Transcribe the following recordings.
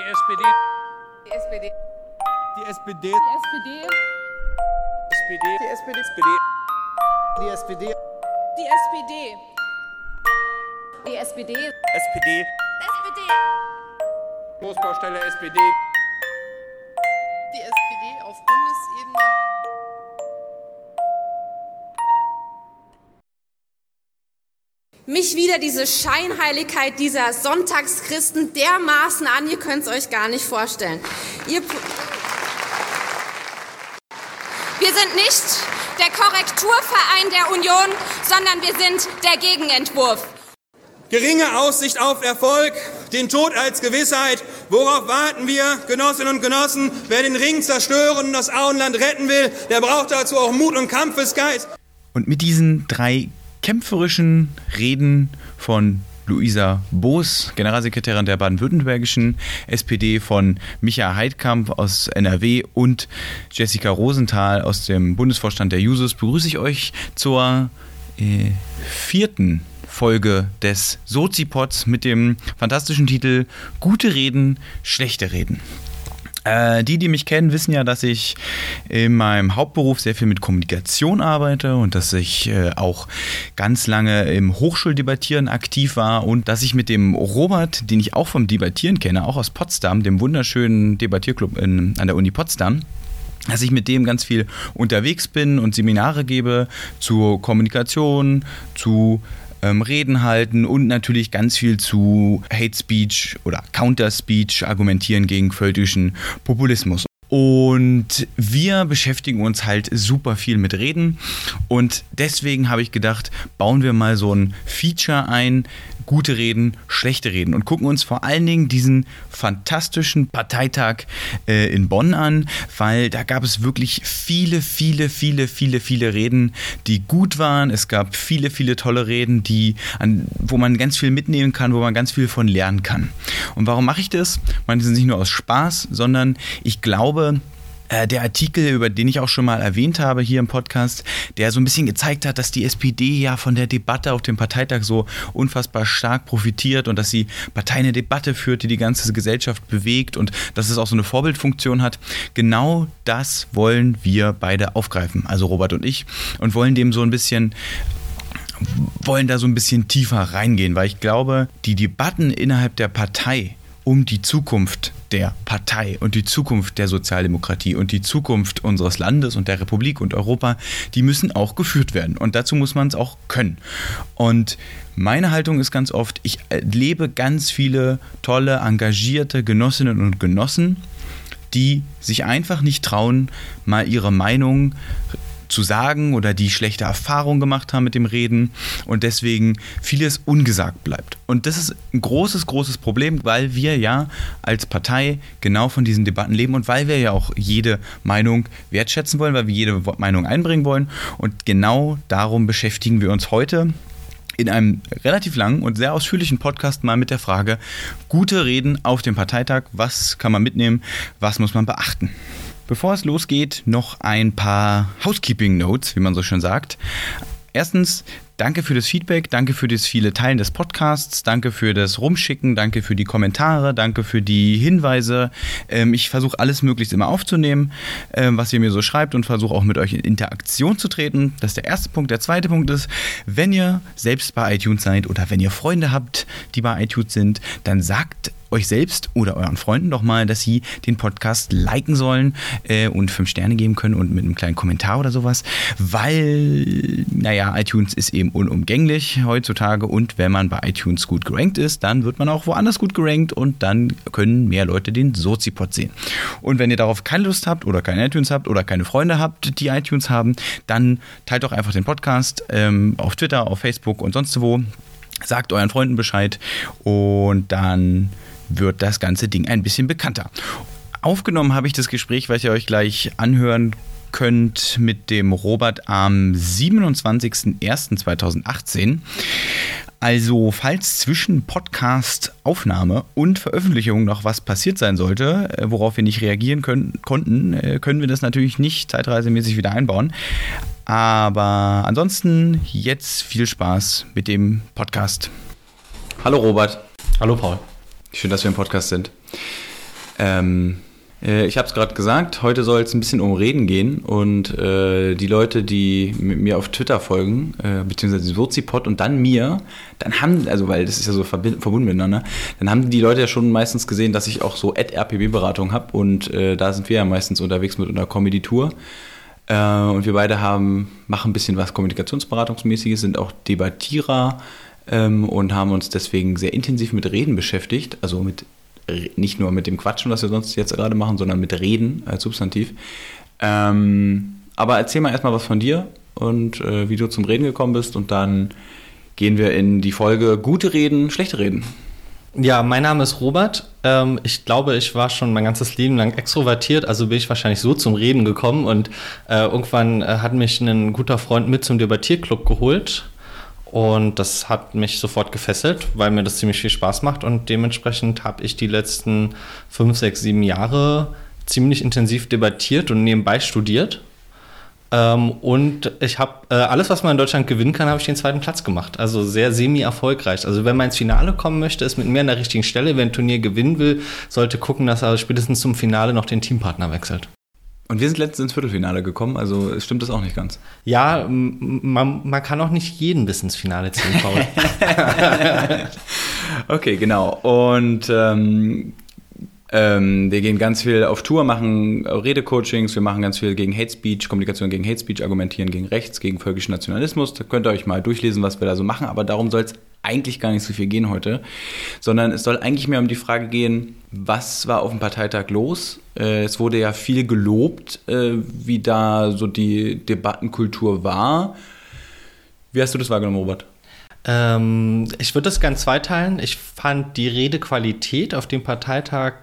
Die SPD. Die SPD. Die SPD. Die SPD. SPD. Die SPD. Die SPD. Die SPD. Die SPD. SPD. SPD. Großbaustelle SPD. Mich wieder diese Scheinheiligkeit dieser Sonntagschristen dermaßen an, ihr könnt es euch gar nicht vorstellen. Ihr wir sind nicht der Korrekturverein der Union, sondern wir sind der Gegenentwurf. Geringe Aussicht auf Erfolg, den Tod als Gewissheit. Worauf warten wir, Genossinnen und Genossen? Wer den Ring zerstören und das Auenland retten will, der braucht dazu auch Mut und Kampfesgeist. Und mit diesen drei kämpferischen Reden von Luisa Boos, Generalsekretärin der baden-württembergischen SPD, von Micha Heidkamp aus NRW und Jessica Rosenthal aus dem Bundesvorstand der Jusos begrüße ich euch zur äh, vierten Folge des Sozipods mit dem fantastischen Titel Gute Reden, schlechte Reden. Äh, die, die mich kennen, wissen ja, dass ich in meinem Hauptberuf sehr viel mit Kommunikation arbeite und dass ich äh, auch ganz lange im Hochschuldebattieren aktiv war und dass ich mit dem Robert, den ich auch vom Debattieren kenne, auch aus Potsdam, dem wunderschönen Debattierclub in, an der Uni Potsdam, dass ich mit dem ganz viel unterwegs bin und Seminare gebe zur Kommunikation, zu ähm, Reden halten und natürlich ganz viel zu Hate Speech oder Counter Speech argumentieren gegen völkischen Populismus. Und wir beschäftigen uns halt super viel mit Reden. Und deswegen habe ich gedacht, bauen wir mal so ein Feature ein, gute Reden, schlechte Reden und gucken uns vor allen Dingen diesen fantastischen Parteitag äh, in Bonn an, weil da gab es wirklich viele, viele, viele, viele, viele Reden, die gut waren. Es gab viele, viele tolle Reden, die, an, wo man ganz viel mitnehmen kann, wo man ganz viel von lernen kann. Und warum mache ich das? Man ist nicht nur aus Spaß, sondern ich glaube, äh, der Artikel, über den ich auch schon mal erwähnt habe hier im Podcast, der so ein bisschen gezeigt hat, dass die SPD ja von der Debatte auf dem Parteitag so unfassbar stark profitiert und dass die Partei eine Debatte führt, die die ganze Gesellschaft bewegt und dass es auch so eine Vorbildfunktion hat. Genau das wollen wir beide aufgreifen, also Robert und ich, und wollen dem so ein bisschen wollen da so ein bisschen tiefer reingehen, weil ich glaube, die Debatten innerhalb der Partei um die Zukunft der Partei und die Zukunft der Sozialdemokratie und die Zukunft unseres Landes und der Republik und Europa, die müssen auch geführt werden. Und dazu muss man es auch können. Und meine Haltung ist ganz oft, ich erlebe ganz viele tolle, engagierte Genossinnen und Genossen, die sich einfach nicht trauen, mal ihre Meinung zu sagen oder die schlechte Erfahrung gemacht haben mit dem Reden und deswegen vieles ungesagt bleibt. Und das ist ein großes, großes Problem, weil wir ja als Partei genau von diesen Debatten leben und weil wir ja auch jede Meinung wertschätzen wollen, weil wir jede Meinung einbringen wollen. Und genau darum beschäftigen wir uns heute in einem relativ langen und sehr ausführlichen Podcast mal mit der Frage, gute Reden auf dem Parteitag, was kann man mitnehmen, was muss man beachten. Bevor es losgeht, noch ein paar Housekeeping Notes, wie man so schön sagt. Erstens, danke für das Feedback, danke für das viele Teilen des Podcasts, danke für das Rumschicken, danke für die Kommentare, danke für die Hinweise. Ähm, ich versuche alles möglichst immer aufzunehmen, ähm, was ihr mir so schreibt und versuche auch mit euch in Interaktion zu treten. Das ist der erste Punkt. Der zweite Punkt ist, wenn ihr selbst bei iTunes seid oder wenn ihr Freunde habt, die bei iTunes sind, dann sagt euch selbst oder euren Freunden doch mal, dass sie den Podcast liken sollen äh, und fünf Sterne geben können und mit einem kleinen Kommentar oder sowas, weil, naja, iTunes ist eben unumgänglich heutzutage und wenn man bei iTunes gut gerankt ist, dann wird man auch woanders gut gerankt und dann können mehr Leute den Sozipod sehen. Und wenn ihr darauf keine Lust habt oder keine iTunes habt oder keine Freunde habt, die iTunes haben, dann teilt doch einfach den Podcast ähm, auf Twitter, auf Facebook und sonst wo. Sagt euren Freunden Bescheid und dann wird das ganze Ding ein bisschen bekannter. Aufgenommen habe ich das Gespräch, was ihr euch gleich anhören könnt, mit dem Robert am 27.01.2018. Also, falls zwischen Podcast-Aufnahme und Veröffentlichung noch was passiert sein sollte, äh, worauf wir nicht reagieren können, konnten, äh, können wir das natürlich nicht zeitreisemäßig wieder einbauen. Aber ansonsten jetzt viel Spaß mit dem Podcast. Hallo Robert. Hallo Paul. Schön, dass wir im Podcast sind. Ähm, äh, ich habe es gerade gesagt, heute soll es ein bisschen um Reden gehen und äh, die Leute, die mir auf Twitter folgen, äh, beziehungsweise Wurzipod und dann mir, dann haben, also weil das ist ja so verbunden miteinander, dann haben die Leute ja schon meistens gesehen, dass ich auch so RPB-Beratung habe und äh, da sind wir ja meistens unterwegs mit einer Comedy-Tour. Äh, und wir beide haben, machen ein bisschen was Kommunikationsberatungsmäßiges, sind auch Debattierer ähm, und haben uns deswegen sehr intensiv mit Reden beschäftigt, also mit nicht nur mit dem Quatschen, was wir sonst jetzt gerade machen, sondern mit Reden als Substantiv. Ähm, aber erzähl mal erstmal was von dir und äh, wie du zum Reden gekommen bist und dann gehen wir in die Folge gute Reden, schlechte Reden. Ja, mein Name ist Robert. Ähm, ich glaube, ich war schon mein ganzes Leben lang extrovertiert, also bin ich wahrscheinlich so zum Reden gekommen und äh, irgendwann äh, hat mich ein guter Freund mit zum Debattierclub geholt und das hat mich sofort gefesselt, weil mir das ziemlich viel Spaß macht und dementsprechend habe ich die letzten fünf, sechs, sieben Jahre ziemlich intensiv debattiert und nebenbei studiert. Ähm, und ich habe äh, alles, was man in Deutschland gewinnen kann, habe ich den zweiten Platz gemacht. Also sehr semi-erfolgreich. Also wenn man ins Finale kommen möchte, ist mit mir an der richtigen Stelle. Wer ein Turnier gewinnen will, sollte gucken, dass er spätestens zum Finale noch den Teampartner wechselt. Und wir sind letztens ins Viertelfinale gekommen, also stimmt das auch nicht ganz. Ja, man, man kann auch nicht jeden bis ins Finale ziehen, Paul. Okay, genau. Und ähm, ähm, wir gehen ganz viel auf Tour, machen Redecoachings, wir machen ganz viel gegen Hate Speech, Kommunikation gegen Hate Speech, argumentieren gegen Rechts, gegen völkischen Nationalismus. Da könnt ihr euch mal durchlesen, was wir da so machen, aber darum soll es eigentlich gar nicht so viel gehen heute, sondern es soll eigentlich mehr um die Frage gehen, was war auf dem Parteitag los? Äh, es wurde ja viel gelobt, äh, wie da so die Debattenkultur war. Wie hast du das wahrgenommen, Robert? Ähm, ich würde das ganz zweiteilen. Ich fand die Redequalität auf dem Parteitag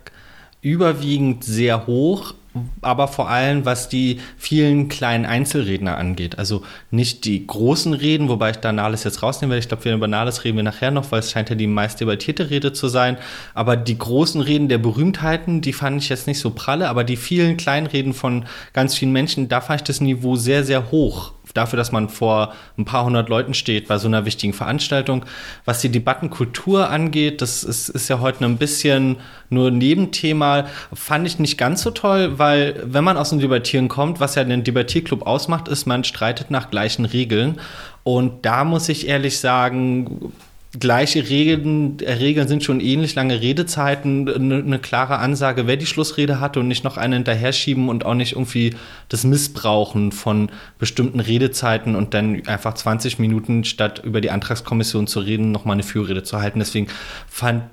überwiegend sehr hoch, aber vor allem was die vielen kleinen Einzelredner angeht. Also nicht die großen Reden, wobei ich da Nahles jetzt rausnehmen werde. Ich glaube, über Nahles reden wir nachher noch, weil es scheint ja die meist debattierte Rede zu sein. Aber die großen Reden der Berühmtheiten, die fand ich jetzt nicht so pralle, aber die vielen kleinen Reden von ganz vielen Menschen, da fand ich das Niveau sehr, sehr hoch dafür, dass man vor ein paar hundert Leuten steht bei so einer wichtigen Veranstaltung. Was die Debattenkultur angeht, das ist, ist ja heute ein bisschen nur Nebenthema, fand ich nicht ganz so toll, weil wenn man aus dem Debattieren kommt, was ja den Debattierclub ausmacht, ist, man streitet nach gleichen Regeln. Und da muss ich ehrlich sagen, gleiche Regeln, äh, Regeln sind schon ähnlich lange Redezeiten, eine, eine klare Ansage, wer die Schlussrede hatte und nicht noch eine hinterher schieben und auch nicht irgendwie das Missbrauchen von bestimmten Redezeiten und dann einfach 20 Minuten statt über die Antragskommission zu reden, nochmal eine Führrede zu halten. Deswegen fand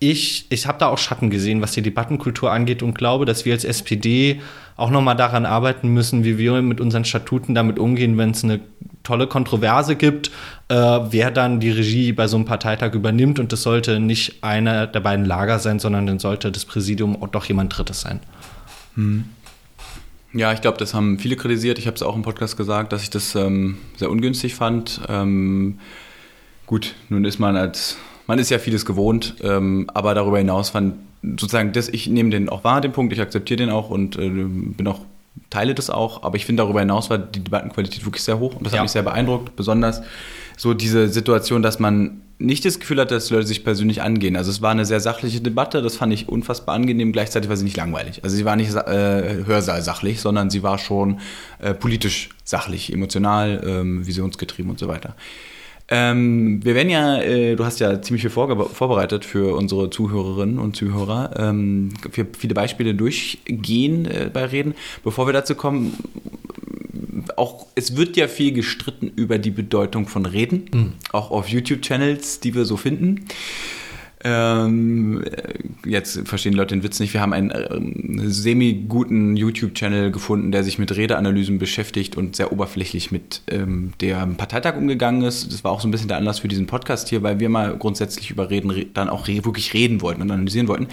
ich, ich habe da auch Schatten gesehen, was die Debattenkultur angeht und glaube, dass wir als SPD auch nochmal daran arbeiten müssen, wie wir mit unseren Statuten damit umgehen, wenn es eine tolle Kontroverse gibt, äh, wer dann die Regie bei so einem Parteitag übernimmt. Und das sollte nicht einer der beiden Lager sein, sondern dann sollte das Präsidium auch doch jemand Drittes sein. Ja, ich glaube, das haben viele kritisiert. Ich habe es auch im Podcast gesagt, dass ich das ähm, sehr ungünstig fand. Ähm, gut, nun ist man als, man ist ja vieles gewohnt, ähm, aber darüber hinaus fand sozusagen, das, ich nehme den auch wahr, den Punkt, ich akzeptiere den auch und äh, bin auch, teile das auch, aber ich finde darüber hinaus war die Debattenqualität wirklich sehr hoch und das Ja. hat mich sehr beeindruckt, besonders so diese Situation, dass man nicht das Gefühl hatte, dass die Leute sich persönlich angehen. Also es war eine sehr sachliche Debatte, das fand ich unfassbar angenehm, gleichzeitig war sie nicht langweilig. Also sie war nicht äh, Hörsaalsachlich, sondern sie war schon äh, politisch sachlich, emotional, ähm, visionsgetrieben und so weiter. Ähm, wir werden ja, äh, du hast ja ziemlich viel vorbereitet für unsere Zuhörerinnen und Zuhörer, ähm, für viele Beispiele durchgehen äh, bei Reden. Bevor wir dazu kommen, auch es wird ja viel gestritten über die Bedeutung von Reden, auch auf YouTube-Channels, die wir so finden. Ähm, äh, jetzt verstehen Leute den Witz nicht. Wir haben einen ähm, semi-guten YouTube-Channel gefunden, der sich mit Redeanalysen beschäftigt und sehr oberflächlich mit ähm, dem Parteitag umgegangen ist. Das war auch so ein bisschen der Anlass für diesen Podcast hier, weil wir mal grundsätzlich über Reden re dann auch wirklich reden wollten und analysieren wollten.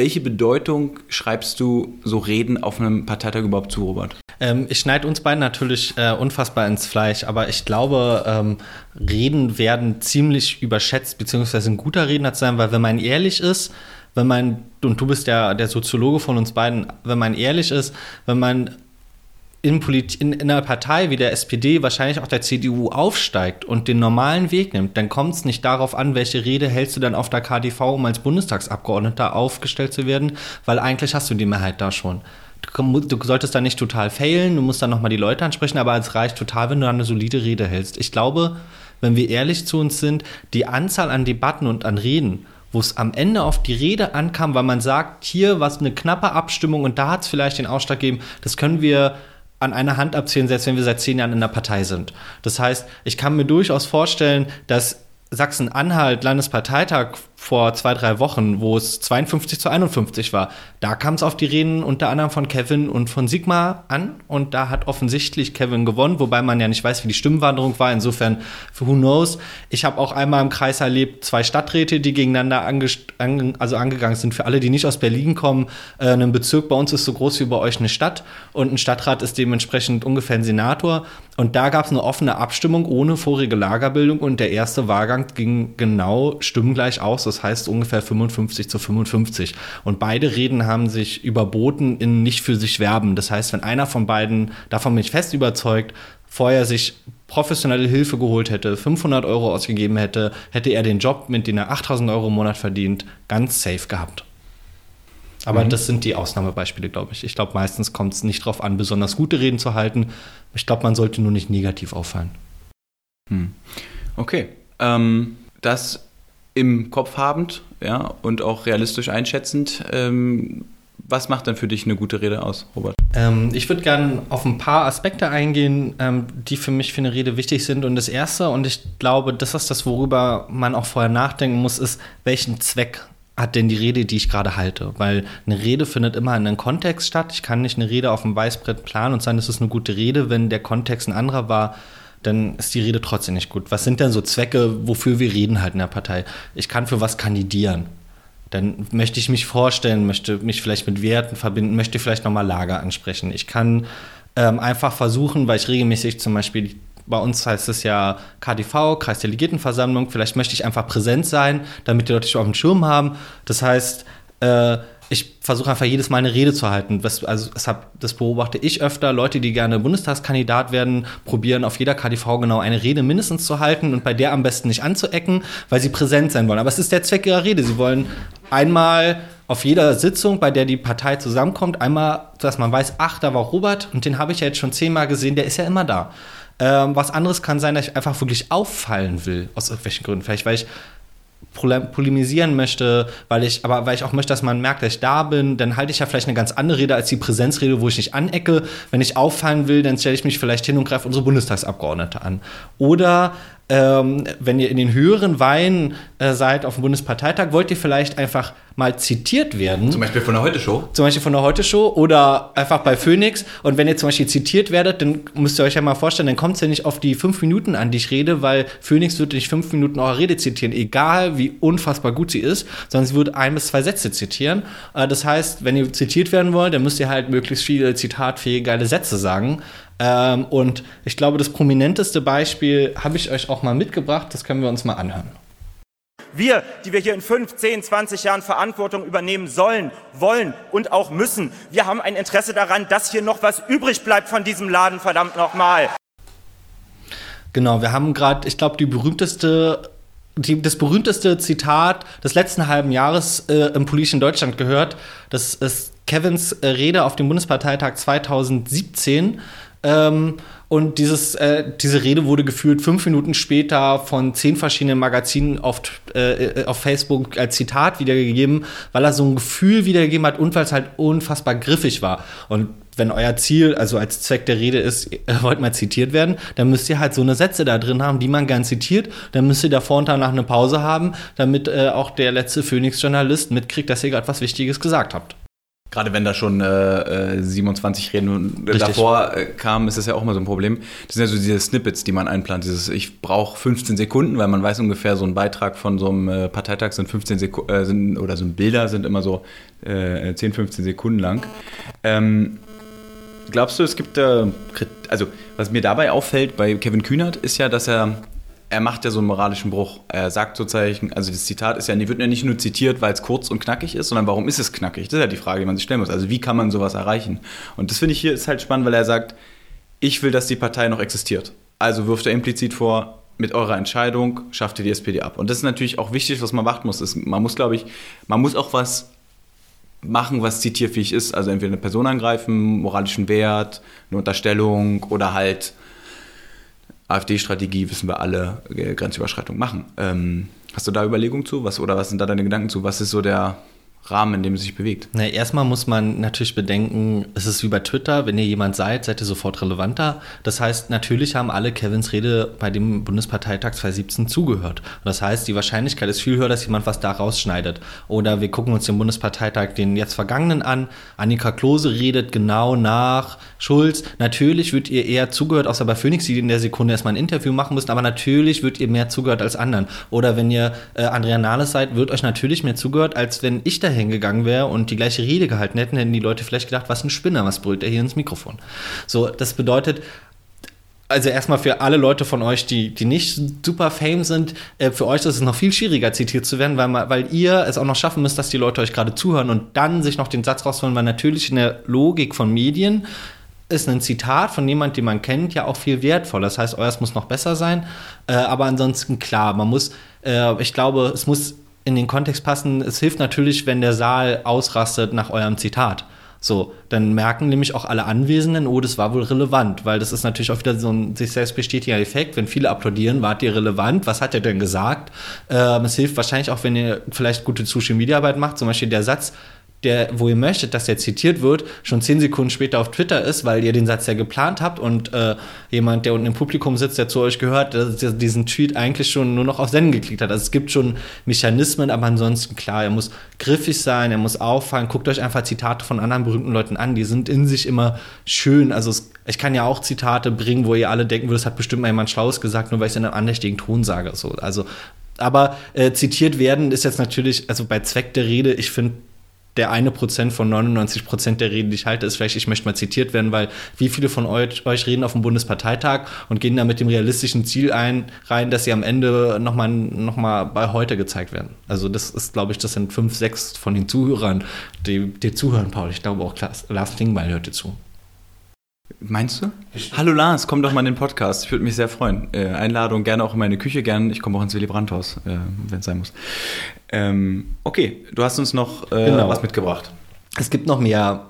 Welche Bedeutung schreibst du so Reden auf einem Parteitag überhaupt zu, Robert? Ähm, ich schneide uns beiden natürlich äh, unfassbar ins Fleisch, aber ich glaube, ähm, Reden werden ziemlich überschätzt, beziehungsweise ein guter Redner zu sein, weil wenn man ehrlich ist, wenn man, und du bist der, der Soziologe von uns beiden, wenn man ehrlich ist, wenn man in, Polit in, in einer Partei wie der SPD, wahrscheinlich auch der CDU aufsteigt und den normalen Weg nimmt, dann kommt es nicht darauf an, welche Rede hältst du dann auf der KDV, um als Bundestagsabgeordneter aufgestellt zu werden, weil eigentlich hast du die Mehrheit da schon. Du, du solltest da nicht total failen, du musst dann nochmal die Leute ansprechen, aber es reicht total, wenn du dann eine solide Rede hältst. Ich glaube, wenn wir ehrlich zu uns sind, die Anzahl an Debatten und an Reden, wo es am Ende auf die Rede ankam, weil man sagt, hier war es eine knappe Abstimmung und da hat es vielleicht den Ausschlag gegeben, das können wir an einer Hand abzählen, selbst wenn wir seit zehn Jahren in der Partei sind. Das heißt, ich kann mir durchaus vorstellen, dass Sachsen-Anhalt Landesparteitag vor zwei, drei Wochen, wo es 52 zu 51 war. Da kam es auf die Reden unter anderem von Kevin und von Sigmar an und da hat offensichtlich Kevin gewonnen, wobei man ja nicht weiß, wie die Stimmwanderung war. Insofern, who knows. Ich habe auch einmal im Kreis erlebt, zwei Stadträte, die gegeneinander ange an also angegangen sind. Für alle, die nicht aus Berlin kommen, äh, ein Bezirk bei uns ist so groß wie bei euch eine Stadt und ein Stadtrat ist dementsprechend ungefähr ein Senator. Und da gab es eine offene Abstimmung ohne vorige Lagerbildung und der erste Wahlgang ging genau stimmgleich aus das heißt ungefähr 55 zu 55. Und beide Reden haben sich überboten in nicht für sich werben. Das heißt, wenn einer von beiden, davon bin ich fest überzeugt, vorher sich professionelle Hilfe geholt hätte, 500 Euro ausgegeben hätte, hätte er den Job, mit dem er 8000 Euro im Monat verdient, ganz safe gehabt. Aber mhm. das sind die Ausnahmebeispiele, glaube ich. Ich glaube, meistens kommt es nicht darauf an, besonders gute Reden zu halten. Ich glaube, man sollte nur nicht negativ auffallen. Hm. Okay. Ähm, das im Kopf habend ja, und auch realistisch einschätzend. Ähm, was macht dann für dich eine gute Rede aus, Robert? Ähm, ich würde gerne auf ein paar Aspekte eingehen, ähm, die für mich für eine Rede wichtig sind. Und das Erste, und ich glaube, das ist das, worüber man auch vorher nachdenken muss, ist, welchen Zweck hat denn die Rede, die ich gerade halte? Weil eine Rede findet immer in einem Kontext statt. Ich kann nicht eine Rede auf dem Weißbrett planen und sagen, es ist eine gute Rede, wenn der Kontext ein anderer war dann ist die Rede trotzdem nicht gut. Was sind denn so Zwecke, wofür wir reden halt in der Partei? Ich kann für was kandidieren. Dann möchte ich mich vorstellen, möchte mich vielleicht mit Werten verbinden, möchte vielleicht nochmal Lager ansprechen. Ich kann ähm, einfach versuchen, weil ich regelmäßig zum Beispiel bei uns heißt es ja KDV, Kreisdelegiertenversammlung. Vielleicht möchte ich einfach präsent sein, damit die Leute dich auf dem Schirm haben. Das heißt, äh, ich versuche einfach jedes Mal eine Rede zu halten. Was, also deshalb, das beobachte ich öfter. Leute, die gerne Bundestagskandidat werden, probieren auf jeder KDV genau eine Rede mindestens zu halten und bei der am besten nicht anzuecken, weil sie präsent sein wollen. Aber es ist der Zweck ihrer Rede. Sie wollen einmal auf jeder Sitzung, bei der die Partei zusammenkommt, einmal, dass man weiß, ach, da war Robert und den habe ich ja jetzt schon zehnmal gesehen, der ist ja immer da. Ähm, was anderes kann sein, dass ich einfach wirklich auffallen will, aus irgendwelchen Gründen. Vielleicht, weil ich polemisieren möchte, weil ich, aber weil ich auch möchte, dass man merkt, dass ich da bin, dann halte ich ja vielleicht eine ganz andere Rede als die Präsenzrede, wo ich nicht anecke. Wenn ich auffallen will, dann stelle ich mich vielleicht hin und greife unsere Bundestagsabgeordnete an. Oder ähm, wenn ihr in den höheren Weihen äh, seid auf dem Bundesparteitag, wollt ihr vielleicht einfach mal zitiert werden. Zum Beispiel von der Heute-Show. Zum Beispiel von der Heute-Show oder einfach bei Phoenix. Und wenn ihr zum Beispiel zitiert werdet, dann müsst ihr euch ja mal vorstellen, dann kommt es ja nicht auf die fünf Minuten an, die ich rede, weil Phoenix wird nicht fünf Minuten eure Rede zitieren, egal wie unfassbar gut sie ist, sondern sie wird ein bis zwei Sätze zitieren. Äh, das heißt, wenn ihr zitiert werden wollt, dann müsst ihr halt möglichst viele zitatfähige, geile Sätze sagen. Ähm, und ich glaube, das prominenteste Beispiel habe ich euch auch mal mitgebracht. Das können wir uns mal anhören. Wir, die wir hier in 5, 10, 20 Jahren Verantwortung übernehmen sollen, wollen und auch müssen, wir haben ein Interesse daran, dass hier noch was übrig bleibt von diesem Laden, verdammt nochmal. Genau, wir haben gerade, ich glaube, die berühmteste die, das berühmteste Zitat des letzten halben Jahres äh, im politischen Deutschland gehört. Das ist Kevins äh, Rede auf dem Bundesparteitag 2017. Ähm, und dieses, äh, diese Rede wurde geführt fünf Minuten später von zehn verschiedenen Magazinen auf, äh, auf Facebook als Zitat wiedergegeben, weil er so ein Gefühl wiedergegeben hat und weil es halt unfassbar griffig war. Und wenn euer Ziel, also als Zweck der Rede ist, ihr wollt mal zitiert werden, dann müsst ihr halt so eine Sätze da drin haben, die man gern zitiert. Dann müsst ihr davor und danach eine Pause haben, damit äh, auch der letzte Phoenix-Journalist mitkriegt, dass ihr gerade was Wichtiges gesagt habt. Gerade wenn da schon äh, 27 äh, Reden davor äh, kamen, ist das ja auch immer so ein Problem. Das sind ja so diese Snippets, die man einplant. Dieses, ich brauche 15 Sekunden, weil man weiß ungefähr, so ein Beitrag von so einem äh, Parteitag sind 15 Sekunden, äh, sind, oder so ein Bilder sind immer so äh, 10, 15 Sekunden lang. Ähm, glaubst du, es gibt da, also was mir dabei auffällt bei Kevin Kühnert, ist ja, dass er er macht ja so einen moralischen Bruch. Er sagt sozusagen, also das Zitat ist ja, die wird ja nicht nur zitiert, weil es kurz und knackig ist, sondern warum ist es knackig? Das ist ja die Frage, die man sich stellen muss. Also wie kann man sowas erreichen? Und das finde ich hier ist halt spannend, weil er sagt, ich will, dass die Partei noch existiert. Also wirft er implizit vor, mit eurer Entscheidung schafft ihr die SPD ab. Und das ist natürlich auch wichtig, was man machen muss. Ist, man muss, glaube ich, man muss auch was machen, was zitierfähig ist. Also entweder eine Person angreifen, moralischen Wert, eine Unterstellung oder halt AfD-Strategie, wissen wir alle, äh, Grenzüberschreitung machen. Ähm, hast du da Überlegungen zu? Was, oder was sind da deine Gedanken zu? Was ist so der Rahmen, in dem es sich bewegt. Na, erstmal muss man natürlich bedenken, es ist wie bei Twitter, wenn ihr jemand seid, seid ihr sofort relevanter. Das heißt, natürlich haben alle Kevins Rede bei dem Bundesparteitag 2017 zugehört. Das heißt, die Wahrscheinlichkeit ist viel höher, dass jemand was da rausschneidet. Oder wir gucken uns den Bundesparteitag, den jetzt vergangenen an. Annika Klose redet genau nach Schulz. Natürlich wird ihr eher zugehört, außer bei Phoenix, die in der Sekunde erstmal ein Interview machen müssen, aber natürlich wird ihr mehr zugehört als anderen. Oder wenn ihr äh, Andrea Nahles seid, wird euch natürlich mehr zugehört, als wenn ich da hingegangen wäre und die gleiche Rede gehalten hätten, hätten die Leute vielleicht gedacht, was ein Spinner, was brüllt er hier ins Mikrofon. So, das bedeutet, also erstmal für alle Leute von euch, die, die nicht super fame sind, äh, für euch ist es noch viel schwieriger, zitiert zu werden, weil, weil ihr es auch noch schaffen müsst, dass die Leute euch gerade zuhören und dann sich noch den Satz rausholen, weil natürlich in der Logik von Medien ist ein Zitat von jemand, den man kennt, ja auch viel wertvoll. Das heißt, euers muss noch besser sein. Äh, aber ansonsten klar, man muss, äh, ich glaube, es muss in den Kontext passen. Es hilft natürlich, wenn der Saal ausrastet nach eurem Zitat. So, dann merken nämlich auch alle Anwesenden, oh, das war wohl relevant, weil das ist natürlich auch wieder so ein sich selbst bestätigender Effekt. Wenn viele applaudieren, wart ihr relevant? Was hat er denn gesagt? Ähm, es hilft wahrscheinlich auch, wenn ihr vielleicht gute Social Media Arbeit macht, zum Beispiel der Satz, der, wo ihr möchtet, dass der zitiert wird, schon zehn Sekunden später auf Twitter ist, weil ihr den Satz ja geplant habt und äh, jemand, der unten im Publikum sitzt, der zu euch gehört, der diesen Tweet eigentlich schon nur noch auf Senden geklickt hat. Also es gibt schon Mechanismen, aber ansonsten klar, er muss griffig sein, er muss auffallen. Guckt euch einfach Zitate von anderen berühmten Leuten an, die sind in sich immer schön. Also es, ich kann ja auch Zitate bringen, wo ihr alle denken würdet, das hat bestimmt mal jemand Schlaues gesagt, nur weil ich es in einem andächtigen Ton sage. So, also aber äh, zitiert werden ist jetzt natürlich, also bei Zweck der Rede, ich finde, der eine Prozent von 99 Prozent der Reden, die ich halte, ist vielleicht, ich möchte mal zitiert werden, weil wie viele von euch, euch reden auf dem Bundesparteitag und gehen da mit dem realistischen Ziel ein, rein, dass sie am Ende nochmal noch mal bei heute gezeigt werden. Also das ist, glaube ich, das sind fünf, sechs von den Zuhörern, die, die zuhören, Paul. Ich glaube auch Lars Klingbeil hörte zu. Meinst du? Hallo Lars, komm doch mal in den Podcast. Ich würde mich sehr freuen. Äh, Einladung gerne auch in meine Küche, gerne. Ich komme auch ins Willy Brandt-Haus, äh, wenn es sein muss. Ähm, okay, du hast uns noch äh, genau. was mitgebracht. Es gibt noch mehr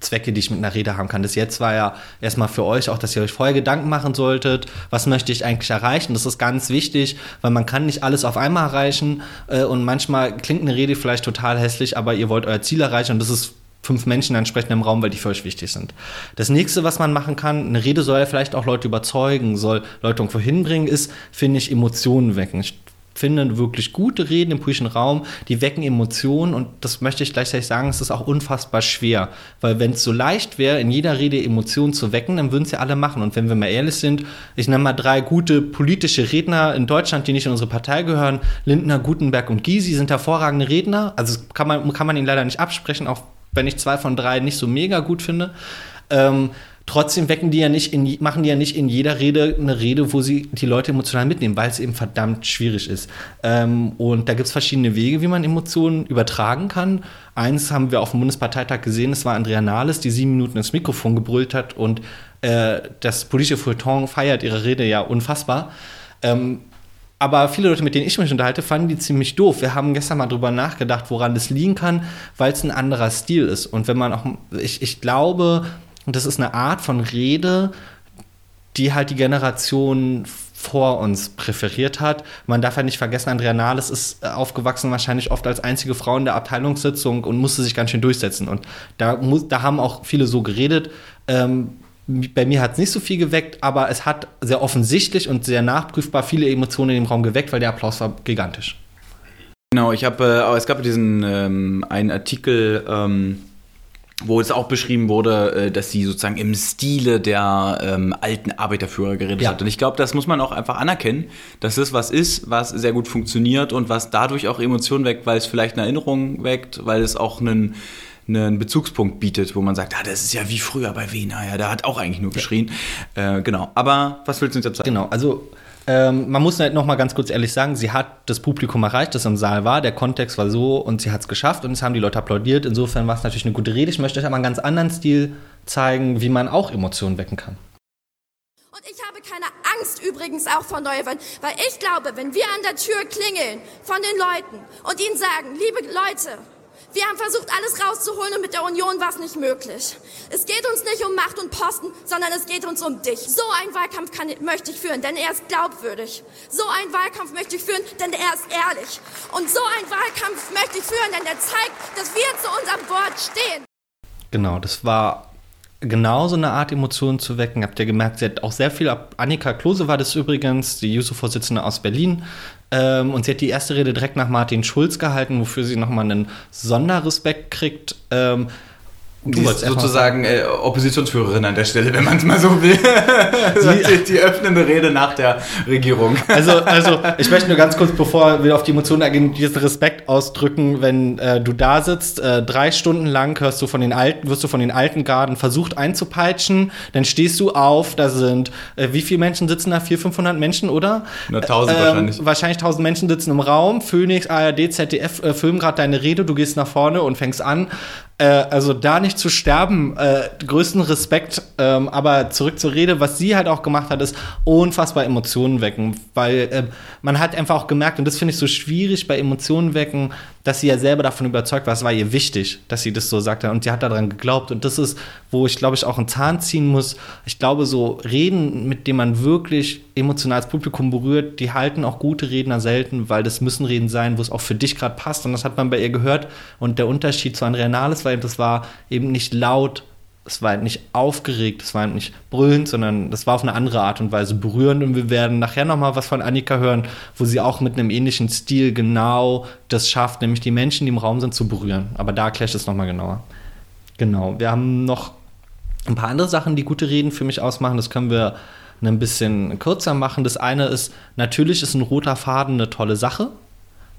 Zwecke, die ich mit einer Rede haben kann. Das jetzt war ja erstmal für euch auch, dass ihr euch vorher Gedanken machen solltet, was möchte ich eigentlich erreichen. Das ist ganz wichtig, weil man kann nicht alles auf einmal erreichen äh, und manchmal klingt eine Rede vielleicht total hässlich, aber ihr wollt euer Ziel erreichen und das ist fünf Menschen entsprechend im Raum, weil die für euch wichtig sind. Das nächste, was man machen kann, eine Rede soll ja vielleicht auch Leute überzeugen, soll Leute irgendwo hinbringen, ist, finde ich, Emotionen wecken. Ich finde wirklich gute Reden im politischen Raum, die wecken Emotionen und das möchte ich gleichzeitig sagen, es ist auch unfassbar schwer, weil wenn es so leicht wäre, in jeder Rede Emotionen zu wecken, dann würden es ja alle machen und wenn wir mal ehrlich sind, ich nenne mal drei gute politische Redner in Deutschland, die nicht in unsere Partei gehören, Lindner, Gutenberg und Gysi sind hervorragende Redner, also kann man, kann man ihnen leider nicht absprechen, auch wenn ich zwei von drei nicht so mega gut finde. Ähm, trotzdem wecken die ja nicht in, machen die ja nicht in jeder Rede eine Rede, wo sie die Leute emotional mitnehmen, weil es eben verdammt schwierig ist. Ähm, und da gibt es verschiedene Wege, wie man Emotionen übertragen kann. Eins haben wir auf dem Bundesparteitag gesehen, es war Andrea Nahles, die sieben Minuten ins Mikrofon gebrüllt hat und äh, das politische Feuilleton feiert ihre Rede ja unfassbar. Ähm, aber viele Leute, mit denen ich mich unterhalte, fanden die ziemlich doof. Wir haben gestern mal drüber nachgedacht, woran das liegen kann, weil es ein anderer Stil ist. Und wenn man auch, ich, ich glaube, das ist eine Art von Rede, die halt die Generation vor uns präferiert hat. Man darf ja nicht vergessen, Andrea Nahles ist aufgewachsen wahrscheinlich oft als einzige Frau in der Abteilungssitzung und musste sich ganz schön durchsetzen. Und da, da haben auch viele so geredet. Ähm, bei mir hat es nicht so viel geweckt, aber es hat sehr offensichtlich und sehr nachprüfbar viele Emotionen in dem Raum geweckt, weil der Applaus war gigantisch. Genau, ich habe, äh, es gab diesen ähm, einen Artikel, ähm, wo es auch beschrieben wurde, äh, dass sie sozusagen im Stile der ähm, alten Arbeiterführer geredet ja. hat. Und ich glaube, das muss man auch einfach anerkennen, dass das was ist, was sehr gut funktioniert und was dadurch auch Emotionen weckt, weil es vielleicht eine Erinnerung weckt, weil es auch einen einen Bezugspunkt bietet, wo man sagt, ah, das ist ja wie früher bei Wiener, ja, da hat auch eigentlich nur geschrien. Ja. Äh, genau. Aber was willst du uns jetzt sagen? Genau, also Ähm, man muss halt noch mal ganz kurz ehrlich sagen, sie hat das Publikum erreicht, das im Saal war. Der Kontext war so und sie hat es geschafft und es haben die Leute applaudiert. Insofern war es natürlich eine gute Rede. Ich möchte euch aber einen ganz anderen Stil zeigen, wie man auch Emotionen wecken kann. Und ich habe keine Angst übrigens auch vor Neuwahlen, weil ich glaube, wenn wir an der Tür klingeln von den Leuten und ihnen sagen, liebe Leute, wir haben versucht, alles rauszuholen und mit der Union war es nicht möglich. Es geht uns nicht um Macht und Posten, sondern es geht uns um dich. So einen Wahlkampf kann, möchte ich führen, denn er ist glaubwürdig. So einen Wahlkampf möchte ich führen, denn er ist ehrlich. Und so einen Wahlkampf möchte ich führen, denn er zeigt, dass wir zu unserem Wort stehen. Genau, das war genau so eine Art Emotionen zu wecken. Habt ihr gemerkt, sie hat auch sehr viel. Annika Klose war das übrigens, die JUSO-Vorsitzende aus Berlin. Ähm, und sie hat die erste Rede direkt nach Martin Schulz gehalten, wofür sie nochmal einen Sonderrespekt kriegt. Ähm, Du ist sozusagen äh, Oppositionsführerin an der Stelle, wenn man es mal so will. die, die, öffnende Rede nach der Regierung. Also, also ich möchte nur ganz kurz, bevor wir auf die Emotionen eingehen, diesen Respekt ausdrücken, wenn äh, du da sitzt, äh, drei Stunden lang hörst du von den alten, wirst du von den alten Garden versucht einzupeitschen, dann stehst du auf, da sind, äh, wie viele Menschen sitzen da? 400, 500 Menschen, oder? Na, 1000 ähm, wahrscheinlich. Wahrscheinlich 1000 Menschen sitzen im Raum, Phoenix, ARD, ZDF äh, filmen gerade deine Rede, du gehst nach vorne und fängst an, äh, also da nicht zu sterben, äh, größten Respekt. Ähm, aber zurück zur Rede, was sie halt auch gemacht hat, ist unfassbar Emotionen wecken, weil äh, man hat einfach auch gemerkt, und das finde ich so schwierig bei Emotionen wecken, dass sie ja selber davon überzeugt war, es war ihr wichtig, dass sie das so sagte und sie hat daran geglaubt. Und das ist, wo ich glaube ich auch einen Zahn ziehen muss. Ich glaube, so Reden, mit denen man wirklich emotional das Publikum berührt, die halten auch gute Redner selten, weil das müssen Reden sein, wo es auch für dich gerade passt. Und das hat man bei ihr gehört. Und der Unterschied zu Andrea Nahles war eben, das war eben nicht laut es war nicht aufgeregt, es war nicht brüllend, sondern das war auf eine andere Art und Weise berührend. Und wir werden nachher nochmal was von Annika hören, wo sie auch mit einem ähnlichen Stil genau das schafft, nämlich die Menschen, die im Raum sind, zu berühren. Aber da ich das nochmal genauer. Genau, wir haben noch ein paar andere Sachen, die gute Reden für mich ausmachen. Das können wir ein bisschen kürzer machen. Das eine ist, natürlich ist ein roter Faden eine tolle Sache.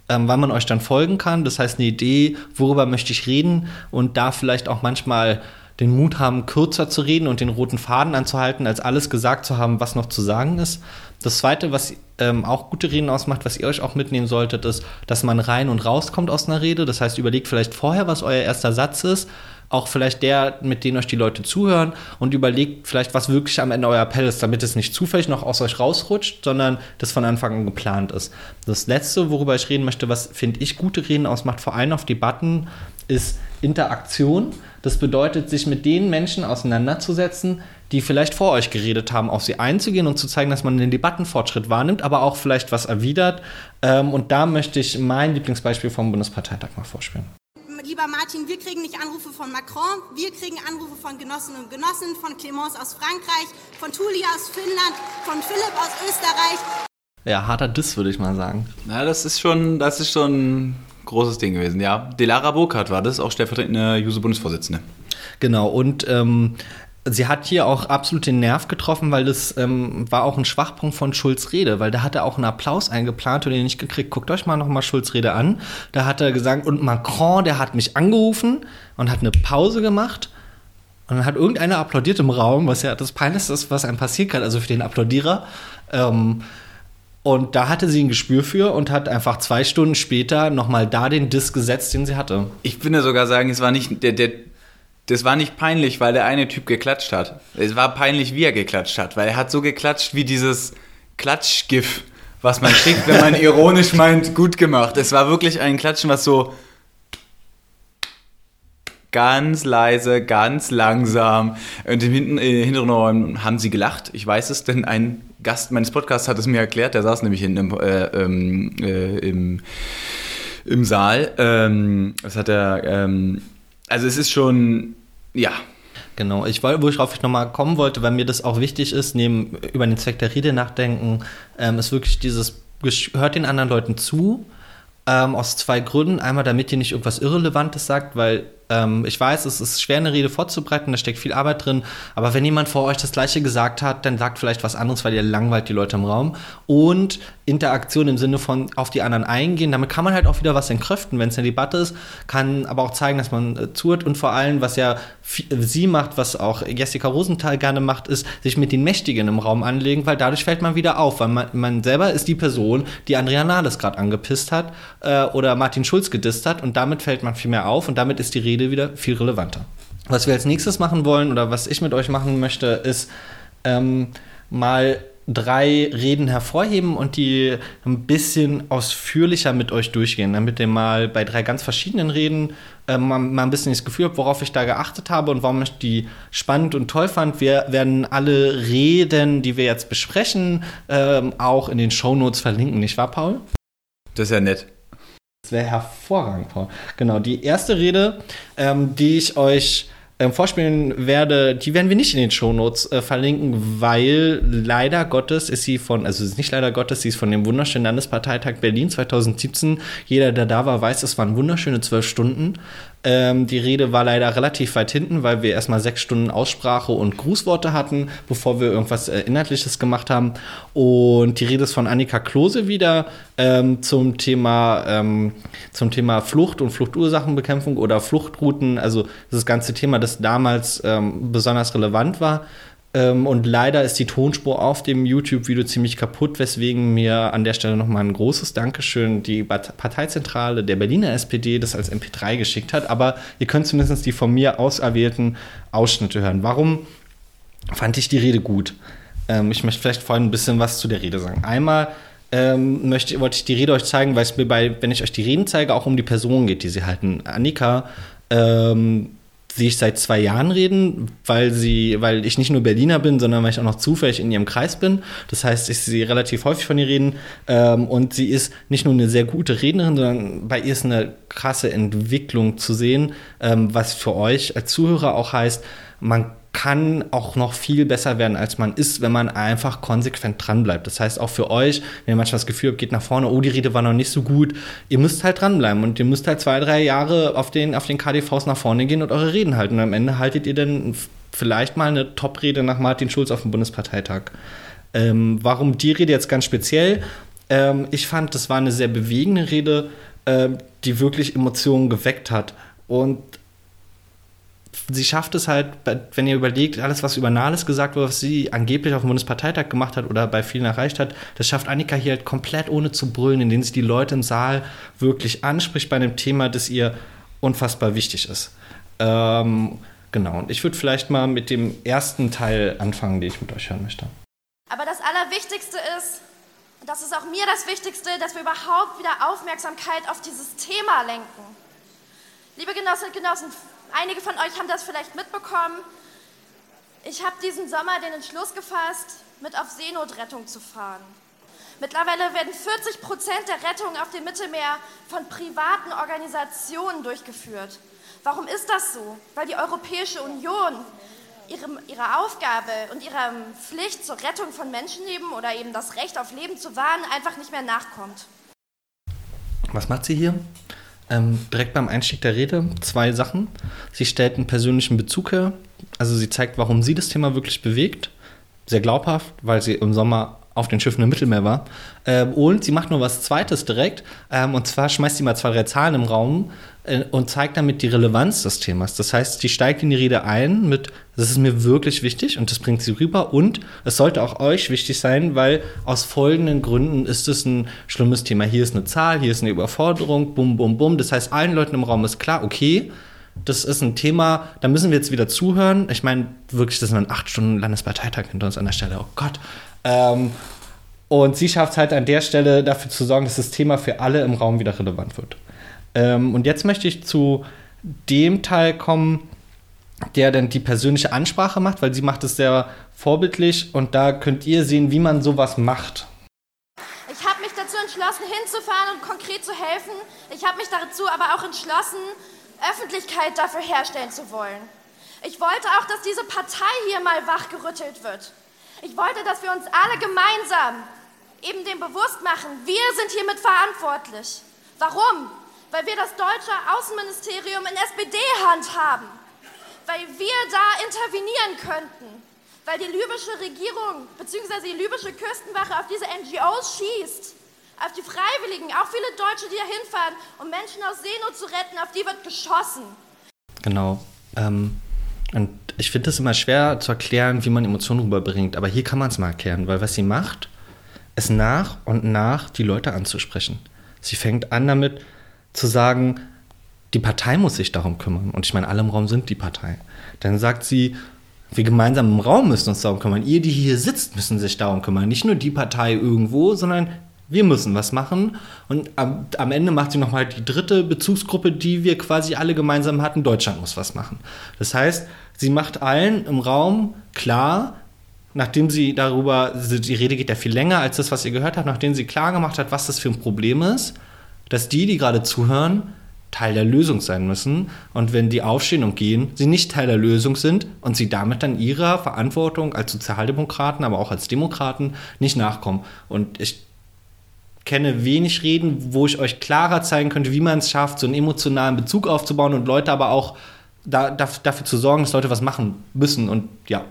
Ähm, weil man euch dann folgen kann. Das heißt, eine Idee, worüber möchte ich reden und da vielleicht auch manchmal den Mut haben, kürzer zu reden und den roten Faden anzuhalten, als alles gesagt zu haben, was noch zu sagen ist. Das Zweite, was ähm, auch gute Reden ausmacht, was ihr euch auch mitnehmen solltet, ist, dass man rein und rauskommt aus einer Rede. Das heißt, überlegt vielleicht vorher, was euer erster Satz ist, auch vielleicht der, mit dem euch die Leute zuhören und überlegt vielleicht, was wirklich am Ende euer Appell ist, damit es nicht zufällig noch aus euch rausrutscht, sondern das von Anfang an geplant ist. Das Letzte, worüber ich reden möchte, was finde ich gute Reden ausmacht, vor allem auf Debatten, ist Interaktion. Das bedeutet, sich mit den Menschen auseinanderzusetzen, die vielleicht vor euch geredet haben, auf sie einzugehen und zu zeigen, dass man den Debattenfortschritt wahrnimmt, aber auch vielleicht was erwidert. Ähm, und da möchte ich mein Lieblingsbeispiel vom Bundesparteitag mal vorspielen. Lieber Martin, wir kriegen nicht Anrufe von Macron, wir kriegen Anrufe von Genossinnen und Genossen, von Clemence aus Frankreich, von Tuli aus Finnland, von Philipp aus Österreich. Ja, harter Diss, würde ich mal sagen. Na, das ist schon, das ist schon großes Ding gewesen, ja. Delara Burkhardt war das, auch stellvertretende Juso-Bundesvorsitzende. Genau, und ähm, sie hat hier auch absolut den Nerv getroffen, weil das ähm, war auch ein Schwachpunkt von Schulz Rede, weil da hat er auch einen Applaus eingeplant und den nicht gekriegt. Guckt euch mal nochmal Schulz Rede an. Da hat er gesagt, und Macron, der hat mich angerufen und hat eine Pause gemacht. Und dann hat irgendeiner applaudiert im Raum, was ja das Peinlichste ist, was einem passieren kann, also für den Applaudierer. Ähm, und da hatte sie ein Gespür für und hat einfach zwei Stunden später nochmal da den Disk gesetzt, den sie hatte. Ich würde sogar sagen, es war nicht der, der, das war nicht peinlich, weil der eine Typ geklatscht hat. Es war peinlich, wie er geklatscht hat, weil er hat so geklatscht wie dieses Klatschgif, was man schickt, wenn man ironisch meint, gut gemacht. Es war wirklich ein Klatschen, was so ganz leise, ganz langsam. Und im äh, hinteren Raum haben sie gelacht. Ich weiß es, denn ein Gast meines Podcasts hat es mir erklärt. Der saß nämlich hinten im, äh, ähm, äh, im, im Saal. Ähm, das hat er. Ähm, also es ist schon, ja. Genau, ich wollte, worauf ich nochmal kommen wollte, weil mir das auch wichtig ist, neben über den Zweck der Rede nachdenken, ähm, ist wirklich dieses, hört den anderen Leuten zu, ähm, aus zwei Gründen. Einmal, damit ihr nicht irgendwas Irrelevantes sagt, weil Ähm, ich weiß, es ist schwer, eine Rede vorzubereiten, da steckt viel Arbeit drin, aber wenn jemand vor euch das Gleiche gesagt hat, dann sagt vielleicht was anderes, weil ihr langweilt die Leute im Raum. Und Interaktion im Sinne von auf die anderen eingehen, damit kann man halt auch wieder was entkräften, wenn es eine Debatte ist, kann aber auch zeigen, dass man äh, zuhört und vor allem, was ja sie macht, was auch Jessica Rosenthal gerne macht, ist sich mit den Mächtigen im Raum anlegen, weil dadurch fällt man wieder auf, weil man, man selber ist die Person, die Andrea Nahles gerade angepisst hat äh, oder Martin Schulz gedisst hat und damit fällt man viel mehr auf und damit ist die Rede wieder viel relevanter. Was wir als nächstes machen wollen oder was ich mit euch machen möchte, ist ähm, mal drei Reden hervorheben und die ein bisschen ausführlicher mit euch durchgehen, damit ihr mal bei drei ganz verschiedenen Reden äh, mal, mal, ein bisschen das Gefühl habt, worauf ich da geachtet habe und warum ich die spannend und toll fand. Wir werden alle Reden, die wir jetzt besprechen, äh, auch in den Shownotes verlinken, nicht wahr, Paul? Das ist ja nett. Das wäre hervorragend, Paul. Genau, die erste Rede, ähm, die ich euch ähm, vorspielen werde, die werden wir nicht in den Shownotes äh, verlinken, weil leider Gottes ist sie von, also ist nicht leider Gottes, sie ist von dem wunderschönen Landesparteitag Berlin 2017. Jeder, der da war, weiß, es waren wunderschöne zwölf Stunden. Ähm, die Rede war leider relativ weit hinten, weil wir erstmal sechs Stunden Aussprache und Grußworte hatten, bevor wir irgendwas äh, Inhaltliches gemacht haben. Und die Rede ist von Annika Klose wieder ähm, zum Thema ähm, zum Thema Flucht und Fluchtursachenbekämpfung oder Fluchtrouten. Also das ganze Thema, das damals ähm, besonders relevant war. Ähm, und leider ist die Tonspur auf dem YouTube-Video ziemlich kaputt, weswegen mir an der Stelle nochmal ein großes Dankeschön die Parteizentrale der Berliner SPD das als MP3 geschickt hat. Aber ihr könnt zumindest die von mir auserwählten Ausschnitte hören. Warum fand ich die Rede gut? Ähm, ich möchte vielleicht vorhin ein bisschen was zu der Rede sagen. Einmal ähm, möchte, wollte ich die Rede euch zeigen, weil es mir bei, wenn ich euch die Reden zeige, auch um die Personen geht, die sie halten. Annika ähm, sehe ich seit zwei Jahren reden, weil sie, weil ich nicht nur Berliner bin, sondern weil ich auch noch zufällig in ihrem Kreis bin. Das heißt, ich sehe relativ häufig von ihr reden. Ähm, und sie ist nicht nur eine sehr gute Rednerin, sondern bei ihr ist eine krasse Entwicklung zu sehen, ähm, was für euch als Zuhörer auch heißt, man kann auch noch viel besser werden, als man ist, wenn man einfach konsequent dranbleibt. Das heißt, auch für euch, wenn ihr manchmal das Gefühl habt, geht nach vorne, oh, die Rede war noch nicht so gut, ihr müsst halt dranbleiben und ihr müsst halt zwei, drei Jahre auf den, auf den KDVs nach vorne gehen und eure Reden halten. Und am Ende haltet ihr dann vielleicht mal eine Top-Rede nach Martin Schulz auf dem Bundesparteitag. Ähm, warum die Rede jetzt ganz speziell? Ähm, ich fand, das war eine sehr bewegende Rede, äh, die wirklich Emotionen geweckt hat. Und sie schafft es halt, wenn ihr überlegt, alles, was über Nahles gesagt wurde, was sie angeblich auf dem Bundesparteitag gemacht hat oder bei vielen erreicht hat, das schafft Annika hier halt komplett ohne zu brüllen, indem sie die Leute im Saal wirklich anspricht bei einem Thema, das ihr unfassbar wichtig ist. Ähm, genau, und ich würde vielleicht mal mit dem ersten Teil anfangen, den ich mit euch hören möchte. Aber das Allerwichtigste ist, das ist auch mir das Wichtigste, dass wir überhaupt wieder Aufmerksamkeit auf dieses Thema lenken. Liebe Genossinnen und Genossen, Einige von euch haben das vielleicht mitbekommen. Ich habe diesen Sommer den Entschluss gefasst, mit auf Seenotrettung zu fahren. Mittlerweile werden 40 Prozent der Rettungen auf dem Mittelmeer von privaten Organisationen durchgeführt. Warum ist das so? Weil die Europäische Union ihrem, ihrer Aufgabe und ihrer Pflicht zur Rettung von Menschenleben oder eben das Recht auf Leben zu wahren einfach nicht mehr nachkommt. Was macht sie hier? Ähm, direkt beim Einstieg der Rede zwei Sachen. Sie stellt einen persönlichen Bezug her. Also sie zeigt, warum sie das Thema wirklich bewegt. Sehr glaubhaft, weil sie im Sommer auf den Schiffen im Mittelmeer war. Ähm, und sie macht nur was Zweites direkt. Ähm, und zwar schmeißt sie mal zwei, drei Zahlen im Raum äh, und zeigt damit die Relevanz des Themas. Das heißt, sie steigt in die Rede ein mit, das ist mir wirklich wichtig und das bringt sie rüber. Und es sollte auch euch wichtig sein, weil aus folgenden Gründen ist es ein schlimmes Thema. Hier ist eine Zahl, hier ist eine Überforderung, bum, bum, bum. Das heißt, allen Leuten im Raum ist klar, okay, das ist ein Thema, da müssen wir jetzt wieder zuhören. Ich meine, wirklich, das sind acht Stunden Landesparteitag hinter uns an der Stelle. Oh Gott. Ähm, und sie schafft es halt an der Stelle dafür zu sorgen, dass das Thema für alle im Raum wieder relevant wird. Ähm, und jetzt möchte ich zu dem Teil kommen, der dann die persönliche Ansprache macht, weil sie macht es sehr vorbildlich und da könnt ihr sehen, wie man sowas macht. Ich habe mich dazu entschlossen, hinzufahren und konkret zu helfen. Ich habe mich dazu aber auch entschlossen, Öffentlichkeit dafür herstellen zu wollen. Ich wollte auch, dass diese Partei hier mal wachgerüttelt wird. Ich wollte, dass wir uns alle gemeinsam eben dem bewusst machen, wir sind hiermit verantwortlich. Warum? weil wir das deutsche Außenministerium in SPD-Hand haben, weil wir da intervenieren könnten, weil die libysche Regierung bzw. die libysche Küstenwache auf diese NGOs schießt, auf die Freiwilligen, auch viele Deutsche, die da hinfahren, um Menschen aus Seenot zu retten, auf die wird geschossen. Genau. Ähm, und ich finde es immer schwer zu erklären, wie man Emotionen rüberbringt. Aber hier kann man es mal erklären, weil was sie macht, ist nach und nach die Leute anzusprechen. Sie fängt an damit zu sagen, die Partei muss sich darum kümmern. Und ich meine, alle im Raum sind die Partei. Dann sagt sie, wir gemeinsam im Raum müssen uns darum kümmern. Ihr, die hier sitzt, müssen sich darum kümmern. Nicht nur die Partei irgendwo, sondern wir müssen was machen. Und am, am Ende macht sie nochmal die dritte Bezugsgruppe, die wir quasi alle gemeinsam hatten. Deutschland muss was machen. Das heißt, sie macht allen im Raum klar, nachdem sie darüber, die Rede geht ja viel länger als das, was ihr gehört habt, nachdem sie klar gemacht hat, was das für ein Problem ist, dass die, die gerade zuhören, Teil der Lösung sein müssen. Und wenn die aufstehen und gehen, sie nicht Teil der Lösung sind und sie damit dann ihrer Verantwortung als Sozialdemokraten, aber auch als Demokraten nicht nachkommen. Und ich kenne wenig Reden, wo ich euch klarer zeigen könnte, wie man es schafft, so einen emotionalen Bezug aufzubauen und Leute aber auch da, dafür zu sorgen, dass Leute was machen müssen. Und ja.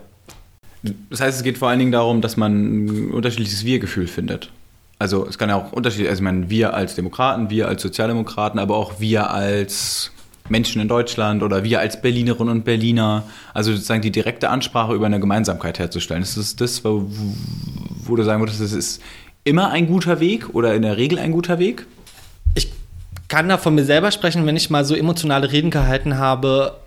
Das heißt, es geht vor allen Dingen darum, dass man ein unterschiedliches Wir-Gefühl findet. Also es kann ja auch unterschiedlich, also ich meine, wir als Demokraten, wir als Sozialdemokraten, aber auch wir als Menschen in Deutschland oder wir als Berlinerinnen und Berliner, also sozusagen die direkte Ansprache über eine Gemeinsamkeit herzustellen. Das ist das, wo, wo du sagen würdest, das ist immer ein guter Weg oder in der Regel ein guter Weg? Ich kann da von mir selber sprechen, wenn ich mal so emotionale Reden gehalten habe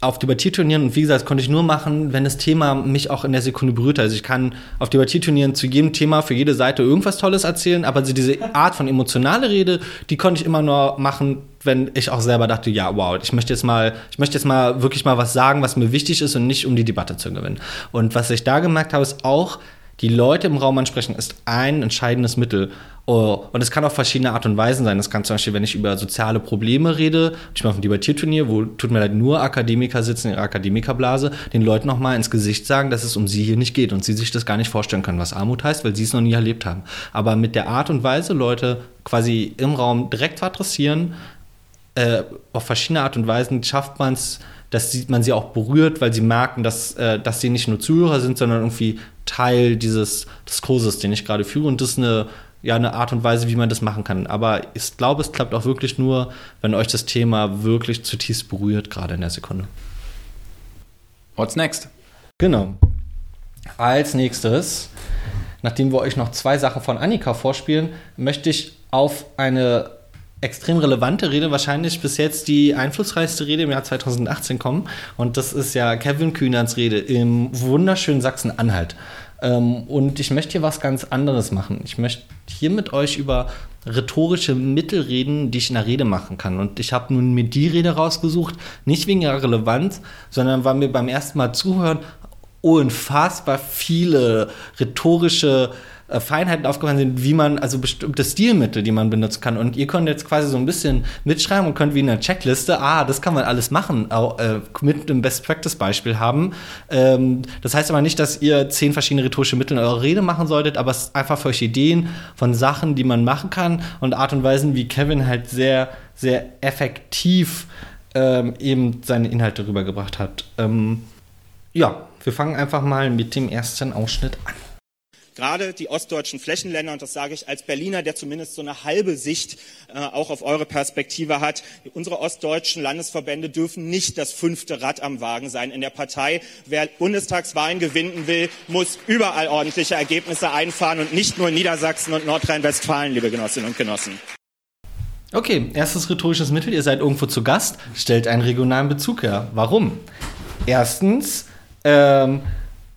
auf Debattierturnieren. Und wie gesagt, das konnte ich nur machen, wenn das Thema mich auch in der Sekunde berührt. Also ich kann auf Debattierturnieren zu jedem Thema für jede Seite irgendwas Tolles erzählen, aber diese Art von emotionale Rede, die konnte ich immer nur machen, wenn ich auch selber dachte, ja, wow, ich möchte jetzt mal, ich möchte jetzt mal wirklich mal was sagen, was mir wichtig ist und nicht um die Debatte zu gewinnen. Und was ich da gemerkt habe, ist auch, die Leute im Raum ansprechen, ist ein entscheidendes Mittel. Oh, und es kann auf verschiedene Art und Weisen sein. Das kann zum Beispiel, wenn ich über soziale Probleme rede, ich mache auf einem Debattierturnier, wo tut mir leid, nur Akademiker sitzen in ihrer Akademikerblase, den Leuten nochmal ins Gesicht sagen, dass es um sie hier nicht geht und sie sich das gar nicht vorstellen können, was Armut heißt, weil sie es noch nie erlebt haben. Aber mit der Art und Weise, Leute quasi im Raum direkt zu adressieren, äh, auf verschiedene Art und Weisen schafft man es, dass man sie auch berührt, weil sie merken, dass, äh, dass sie nicht nur Zuhörer sind, sondern irgendwie Teil dieses Diskurses, den ich gerade führe. Und das ist eine, ja, eine Art und Weise, wie man das machen kann. Aber ich glaube, es klappt auch wirklich nur, wenn euch das Thema wirklich zutiefst berührt, gerade in der Sekunde. What's next? Genau. Als nächstes, nachdem wir euch noch zwei Sachen von Annika vorspielen, möchte ich auf eine extrem relevante Rede, wahrscheinlich bis jetzt die einflussreichste Rede im Jahr 2018 kommen. Und das ist ja Kevin Kühnerns Rede im wunderschönen Sachsen-Anhalt. Ähm, und ich möchte hier was ganz anderes machen. Ich möchte hier mit euch über rhetorische Mittel reden, die ich in der Rede machen kann. Und ich habe nun mir die Rede rausgesucht, nicht wegen ihrer Relevanz, sondern weil mir beim ersten Mal zuhören unfassbar viele rhetorische äh, Feinheiten aufgefallen sind, wie man, also bestimmte Stilmittel, die man benutzen kann. Und ihr könnt jetzt quasi so ein bisschen mitschreiben und könnt wie in einer Checkliste, ah, das kann man alles machen, auch, äh, mit einem Best-Practice-Beispiel haben. Ähm, das heißt aber nicht, dass ihr zehn verschiedene rhetorische Mittel in eurer Rede machen solltet, aber es ist einfach für euch Ideen von Sachen, die man machen kann und Art und Weisen, wie Kevin halt sehr, sehr effektiv ähm, eben seine Inhalte rübergebracht hat. Ähm, ja, wir fangen einfach mal mit dem ersten Ausschnitt an gerade die ostdeutschen Flächenländer, und das sage ich als Berliner, der zumindest so eine halbe Sicht äh, auch auf eure Perspektive hat, unsere ostdeutschen Landesverbände dürfen nicht das fünfte Rad am Wagen sein in der Partei. Wer Bundestagswahlen gewinnen will, muss überall ordentliche Ergebnisse einfahren und nicht nur in Niedersachsen und Nordrhein-Westfalen, liebe Genossinnen und Genossen. Okay, erstes rhetorisches Mittel, ihr seid irgendwo zu Gast, stellt einen regionalen Bezug her. Warum? Erstens, ähm,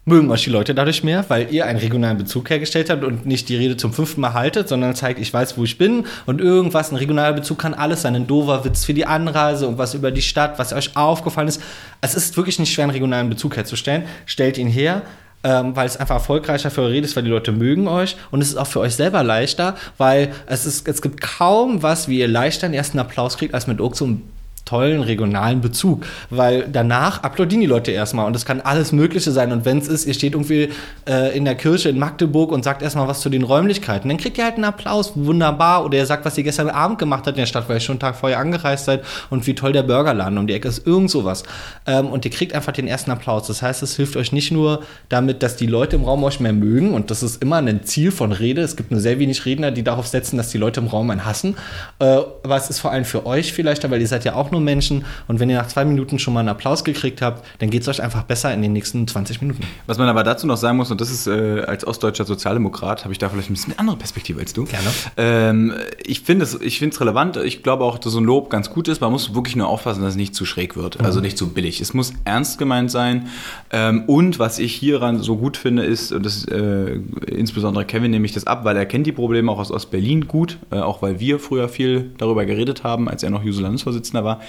mögen euch die Leute dadurch mehr, weil ihr einen regionalen Bezug hergestellt habt und nicht die Rede zum fünften Mal haltet, sondern zeigt, ich weiß, wo ich bin und irgendwas, ein regionaler Bezug kann alles sein, ein dover Witz für die Anreise und was über die Stadt, was euch aufgefallen ist. Es ist wirklich nicht schwer, einen regionalen Bezug herzustellen. Stellt ihn her, ähm, weil es einfach erfolgreicher für eure Rede ist, weil die Leute mögen euch und es ist auch für euch selber leichter, weil es, ist, es gibt kaum was, wie ihr leichter den ersten Applaus kriegt, als mit so tollen regionalen Bezug, weil danach applaudieren die Leute erstmal und es kann alles Mögliche sein und wenn es ist, ihr steht irgendwie äh, in der Kirche in Magdeburg und sagt erstmal was zu den Räumlichkeiten, dann kriegt ihr halt einen Applaus, wunderbar, oder ihr sagt, was ihr gestern Abend gemacht habt in der Stadt, weil ihr schon einen Tag vorher angereist seid und wie toll der Burgerladen um die Ecke ist, irgend sowas. Ähm, und ihr kriegt einfach den ersten Applaus. Das heißt, es hilft euch nicht nur damit, dass die Leute im Raum euch mehr mögen und das ist immer ein Ziel von Rede. Es gibt nur sehr wenig Redner, die darauf setzen, dass die Leute im Raum einen hassen. Äh, aber es ist vor allem für euch vielleicht, weil ihr seid ja auch nur Menschen und wenn ihr nach zwei Minuten schon mal einen Applaus gekriegt habt, dann geht es euch einfach besser in den nächsten 20 Minuten. Was man aber dazu noch sagen muss, und das ist äh, als ostdeutscher Sozialdemokrat, habe ich da vielleicht ein bisschen eine andere Perspektive als du. Gerne. Ähm, ich finde es ich find's relevant. Ich glaube auch, dass so ein Lob ganz gut ist. Man muss wirklich nur aufpassen, dass es nicht zu schräg wird. Also nicht zu billig. Es muss ernst gemeint sein. Ähm, und was ich hieran so gut finde, ist, und das äh, insbesondere Kevin nehme ich das ab, weil er kennt die Probleme auch aus Ostberlin gut, äh, auch weil wir früher viel darüber geredet haben, als er noch Juso-Landesvorsitzender war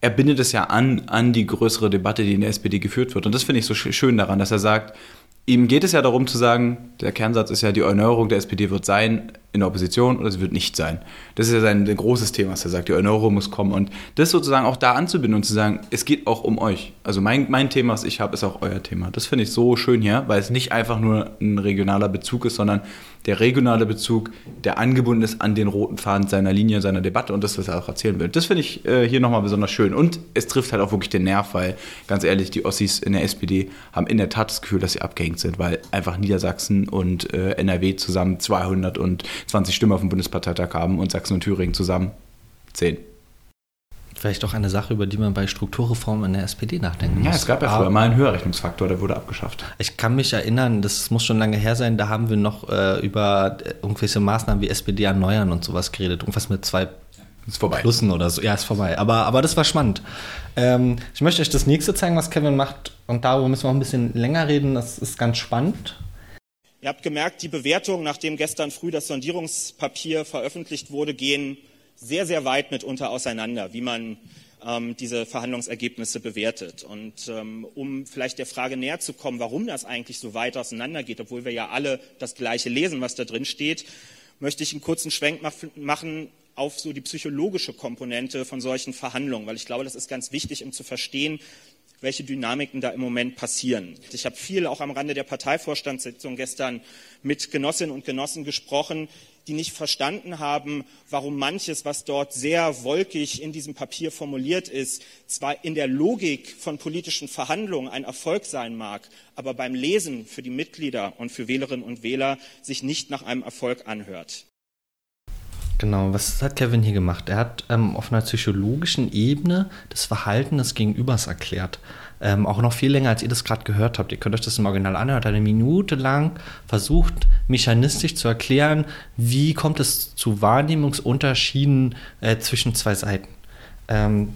er bindet es ja an, an die größere Debatte, die in der SPD geführt wird. Und das finde ich so sch- schön daran, dass er sagt, ihm geht es ja darum zu sagen, der Kernsatz ist ja, die Erneuerung der SPD wird sein in der Opposition oder sie wird nicht sein. Das ist ja sein ein großes Thema, was er sagt, die Erneuerung muss kommen. Und das sozusagen auch da anzubinden und zu sagen, es geht auch um euch. Also mein, mein Thema, was ich habe, ist auch euer Thema. Das finde ich so schön hier, weil es nicht einfach nur ein regionaler Bezug ist, sondern der regionale Bezug, der angebunden ist an den roten Faden seiner Linie, seiner Debatte und das, was er auch erzählen will. Das finde ich äh, hier nochmal besonders schön. Und es trifft halt auch wirklich den Nerv, weil ganz ehrlich, die Ossis in der SPD haben in der Tat das Gefühl, dass sie abgehängt sind, weil einfach Niedersachsen und äh, NRW zusammen 220 Stimmen auf dem Bundesparteitag haben und Sachsen und Thüringen zusammen 10. Vielleicht auch eine Sache, über die man bei Strukturreformen in der SPD nachdenken Ja, muss. es gab ja früher Aber- mal einen Höherrechnungsfaktor, der wurde abgeschafft. Ich kann mich erinnern, das muss schon lange her sein, da haben wir noch äh, über äh, irgendwelche Maßnahmen wie SPD erneuern und sowas geredet. Irgendwas mit zwei Ist vorbei. Plussen oder so. Ja, ist vorbei. Aber, aber das war spannend. Ähm, ich möchte euch das nächste zeigen, was Kevin macht. Und darüber müssen wir auch ein bisschen länger reden. Das ist ganz spannend. Ihr habt gemerkt, die Bewertungen, nachdem gestern früh das Sondierungspapier veröffentlicht wurde, gehen sehr, sehr weit mitunter auseinander, wie man ähm, diese Verhandlungsergebnisse bewertet. Und ähm, um vielleicht der Frage näher zu kommen, warum das eigentlich so weit auseinandergeht, obwohl wir ja alle das Gleiche lesen, was da drin steht, möchte ich einen kurzen Schwenk mach- machen auf so die psychologische Komponente von solchen Verhandlungen, weil ich glaube, das ist ganz wichtig, um zu verstehen, welche Dynamiken da im Moment passieren. Ich habe viel auch am Rande der Parteivorstandssitzung gestern mit Genossinnen und Genossen gesprochen, die nicht verstanden haben, warum manches, was dort sehr wolkig in diesem Papier formuliert ist, zwar in der Logik von politischen Verhandlungen ein Erfolg sein mag, aber beim Lesen für die Mitglieder und für Wählerinnen und Wähler sich nicht nach einem Erfolg anhört. Genau, was hat Kevin hier gemacht? Er hat ähm, auf einer psychologischen Ebene das Verhalten des Gegenübers erklärt. Ähm, auch noch viel länger, als ihr das gerade gehört habt. Ihr könnt euch das im Original anhören. Hat eine Minute lang versucht, mechanistisch zu erklären, wie kommt es zu Wahrnehmungsunterschieden äh, zwischen zwei Seiten. Ähm,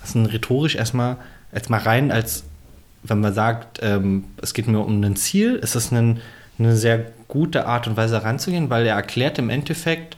das ist ein rhetorisch erstmal, jetzt mal rein, als wenn man sagt, ähm, es geht nur um ein Ziel, ist das ein, eine sehr gute Art und Weise ranzugehen, weil er erklärt im Endeffekt,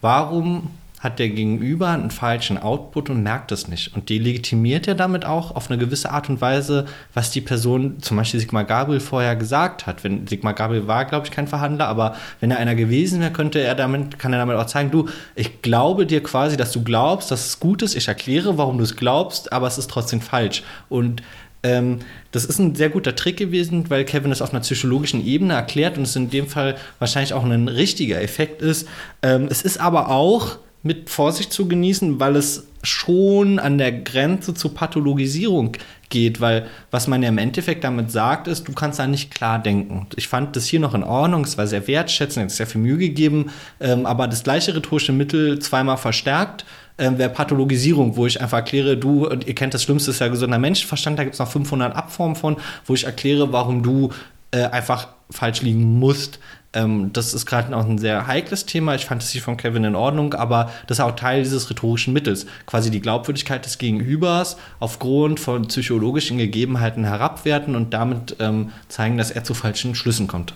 warum hat der Gegenüber einen falschen Output und merkt es nicht. Und delegitimiert er damit auch auf eine gewisse Art und Weise, was die Person, zum Beispiel Sigmar Gabriel, vorher gesagt hat. Wenn Sigmar Gabriel war, glaube ich, kein Verhandler, aber wenn er einer gewesen wäre, könnte er damit, kann er damit auch zeigen, du, ich glaube dir quasi, dass du glaubst, dass es gut ist, ich erkläre, warum du es glaubst, aber es ist trotzdem falsch. Und ähm, das ist ein sehr guter Trick gewesen, weil Kevin es auf einer psychologischen Ebene erklärt und es in dem Fall wahrscheinlich auch ein richtiger Effekt ist. Ähm, es ist aber auch mit Vorsicht zu genießen, weil es schon an der Grenze zur Pathologisierung geht, weil was man ja im Endeffekt damit sagt, ist, du kannst da nicht klar denken. Ich fand das hier noch in Ordnung, es war sehr wertschätzend, es ist sehr viel Mühe gegeben, ähm, aber das gleiche rhetorische Mittel zweimal verstärkt ähm, wäre Pathologisierung, wo ich einfach erkläre, du, ihr kennt das Schlimmste, ist ja gesunder Menschenverstand, da gibt es noch 500 Abformen von, wo ich erkläre, warum du äh, einfach falsch liegen musst. Ähm, das ist gerade auch ein sehr heikles Thema. Ich fand es hier von Kevin in Ordnung, aber das ist auch Teil dieses rhetorischen Mittels. Quasi die Glaubwürdigkeit des Gegenübers aufgrund von psychologischen Gegebenheiten herabwerten und damit ähm, zeigen, dass er zu falschen Schlüssen kommt.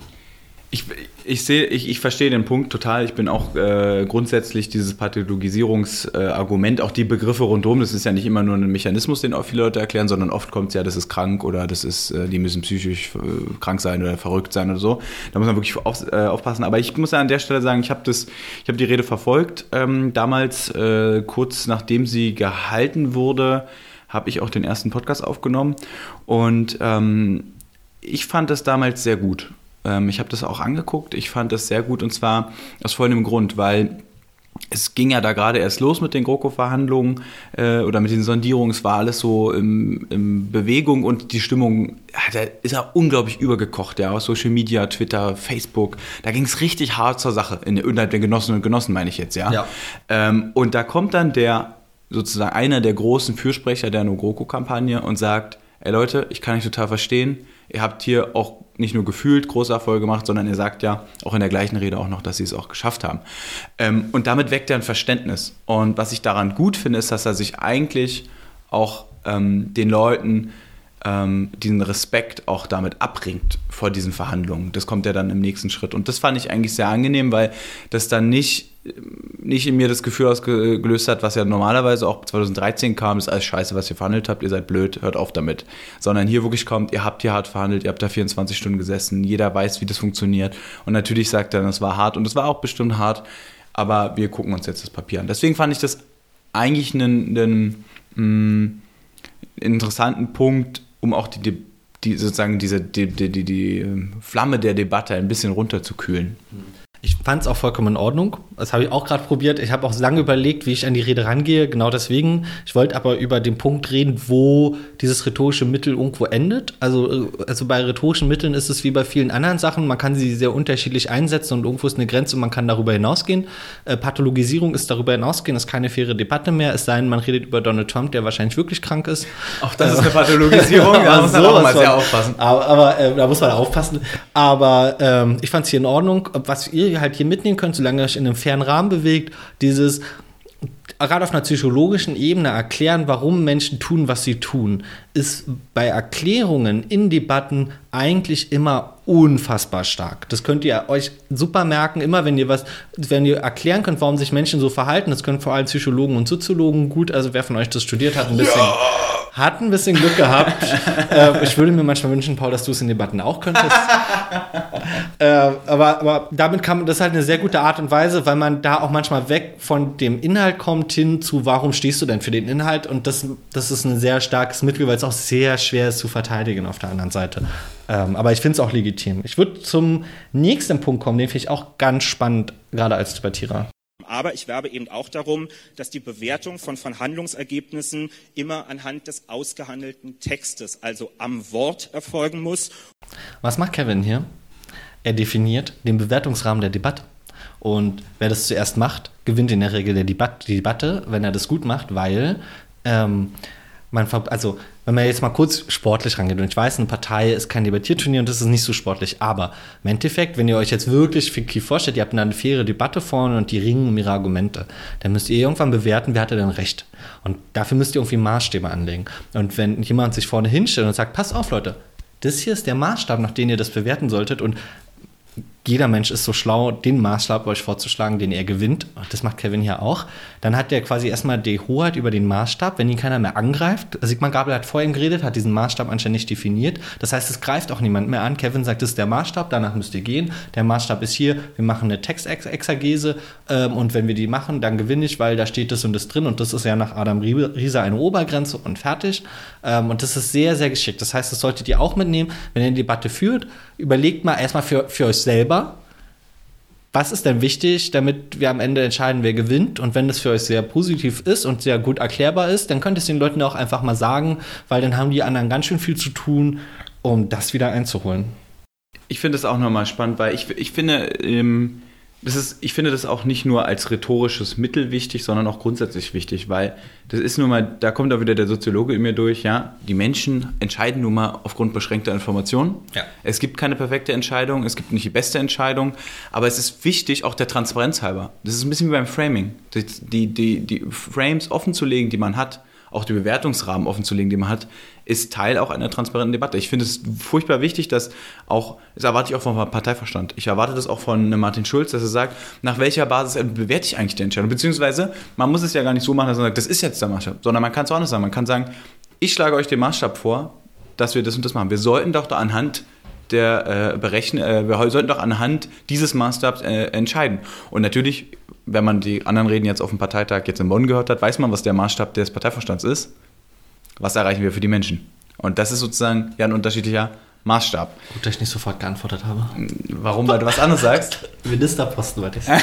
Ich, ich sehe, ich, ich verstehe den Punkt total. Ich bin auch äh, grundsätzlich dieses Pathologisierungsargument, äh, auch die Begriffe rundherum, das ist ja nicht immer nur ein Mechanismus, den auch viele Leute erklären, sondern oft kommt es ja, das ist krank oder das ist, äh, die müssen psychisch äh, krank sein oder verrückt sein oder so. Da muss man wirklich auf, äh, aufpassen. Aber ich muss ja an der Stelle sagen, ich habe das, ich habe die Rede verfolgt. Ähm, damals, äh, kurz nachdem sie gehalten wurde, habe ich auch den ersten Podcast aufgenommen und ähm, ich fand das damals sehr gut. Ähm, ich habe das auch angeguckt. Ich fand das sehr gut und zwar aus folgendem Grund, weil es ging ja da gerade erst los mit den GroKo-Verhandlungen äh, oder mit den Sondierungen. Es war alles so in, in Bewegung und die Stimmung da ist ja unglaublich übergekocht, ja, aus Social Media, Twitter, Facebook. Da ging es richtig hart zur Sache, in, innerhalb der Genossinnen und Genossen, meine ich jetzt, ja. Ja. Ähm, und da kommt dann der, sozusagen einer der großen Fürsprecher der No-GroKo-Kampagne und sagt, ey Leute, ich kann euch total verstehen, ihr habt hier auch nicht nur gefühlt große Erfolge gemacht, sondern ihr sagt ja auch in der gleichen Rede auch noch, dass sie es auch geschafft haben. Ähm, und damit weckt er ein Verständnis. Und was ich daran gut finde, ist, dass er sich eigentlich auch ähm, den Leuten ähm, diesen Respekt auch damit abbringt vor diesen Verhandlungen. Das kommt ja dann im nächsten Schritt. Und das fand ich eigentlich sehr angenehm, weil das dann nicht, nicht in mir das Gefühl ausgelöst hat, was ja normalerweise auch 2013 kam, ist alles scheiße, was ihr verhandelt habt, ihr seid blöd, hört auf damit. Sondern hier wirklich kommt, ihr habt hier hart verhandelt, ihr habt da 24 Stunden gesessen, jeder weiß, wie das funktioniert. Und natürlich sagt er, das war hart und es war auch bestimmt hart, aber wir gucken uns jetzt das Papier an. Deswegen fand ich das eigentlich einen, einen mh, interessanten Punkt, um auch die, die sozusagen diese die, die, die, die Flamme der Debatte ein bisschen runterzukühlen. Ich fand es auch vollkommen in Ordnung. Das habe ich auch gerade probiert. Ich habe auch lange überlegt, wie ich an die Rede rangehe. Genau deswegen. Ich wollte aber über den Punkt reden, wo dieses rhetorische Mittel irgendwo endet. Also, also bei rhetorischen Mitteln ist es wie bei vielen anderen Sachen. Man kann sie sehr unterschiedlich einsetzen und irgendwo ist eine Grenze und man kann darüber hinausgehen. Äh, Pathologisierung ist darüber hinausgehen, ist keine faire Debatte mehr. Es sei denn, man redet über Donald Trump, der wahrscheinlich wirklich krank ist. Auch das ist eine Pathologisierung. da muss man auch mal sehr aufpassen. Aber, aber äh, da muss man aufpassen. Aber ähm, ich fand es hier in Ordnung. Was ihr halt hier mitnehmen könnt, solange ihr euch in einem fairen Rahmen bewegt, dieses gerade auf einer psychologischen Ebene erklären, warum Menschen tun, was sie tun, ist bei Erklärungen in Debatten eigentlich immer unfassbar stark. Das könnt ihr euch super merken, immer wenn ihr was, wenn ihr erklären könnt, warum sich Menschen so verhalten, das können vor allem Psychologen und Soziologen gut, also wer von euch das studiert hat, ein bisschen, ja. Hat ein bisschen Glück gehabt. äh, ich würde mir manchmal wünschen, Paul, dass du es in Debatten auch könntest. äh, aber, aber damit kann man, das ist halt eine sehr gute Art und Weise, weil man da auch manchmal weg von dem Inhalt kommt hin zu, warum stehst du denn für den Inhalt? Und das, das ist ein sehr starkes Mittel, weil es auch sehr schwer ist zu verteidigen auf der anderen Seite. Ähm, aber ich finde es auch legitim. Ich würde zum nächsten Punkt kommen, den finde ich auch ganz spannend, gerade als Debattierer. Aber ich werbe eben auch darum, dass die Bewertung von Verhandlungsergebnissen immer anhand des ausgehandelten Textes, also am Wort, erfolgen muss. Was macht Kevin hier? Er definiert den Bewertungsrahmen der Debatte. Und wer das zuerst macht, gewinnt in der Regel die Debatte, wenn er das gut macht, weil ähm, man, also wenn man jetzt mal kurz sportlich rangeht, und ich weiß, eine Partei ist kein Debattierturnier und das ist nicht so sportlich, aber im Endeffekt, wenn ihr euch jetzt wirklich fiktiv vorstellt, ihr habt eine faire Debatte vorne und die ringen um ihre Argumente, dann müsst ihr irgendwann bewerten, wer hatte denn recht. Und dafür müsst ihr irgendwie Maßstäbe anlegen. Und wenn jemand sich vorne hinstellt und sagt, pass auf, Leute, das hier ist der Maßstab, nach dem ihr das bewerten solltet und jeder Mensch ist so schlau, den Maßstab euch vorzuschlagen, den er gewinnt. Das macht Kevin hier auch. Dann hat er quasi erstmal die Hoheit über den Maßstab, wenn ihn keiner mehr angreift. Sigmar Gabel hat vorhin geredet, hat diesen Maßstab nicht definiert. Das heißt, es greift auch niemand mehr an. Kevin sagt, das ist der Maßstab, danach müsst ihr gehen. Der Maßstab ist hier, wir machen eine Textexergese ähm, und wenn wir die machen, dann gewinne ich, weil da steht das und das drin und das ist ja nach Adam Riese eine Obergrenze und fertig. Ähm, und das ist sehr, sehr geschickt. Das heißt, das solltet ihr auch mitnehmen, wenn ihr eine Debatte führt. Überlegt mal erstmal für, für euch selber, was ist denn wichtig, damit wir am Ende entscheiden, wer gewinnt? Und wenn das für euch sehr positiv ist und sehr gut erklärbar ist, dann könnt ihr es den Leuten auch einfach mal sagen, weil dann haben die anderen ganz schön viel zu tun, um das wieder einzuholen. Ich finde es auch nochmal spannend, weil ich, ich finde, ähm, das ist, ich finde das auch nicht nur als rhetorisches Mittel wichtig, sondern auch grundsätzlich wichtig, weil das ist nun mal, da kommt auch wieder der Soziologe in mir durch, ja, die Menschen entscheiden nun mal aufgrund beschränkter Informationen. Ja. Es gibt keine perfekte Entscheidung, es gibt nicht die beste Entscheidung, aber es ist wichtig, auch der Transparenz halber. Das ist ein bisschen wie beim Framing, die, die, die, die Frames offen zu legen, die man hat, auch die Bewertungsrahmen offenzulegen, die man hat, ist Teil auch einer transparenten Debatte. Ich finde es furchtbar wichtig, dass auch, das erwarte ich auch vom Parteiverstand, ich erwarte das auch von Martin Schulz, dass er sagt, nach welcher Basis bewerte ich eigentlich die Entscheidung? Beziehungsweise, man muss es ja gar nicht so machen, dass man sagt, das ist jetzt der Maßstab, sondern man kann es auch anders sagen. Man kann sagen, ich schlage euch den Maßstab vor, dass wir das und das machen. Wir sollten doch da anhand der äh, berechnen, äh, wir sollten doch anhand dieses Maßstabs äh, entscheiden. Und natürlich, wenn man die anderen Reden jetzt auf dem Parteitag jetzt in Bonn gehört hat, weiß man, was der Maßstab des Parteivorstands ist. Was erreichen wir für die Menschen? Und das ist sozusagen ja ein unterschiedlicher Maßstab. Gut, dass ich nicht sofort geantwortet habe. Warum? Weil du was anderes sagst? Ministerposten, wollte ich sagen.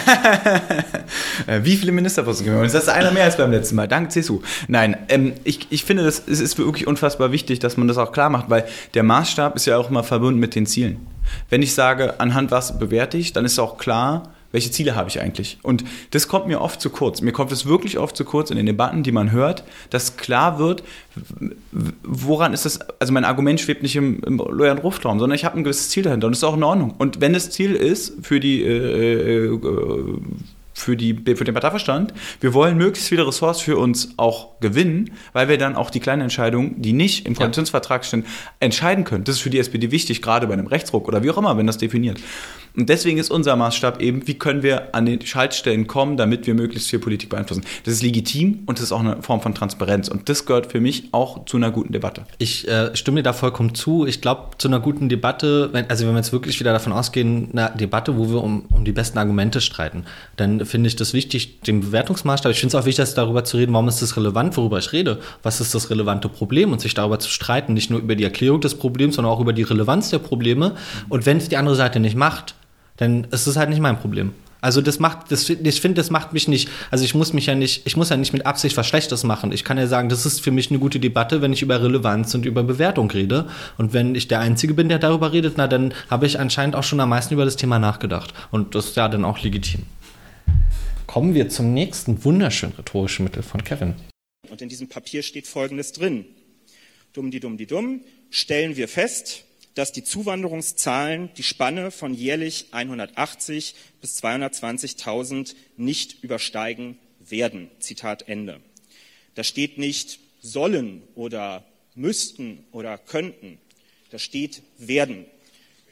Wie viele Ministerposten gibt es? Das ist einer mehr als beim letzten Mal. Dank CSU. Nein, ähm, ich, ich finde, das, es ist wirklich unfassbar wichtig, dass man das auch klar macht, weil der Maßstab ist ja auch immer verbunden mit den Zielen. Wenn ich sage, anhand was bewerte ich, dann ist auch klar, welche Ziele habe ich eigentlich? Und das kommt mir oft zu kurz. Mir kommt es wirklich oft zu kurz in den Debatten, die man hört, dass klar wird, woran ist das, also mein Argument schwebt nicht im, im loyalen Luftraum, sondern ich habe ein gewisses Ziel dahinter und das ist auch in Ordnung. Und wenn das Ziel ist, für die äh, äh, für, die, für den Parteiverstand, wir wollen möglichst viele Ressorts für uns auch gewinnen, weil wir dann auch die kleinen Entscheidungen, die nicht im Koalitionsvertrag stehen, entscheiden können. Das ist für die SPD wichtig, gerade bei einem Rechtsruck oder wie auch immer, wenn das definiert. Und deswegen ist unser Maßstab eben, wie können wir an die Schaltstellen kommen, damit wir möglichst viel Politik beeinflussen. Das ist legitim und das ist auch eine Form von Transparenz. Und das gehört für mich auch zu einer guten Debatte. Ich äh, stimme dir da vollkommen zu. Ich glaube, zu einer guten Debatte, wenn, also wenn wir jetzt wirklich wieder davon ausgehen, eine Debatte, wo wir um, um die besten Argumente streiten, dann finde ich das wichtig, den Bewertungsmaßstab. Ich finde es auch wichtig, darüber zu reden, warum ist das relevant, worüber ich rede, was ist das relevante Problem und sich darüber zu streiten, nicht nur über die Erklärung des Problems, sondern auch über die Relevanz der Probleme. Und wenn es die andere Seite nicht macht, dann ist es halt nicht mein Problem. Also das macht, das, ich finde, das macht mich nicht, also ich muss mich ja nicht, ich muss ja nicht mit Absicht was Schlechtes machen. Ich kann ja sagen, das ist für mich eine gute Debatte, wenn ich über Relevanz und über Bewertung rede. Und wenn ich der Einzige bin, der darüber redet, na dann habe ich anscheinend auch schon am meisten über das Thema nachgedacht. Und das ist ja dann auch legitim. Kommen wir zum nächsten wunderschönen rhetorischen Mittel von Kevin. Und in diesem Papier steht Folgendes drin. Dumm, die dumm, die dumm. Stellen wir fest, dass die Zuwanderungszahlen die Spanne von jährlich 180 bis 220.000 nicht übersteigen werden. Zitat Ende. Da steht nicht sollen oder müssten oder könnten. Da steht werden.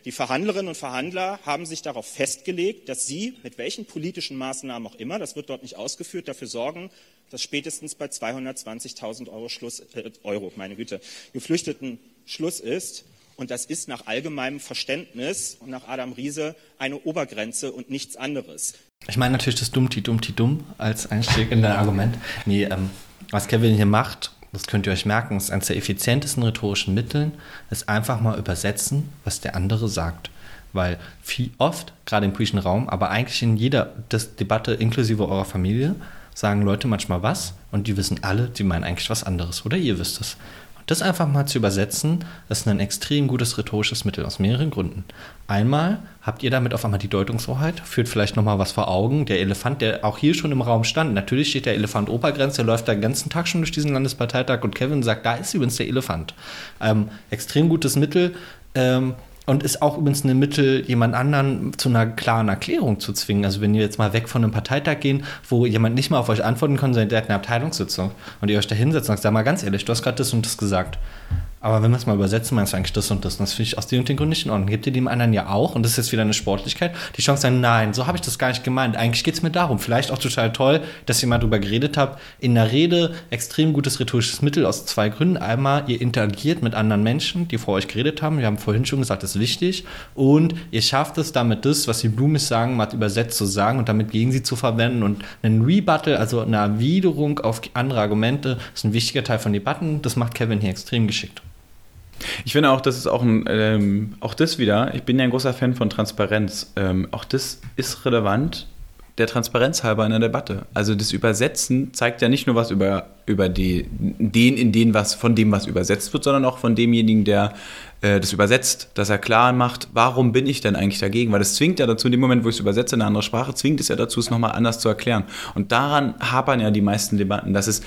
Die Verhandlerinnen und Verhandler haben sich darauf festgelegt, dass sie mit welchen politischen Maßnahmen auch immer, das wird dort nicht ausgeführt, dafür sorgen, dass spätestens bei 220.000 Euro Schluss, äh, Euro, meine Güte, Geflüchteten Schluss ist. Und das ist nach allgemeinem Verständnis und nach Adam Riese eine Obergrenze und nichts anderes. Ich meine natürlich das Dummti, Dummti, Dumm als Einstieg in dein Argument. Nee, ähm, was Kevin hier macht, das könnt ihr euch merken, ist eines der effizientesten rhetorischen Mitteln, ist einfach mal übersetzen, was der andere sagt. Weil viel oft, gerade im politischen Raum, aber eigentlich in jeder Debatte inklusive eurer Familie, sagen Leute manchmal was und die wissen alle, die meinen eigentlich was anderes. Oder ihr wisst es. Das einfach mal zu übersetzen, ist ein extrem gutes rhetorisches Mittel aus mehreren Gründen. Einmal habt ihr damit auf einmal die Deutungshoheit, führt vielleicht nochmal was vor Augen. Der Elefant, der auch hier schon im Raum stand, natürlich steht der Elefant Obergrenze, der läuft den ganzen Tag schon durch diesen Landesparteitag und Kevin sagt, da ist übrigens der Elefant. Ähm, extrem gutes Mittel. Ähm, und ist auch übrigens ein Mittel, jemand anderen zu einer klaren Erklärung zu zwingen. Also wenn ihr jetzt mal weg von einem Parteitag gehen, wo jemand nicht mal auf euch antworten kann, sondern der hat eine Abteilungssitzung und ihr euch da hinsetzt und sagt, sag mal ganz ehrlich, du hast gerade das und das gesagt. Aber wenn wir es mal übersetzen, meinst du eigentlich das und das. Und das finde ich aus den und den Gründen nicht in Ordnung. Gebt ihr dem anderen ja auch, und das ist jetzt wieder eine Sportlichkeit, die Chance sagen, nein, so habe ich das gar nicht gemeint. Eigentlich geht es mir darum. Vielleicht auch total toll, dass ihr mal drüber geredet habt. In der Rede extrem gutes rhetorisches Mittel aus zwei Gründen. Einmal, ihr interagiert mit anderen Menschen, die vor euch geredet haben. Wir haben vorhin schon gesagt, das ist wichtig. Und ihr schafft es damit, das, was die Blumis sagen, mal übersetzt zu sagen und damit gegen sie zu verwenden. Und ein Rebuttal, also eine Erwiderung auf andere Argumente, ist ein wichtiger Teil von Debatten. Das macht Kevin hier extrem geschickt. Ich finde auch, das ist auch ein, ähm, auch das wieder, ich bin ja ein großer Fan von Transparenz. Ähm, auch das ist relevant, der Transparenz halber in der Debatte. Also das Übersetzen zeigt ja nicht nur was über, über die, den, in den was, von dem, was übersetzt wird, sondern auch von demjenigen, der äh, das übersetzt, dass er klar macht, warum bin ich denn eigentlich dagegen? Weil das zwingt ja dazu, in dem Moment, wo ich es übersetze in eine andere Sprache, zwingt es ja dazu, es nochmal anders zu erklären. Und daran hapern ja die meisten Debatten, dass es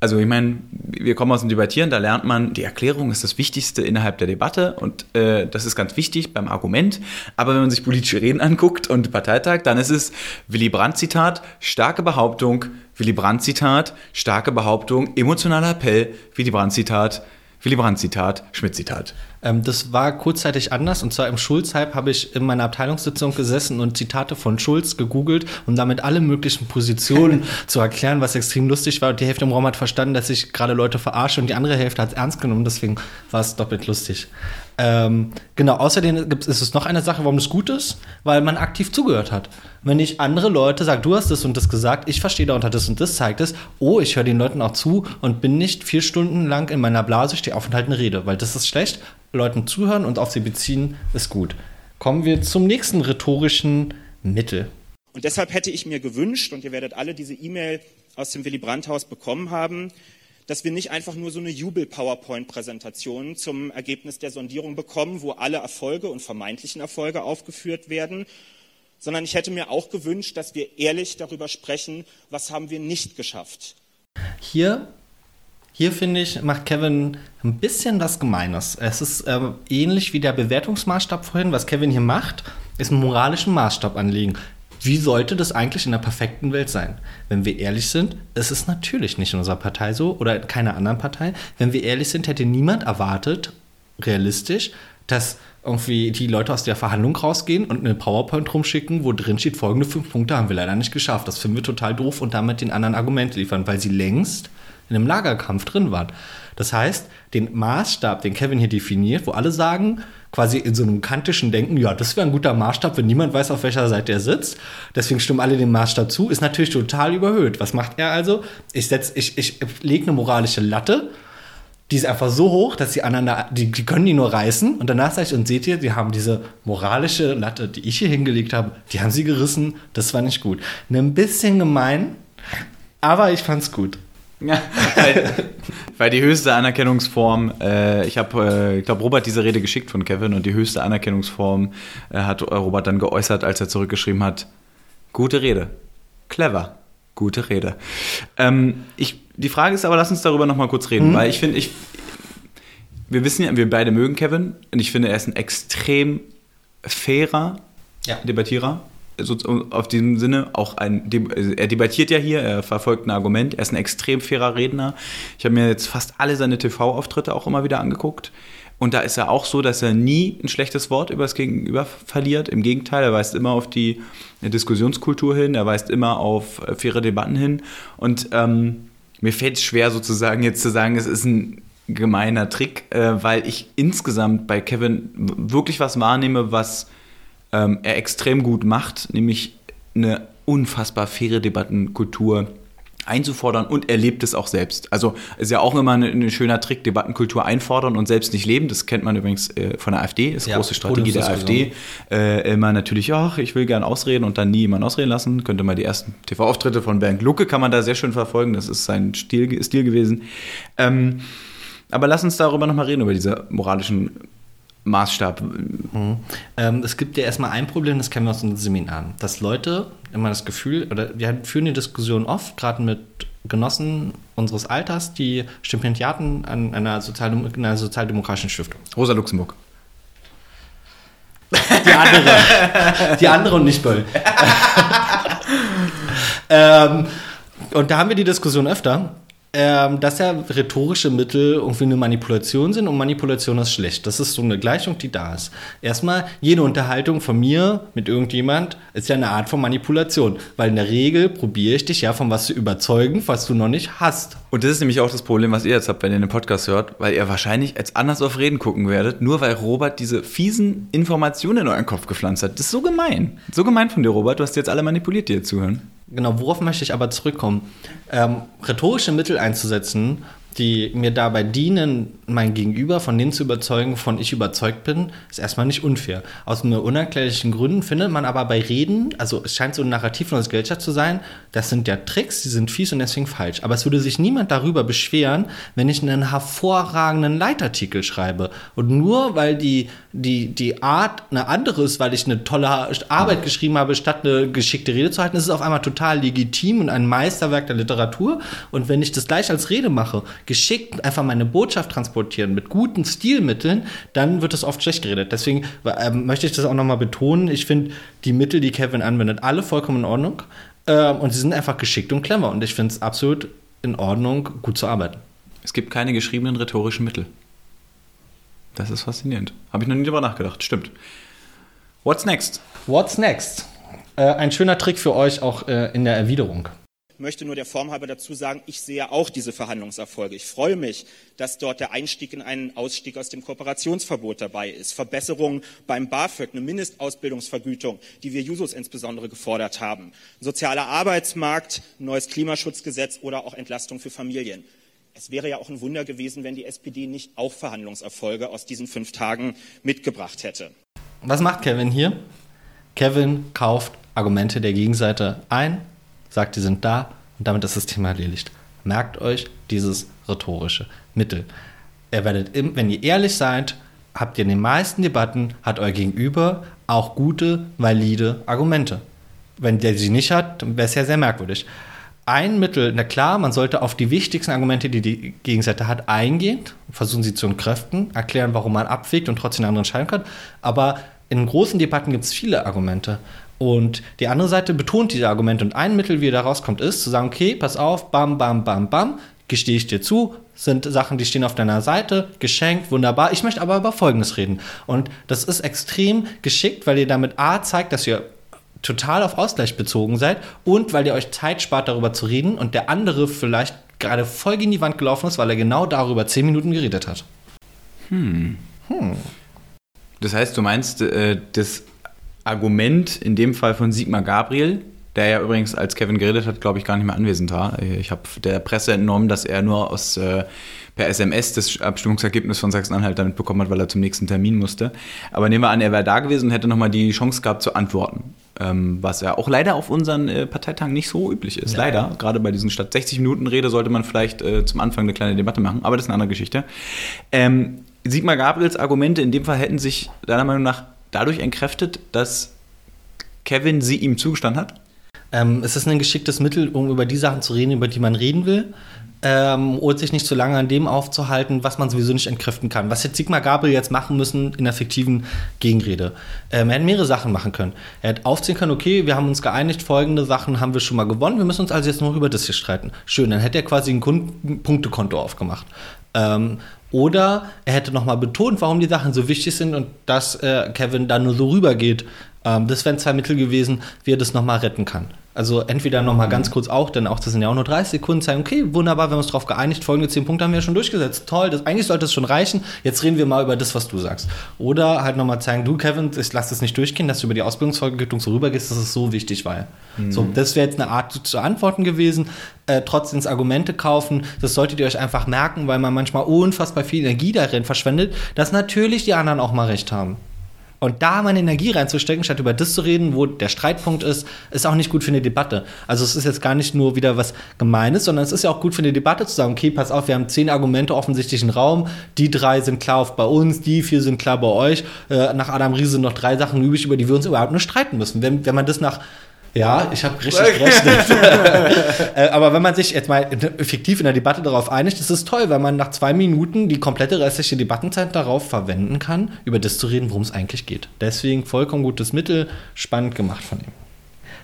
also ich meine, wir kommen aus dem Debattieren, da lernt man, die Erklärung ist das Wichtigste innerhalb der Debatte und äh, das ist ganz wichtig beim Argument. Aber wenn man sich politische Reden anguckt und Parteitag, dann ist es Willy Brandt Zitat, starke Behauptung, Willy Brandt-Zitat, starke Behauptung, emotionaler Appell, Willy Brandt-Zitat, Willy Brandt-Zitat, Schmidt-Zitat. Ähm, das war kurzzeitig anders und zwar im Schulz-Hype habe ich in meiner Abteilungssitzung gesessen und Zitate von Schulz gegoogelt, um damit alle möglichen Positionen zu erklären, was extrem lustig war. Und die Hälfte im Raum hat verstanden, dass ich gerade Leute verarsche und die andere Hälfte hat es ernst genommen, deswegen war es doppelt lustig. Ähm, genau, außerdem gibt, ist es noch eine Sache, warum es gut ist, weil man aktiv zugehört hat. Wenn ich andere Leute sage, du hast das und das gesagt, ich verstehe darunter das und das, zeigt es, oh, ich höre den Leuten auch zu und bin nicht vier Stunden lang in meiner Blase, stehe auf und halte eine Rede, weil das ist schlecht. Leuten zuhören und auf sie beziehen ist gut. Kommen wir zum nächsten rhetorischen Mittel. Und deshalb hätte ich mir gewünscht, und ihr werdet alle diese E-Mail aus dem Willy Brandt-Haus bekommen haben, dass wir nicht einfach nur so eine Jubel-PowerPoint-Präsentation zum Ergebnis der Sondierung bekommen, wo alle Erfolge und vermeintlichen Erfolge aufgeführt werden, sondern ich hätte mir auch gewünscht, dass wir ehrlich darüber sprechen, was haben wir nicht geschafft. Hier, hier finde ich, macht Kevin ein bisschen was Gemeines. Es ist äh, ähnlich wie der Bewertungsmaßstab vorhin. Was Kevin hier macht, ist einen moralischen Maßstab anlegen. Wie sollte das eigentlich in der perfekten Welt sein? Wenn wir ehrlich sind, ist es natürlich nicht in unserer Partei so oder in keiner anderen Partei. Wenn wir ehrlich sind, hätte niemand erwartet, realistisch, dass irgendwie die Leute aus der Verhandlung rausgehen und eine PowerPoint rumschicken, wo drin steht, folgende fünf Punkte haben wir leider nicht geschafft. Das finden wir total doof und damit den anderen Argumente liefern, weil sie längst in einem Lagerkampf drin waren. Das heißt, den Maßstab, den Kevin hier definiert, wo alle sagen, quasi in so einem kantischen Denken, ja, das wäre ein guter Maßstab, wenn niemand weiß, auf welcher Seite er sitzt. Deswegen stimmen alle dem Maßstab zu, ist natürlich total überhöht. Was macht er also? Ich, ich, ich lege eine moralische Latte, die ist einfach so hoch, dass die anderen, die, die können die nur reißen. Und danach sage ich, und seht ihr, die haben diese moralische Latte, die ich hier hingelegt habe, die haben sie gerissen. Das war nicht gut. Ein bisschen gemein, aber ich fand's gut. Ja, weil, die höchste Anerkennungsform, äh, ich habe, äh, ich glaube, Robert diese Rede geschickt von Kevin und die höchste Anerkennungsform äh, hat Robert dann geäußert, als er zurückgeschrieben hat, gute Rede, clever, gute Rede. Ähm, ich, die Frage ist aber, lass uns darüber nochmal kurz reden, Mhm. weil ich finde, ich, wir wissen ja, wir beide mögen Kevin und ich finde, er ist ein extrem fairer Ja. Debattierer. So, auf diesem Sinne auch ein, also er debattiert ja hier, er verfolgt ein Argument, er ist ein extrem fairer Redner. Ich habe mir jetzt fast alle seine TV-Auftritte auch immer wieder angeguckt. Und da ist er auch so, dass er nie ein schlechtes Wort über das Gegenüber verliert. Im Gegenteil, er weist immer auf die Diskussionskultur hin, er weist immer auf äh, faire Debatten hin. Und ähm, mir fällt es schwer, sozusagen jetzt zu sagen, es ist ein gemeiner Trick, äh, weil ich insgesamt bei Kevin wirklich was wahrnehme, was ähm, er extrem gut macht, nämlich eine unfassbar faire Debattenkultur einzufordern und er lebt es auch selbst. Also ist ja auch immer ein, ein schöner Trick, Debattenkultur einfordern und selbst nicht leben. Das kennt man übrigens äh, von der AfD, ist Ja, große Strategie der AfD. Äh, immer natürlich, ach, ich will gern ausreden und dann nie jemanden ausreden lassen. Könnte mal die ersten TV-Auftritte von Bernd Lucke kann man da sehr schön verfolgen. Das ist sein Stil, Stil gewesen. Ähm, aber lass uns darüber nochmal reden, über diese moralischen Maßstab. Ähm, es gibt ja erstmal ein Problem, das kennen wir aus unseren Seminaren, dass Leute immer das Gefühl, oder wir führen die Diskussion oft, gerade mit Genossen unseres Alters, die Stipendiaten an einer, Sozialdem in einer sozialdemokratischen Stiftung. Rosa Luxemburg. Die andere. die andere und nicht Böll. ähm, und da haben wir die Diskussion öfter, ähm, dass ja rhetorische Mittel irgendwie eine Manipulation sind und Manipulation ist schlecht. Das ist so eine Gleichung, die da ist. Erstmal, jede Unterhaltung von mir mit irgendjemand ist ja eine Art von Manipulation, weil in der Regel probiere ich dich ja von was zu überzeugen, was du noch nicht hast. Und das ist nämlich auch das Problem, was ihr jetzt habt, wenn ihr den Podcast hört, weil ihr wahrscheinlich als anders auf Reden gucken werdet, nur weil Robert diese fiesen Informationen in euren Kopf gepflanzt hat. Das ist so gemein. So gemein von dir, Robert. Du hast jetzt alle manipuliert, die hier zuhören. Genau, worauf möchte ich aber zurückkommen? Ähm, rhetorische Mittel einzusetzen, die mir dabei dienen, mein Gegenüber von denen zu überzeugen, von ich überzeugt bin, ist erstmal nicht unfair. Aus nur unerklärlichen Gründen findet man aber bei Reden, also es scheint so ein Narrativ von uns Gesellschaft zu sein, das sind ja Tricks, die sind fies und deswegen falsch. Aber es würde sich niemand darüber beschweren, wenn ich einen hervorragenden Leitartikel schreibe. Und nur weil die, die, die Art eine andere ist, weil ich eine tolle Arbeit geschrieben habe, statt eine geschickte Rede zu halten, ist es auf einmal total legitim und ein Meisterwerk der Literatur. Und wenn ich das gleich als Rede mache, geschickt einfach meine Botschaft transportieren mit guten Stilmitteln, dann wird es oft schlecht geredet. Deswegen ähm, möchte ich das auch nochmal betonen. Ich finde die Mittel, die Kevin anwendet, alle vollkommen in Ordnung. Ähm, und sie sind einfach geschickt und clever. Und ich finde es absolut in Ordnung, gut zu arbeiten. Es gibt keine geschriebenen rhetorischen Mittel. Das ist faszinierend. Habe ich noch nie drüber nachgedacht. Stimmt. What's next? What's next? Äh, ein schöner Trick für euch auch äh, in der Erwiderung. Ich möchte nur der Form halber dazu sagen, ich sehe auch diese Verhandlungserfolge. Ich freue mich, dass dort der Einstieg in einen Ausstieg aus dem Kooperationsverbot dabei ist, Verbesserungen beim BAföG, eine Mindestausbildungsvergütung, die wir Jusos insbesondere gefordert haben, ein sozialer Arbeitsmarkt, ein neues Klimaschutzgesetz oder auch Entlastung für Familien. Es wäre ja auch ein Wunder gewesen, wenn die SPD nicht auch Verhandlungserfolge aus diesen fünf Tagen mitgebracht hätte. Was macht Kevin hier? Kevin kauft Argumente der Gegenseite ein, sagt, die sind da und damit ist das Thema erledigt. Merkt euch dieses rhetorische Mittel. Ihr werdet, wenn ihr ehrlich seid, habt ihr in den meisten Debatten, hat euer Gegenüber auch gute, valide Argumente. Wenn der sie nicht hat, wäre es ja sehr merkwürdig. Ein Mittel, na klar, man sollte auf die wichtigsten Argumente, die die Gegenseite hat, eingehen, versuchen sie zu entkräften, erklären, warum man abwägt und trotzdem eine andere Entscheidung hat. Aber in großen Debatten gibt es viele Argumente. Und die andere Seite betont diese Argumente. Und ein Mittel, wie ihr da rauskommt, ist zu sagen, okay, pass auf, bam, bam, bam, bam, gestehe ich dir zu, sind Sachen, die stehen auf deiner Seite, geschenkt, wunderbar. Ich möchte aber über Folgendes reden. Und das ist extrem geschickt, weil ihr damit A zeigt, dass ihr total auf Ausgleich bezogen seid und weil ihr euch Zeit spart, darüber zu reden und der andere vielleicht gerade voll gegen die Wand gelaufen ist, weil er genau darüber zehn Minuten geredet hat. Hm. Hm. Das heißt, du meinst, äh, das Argument in dem Fall von Sigmar Gabriel, der ja übrigens, als Kevin geredet hat, glaube ich, gar nicht mehr anwesend war. Ich habe der Presse entnommen, dass er nur aus, äh, per SMS das Abstimmungsergebnis von Sachsen-Anhalt damit bekommen hat, weil er zum nächsten Termin musste. Aber nehmen wir an, er wäre da gewesen und hätte nochmal die Chance gehabt zu antworten. Ähm, was ja auch leider auf unseren äh, Parteitagen nicht so üblich ist. Ja. Leider. Gerade bei diesen statt 60 Minuten Rede sollte man vielleicht äh, zum Anfang eine kleine Debatte machen. Aber das ist eine andere Geschichte. Ähm, Sigmar Gabriels Argumente in dem Fall hätten sich deiner Meinung nach dadurch entkräftet, dass Kevin sie ihm zugestanden hat? Ähm, es ist ein geschicktes Mittel, um über die Sachen zu reden, über die man reden will. Ähm, und sich nicht zu lange an dem aufzuhalten, was man sowieso nicht entkräften kann. Was hätte Sigmar Gabriel jetzt machen müssen in der fiktiven Gegenrede? Ähm, er hätte mehrere Sachen machen können. Er hätte aufziehen können, okay, wir haben uns geeinigt, folgende Sachen haben wir schon mal gewonnen, wir müssen uns also jetzt nur über das hier streiten. Schön, dann hätte er quasi ein Punktekonto aufgemacht. Ähm, oder er hätte nochmal betont, warum die Sachen so wichtig sind und dass äh, Kevin da nur so rübergeht. Ähm, das wären zwei Mittel gewesen, wie er das nochmal retten kann. Also entweder nochmal ganz kurz auch, denn auch das sind ja auch nur 30 Sekunden, sagen, okay, wunderbar, wir haben uns darauf geeinigt, folgende 10 Punkte haben wir ja schon durchgesetzt. Toll, das, eigentlich sollte es schon reichen, jetzt reden wir mal über das, was du sagst. Oder halt nochmal zeigen, du Kevin, ich lass das nicht durchgehen, dass du über die Ausbildungsvergütung so rübergehst, dass es so wichtig war. Mhm. So, das wäre jetzt eine Art zu, zu antworten gewesen. Äh, trotzdem Argumente kaufen, das solltet ihr euch einfach merken, weil man manchmal unfassbar viel Energie darin verschwendet, dass natürlich die anderen auch mal recht haben. Und da meine Energie reinzustecken, statt über das zu reden, wo der Streitpunkt ist, ist auch nicht gut für eine Debatte. Also es ist jetzt gar nicht nur wieder was Gemeines, sondern es ist ja auch gut für eine Debatte zu sagen, okay, pass auf, wir haben zehn Argumente offensichtlich im Raum, die drei sind klar auf bei uns, die vier sind klar bei euch, äh, nach Adam Riese noch drei Sachen übrig, über die wir uns überhaupt nur streiten müssen. Wenn, wenn man das nach ja, ich habe richtig gerechnet. Äh, Aber wenn man sich jetzt mal effektiv in der Debatte darauf einigt, ist es toll, weil man nach zwei Minuten die komplette restliche Debattenzeit darauf verwenden kann, über das zu reden, worum es eigentlich geht. Deswegen vollkommen gutes Mittel, spannend gemacht von ihm.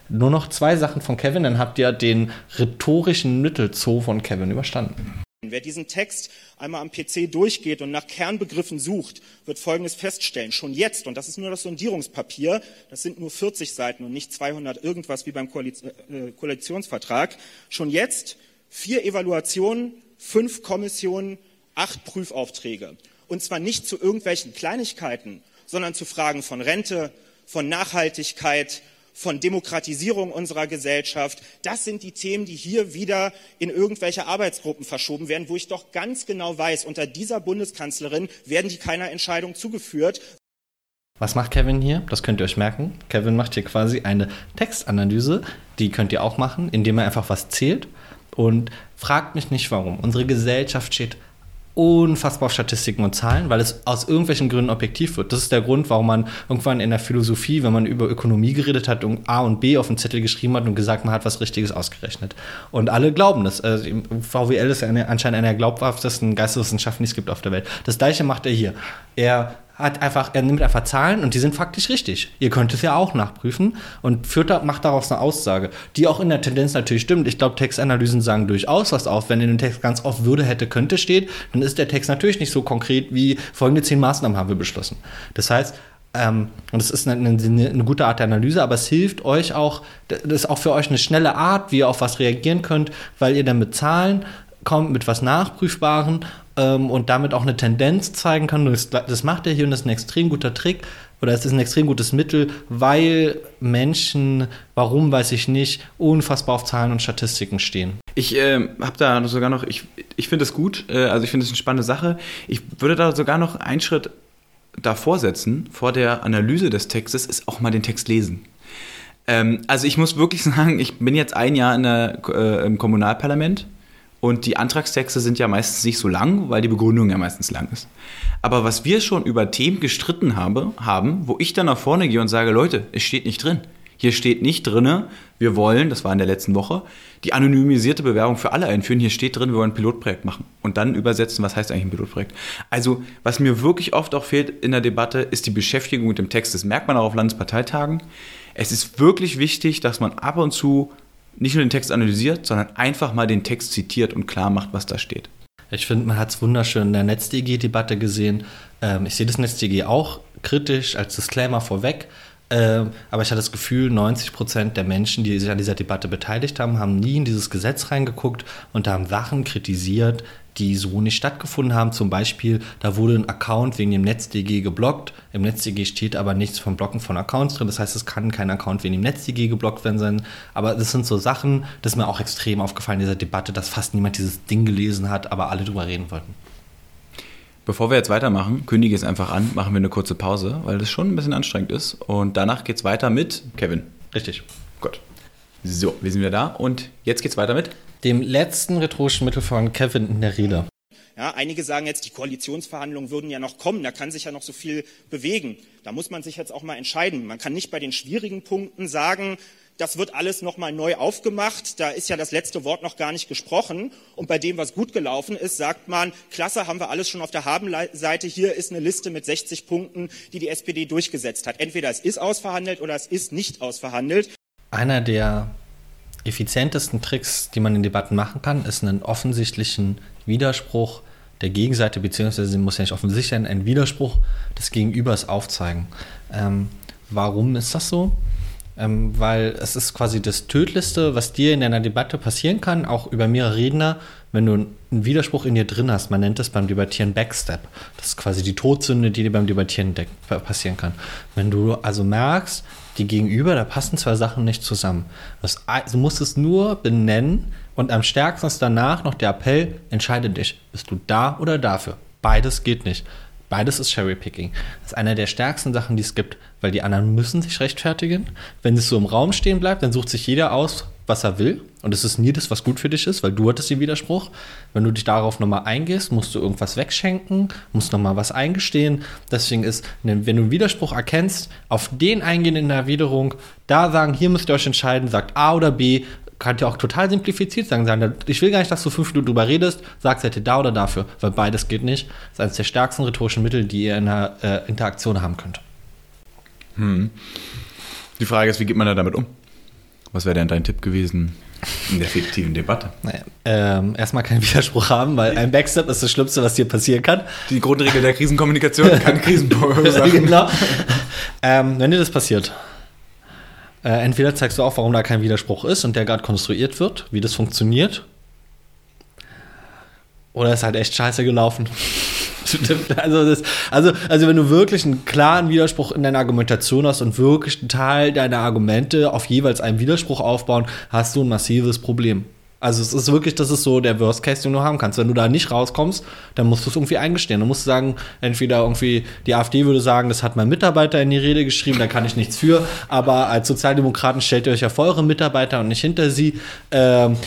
Nur noch zwei Sachen von Kevin, dann habt ihr den rhetorischen Mittelzoo von Kevin überstanden. Wer diesen Text einmal am PC durchgeht und nach Kernbegriffen sucht, wird Folgendes feststellen. Schon jetzt, und das ist nur das Sondierungspapier, das sind nur 40 Seiten und nicht 200 irgendwas wie beim Koaliz äh, Koalitionsvertrag, schon jetzt vier Evaluationen, fünf Kommissionen, acht Prüfaufträge. Und zwar nicht zu irgendwelchen Kleinigkeiten, sondern zu Fragen von Rente, von Nachhaltigkeit, von Demokratisierung unserer Gesellschaft. Das sind die Themen, die hier wieder in irgendwelche Arbeitsgruppen verschoben werden, wo ich doch ganz genau weiß, unter dieser Bundeskanzlerin werden die keiner Entscheidung zugeführt. Was macht Kevin hier? Das könnt ihr euch merken. Kevin macht hier quasi eine Textanalyse. Die könnt ihr auch machen, indem er einfach was zählt. Und fragt mich nicht warum. Unsere Gesellschaft steht unfassbar auf Statistiken und Zahlen, weil es aus irgendwelchen Gründen objektiv wird. Das ist der Grund, warum man irgendwann in der Philosophie, wenn man über Ökonomie geredet hat, und A und B auf den Zettel geschrieben hat und gesagt, man hat was Richtiges ausgerechnet. Und alle glauben das. Also VWL ist eine, anscheinend eine der glaubhaftesten Geisteswissenschaften, die es gibt auf der Welt. Das gleiche macht er hier. Er hat einfach, er nimmt einfach Zahlen und die sind faktisch richtig. Ihr könnt es ja auch nachprüfen und führt macht daraus eine Aussage, die auch in der Tendenz natürlich stimmt. Ich glaube, Textanalysen sagen durchaus was auf. Wenn in dem Text ganz oft würde, hätte, könnte steht, dann ist der Text natürlich nicht so konkret wie folgende zehn Maßnahmen haben wir beschlossen. Das heißt, ähm, und das ist eine, eine, eine, gute Art der Analyse, aber es hilft euch auch, das ist auch für euch eine schnelle Art, wie ihr auf was reagieren könnt, weil ihr dann mit Zahlen kommt, mit was Nachprüfbaren ähm, und damit auch eine Tendenz zeigen kann. Das, das macht er hier und das ist ein extrem guter Trick oder es ist ein extrem gutes Mittel, weil Menschen, warum weiß ich nicht, unfassbar auf Zahlen und Statistiken stehen. Ich äh, habe da sogar noch, ich, ich finde es gut, äh, also ich finde es eine spannende Sache. Ich würde da sogar noch einen Schritt davor setzen, vor der Analyse des Textes, ist auch mal den Text lesen. Ähm, also ich muss wirklich sagen, ich bin jetzt ein Jahr der, äh, im Kommunalparlament und die Antragstexte sind ja meistens nicht so lang, weil die Begründung ja meistens lang ist. Aber was wir schon über Themen gestritten habe, haben, wo ich dann nach vorne gehe und sage, Leute, es steht nicht drin. Hier steht nicht drin, wir wollen, das war in der letzten Woche, die anonymisierte Bewerbung für alle einführen. Hier steht drin, wir wollen ein Pilotprojekt machen. Und dann übersetzen, was heißt eigentlich ein Pilotprojekt. Also, was mir wirklich oft auch fehlt in der Debatte, ist die Beschäftigung mit dem Text. Das merkt man auch auf Landesparteitagen. Es ist wirklich wichtig, dass man ab und zu nicht nur den Text analysiert, sondern einfach mal den Text zitiert und klar macht, was da steht. Ich finde, man hat es wunderschön in der NetzDG-Debatte gesehen. Ähm, ich sehe das NetzDG auch kritisch als Disclaimer vorweg. Ähm, aber ich hatte das Gefühl, 90 Prozent der Menschen, die sich an dieser Debatte beteiligt haben, haben nie in dieses Gesetz reingeguckt und haben Sachen kritisiert, die so nicht stattgefunden haben. Zum Beispiel, da wurde ein Account wegen dem NetzDG geblockt. Im NetzDG steht aber nichts vom Blocken von Accounts drin. Das heißt, es kann kein Account wegen dem NetzDG geblockt werden sein. Aber das sind so Sachen, das ist mir auch extrem aufgefallen in dieser Debatte, dass fast niemand dieses Ding gelesen hat, aber alle drüber reden wollten. Bevor wir jetzt weitermachen, kündige es einfach an, machen wir eine kurze Pause, weil das schon ein bisschen anstrengend ist. Und danach geht es weiter mit Kevin. Richtig. Gut. So, wir sind wieder da und jetzt geht es weiter mit dem letzten rhetorischen Mittel von Kevin in der Rede. Ja, einige sagen jetzt, die Koalitionsverhandlungen würden ja noch kommen, da kann sich ja noch so viel bewegen. Da muss man sich jetzt auch mal entscheiden. Man kann nicht bei den schwierigen Punkten sagen, das wird alles nochmal neu aufgemacht. Da ist ja das letzte Wort noch gar nicht gesprochen. Und bei dem, was gut gelaufen ist, sagt man, klasse, haben wir alles schon auf der Habenseite. Hier ist eine Liste mit 60 Punkten, die die SPD durchgesetzt hat. Entweder es ist ausverhandelt oder es ist nicht ausverhandelt. Einer der effizientesten Tricks, die man in Debatten machen kann, ist einen offensichtlichen Widerspruch der Gegenseite, beziehungsweise muss ja nicht offensichtlich sein, einen Widerspruch des Gegenübers aufzeigen. Ähm, warum ist das so? Ähm, weil es ist quasi das Tödlichste, was dir in einer Debatte passieren kann, auch über mehrere Redner, wenn du einen Widerspruch in dir drin hast. Man nennt das beim Debattieren Backstep. Das ist quasi die Todsünde, die dir beim Debattieren passieren kann. Wenn du also merkst, die Gegenüber, da passen zwei Sachen nicht zusammen. Das, du musst es nur benennen und am stärksten ist danach noch der Appell, entscheide dich, bist du da oder dafür. Beides geht nicht. Beides ist Cherrypicking. Das ist eine der stärksten Sachen, die es gibt, weil die anderen müssen sich rechtfertigen. Wenn es so im Raum stehen bleibt, dann sucht sich jeder aus, was er will. Und es ist nie das, was gut für dich ist, weil du hattest den Widerspruch. Wenn du dich darauf nochmal eingehst, musst du irgendwas wegschenken, musst nochmal was eingestehen. Deswegen ist, wenn du einen Widerspruch erkennst, auf den eingehen in der Erwiderung, da sagen, hier müsst ihr euch entscheiden, sagt A oder B, kann ja auch total simplifiziert sagen. Ich will gar nicht, dass du fünf Minuten drüber redest, sag seid ihr da oder dafür, weil beides geht nicht. Das ist eines der stärksten rhetorischen Mittel, die ihr in einer äh, Interaktion haben könnt. Hm. Die Frage ist, wie geht man da damit um? Was wäre denn dein Tipp gewesen in der fiktiven Debatte? Naja, ähm, erstmal keinen Widerspruch haben, weil ein Backstep ist das Schlimmste, was dir passieren kann. Die Grundregel der Krisenkommunikation, keine Krisensachen. genau. Ähm, wenn dir das passiert, äh, entweder zeigst du auch, warum da kein Widerspruch ist und der gerade konstruiert wird, wie das funktioniert, oder ist halt echt scheiße gelaufen. also, das, also, also wenn du wirklich einen klaren Widerspruch in deiner Argumentation hast und wirklich einen Teil deiner Argumente auf jeweils einen Widerspruch aufbauen, hast du ein massives Problem. Also es ist wirklich, das ist so der Worst Case, den du haben kannst. Wenn du da nicht rauskommst, dann musst du es irgendwie eingestehen. Dann musst du sagen, entweder irgendwie, die AfD würde sagen, das hat mein Mitarbeiter in die Rede geschrieben, da kann ich nichts für. Aber als Sozialdemokraten stellt ihr euch ja vor eure Mitarbeiter und nicht hinter sie. Ähm,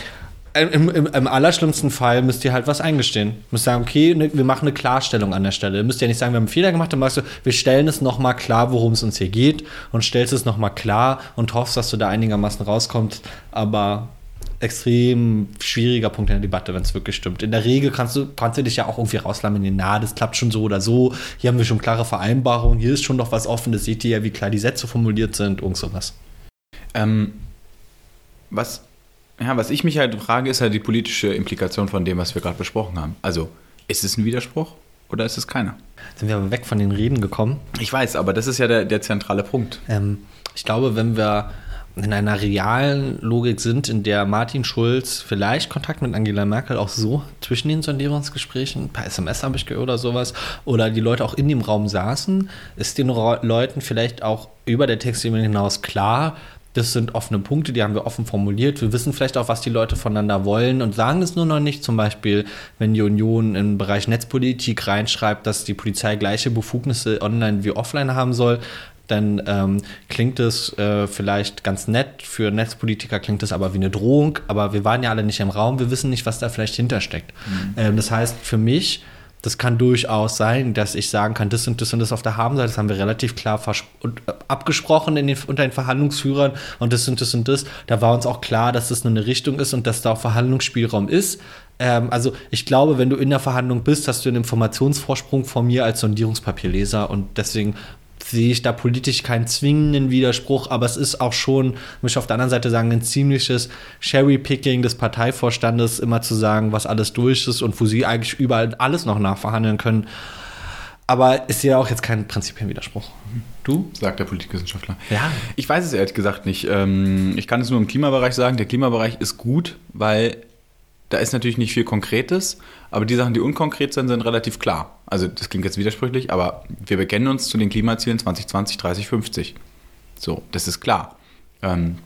im, im, im, allerschlimmsten Fall müsst ihr halt was eingestehen. Ihr müsst sagen, okay, ne, wir machen eine Klarstellung an der Stelle. Ihr müsst ja nicht sagen, wir haben einen Fehler gemacht, dann machst du, wir stellen es nochmal klar, worum es uns hier geht und stellst es nochmal klar und hoffst, dass du da einigermaßen rauskommst. Aber extrem schwieriger Punkt in der Debatte, wenn es wirklich stimmt. In der Regel kannst du, kannst du dich ja auch irgendwie rauslaminieren, na, das klappt schon so oder so. Hier haben wir schon klare Vereinbarungen, hier ist schon noch was offen, das seht ihr ja, wie klar die Sätze formuliert sind, irgend sowas. Ähm, was, ja, was ich mich halt frage, ist halt die politische Implikation von dem, was wir gerade besprochen haben. Also, ist es ein Widerspruch oder ist es keiner? Sind wir aber weg von den Reden gekommen? Ich weiß, aber das ist ja der, der zentrale Punkt. Ähm, ich glaube, wenn wir in einer realen Logik sind, in der Martin Schulz vielleicht Kontakt mit Angela Merkel auch so zwischen den Sondierungsgesprächen, per SMS habe ich gehört oder sowas, oder die Leute auch in dem Raum saßen, ist den Leuten vielleicht auch über der Textebene hinaus klar, das sind offene Punkte, die haben wir offen formuliert. Wir wissen vielleicht auch, was die Leute voneinander wollen und sagen es nur noch nicht. Zum Beispiel, wenn die Union im Bereich Netzpolitik reinschreibt, dass die Polizei gleiche Befugnisse online wie offline haben soll, dann ähm, klingt es äh, vielleicht ganz nett. Für Netzpolitiker klingt es aber wie eine Drohung. Aber wir waren ja alle nicht im Raum. Wir wissen nicht, was da vielleicht hintersteckt. Mhm. Ähm, das heißt, für mich das kann durchaus sein, dass ich sagen kann, das und das und das auf der Habenseite, das haben wir relativ klar äh, abgesprochen den, unter den Verhandlungsführern und das und das und das. Da war uns auch klar, dass das nur eine Richtung ist und dass da auch Verhandlungsspielraum ist. Ähm, also ich glaube, wenn du in der Verhandlung bist, hast du einen Informationsvorsprung von mir als Sondierungspapierleser und deswegen sehe ich da politisch keinen zwingenden Widerspruch, aber es ist auch schon, muss ich auf der anderen Seite sagen, ein ziemliches Cherry-Picking des Parteivorstandes, immer zu sagen, was alles durch ist und wo sie eigentlich überall alles noch nachverhandeln können. Aber ist ja auch jetzt kein prinzipiellen Widerspruch. Du? Sagt der Politikwissenschaftler. Ja. Ich weiß es ehrlich gesagt nicht. Ähm, ich kann es nur im Klimabereich sagen. Der Klimabereich ist gut, weil da ist natürlich nicht viel Konkretes, aber die Sachen, die unkonkret sind, sind relativ klar. Also das klingt jetzt widersprüchlich, aber wir bekennen uns zu den Klimazielen 2020, 30, 50. So, das ist klar. Ähm,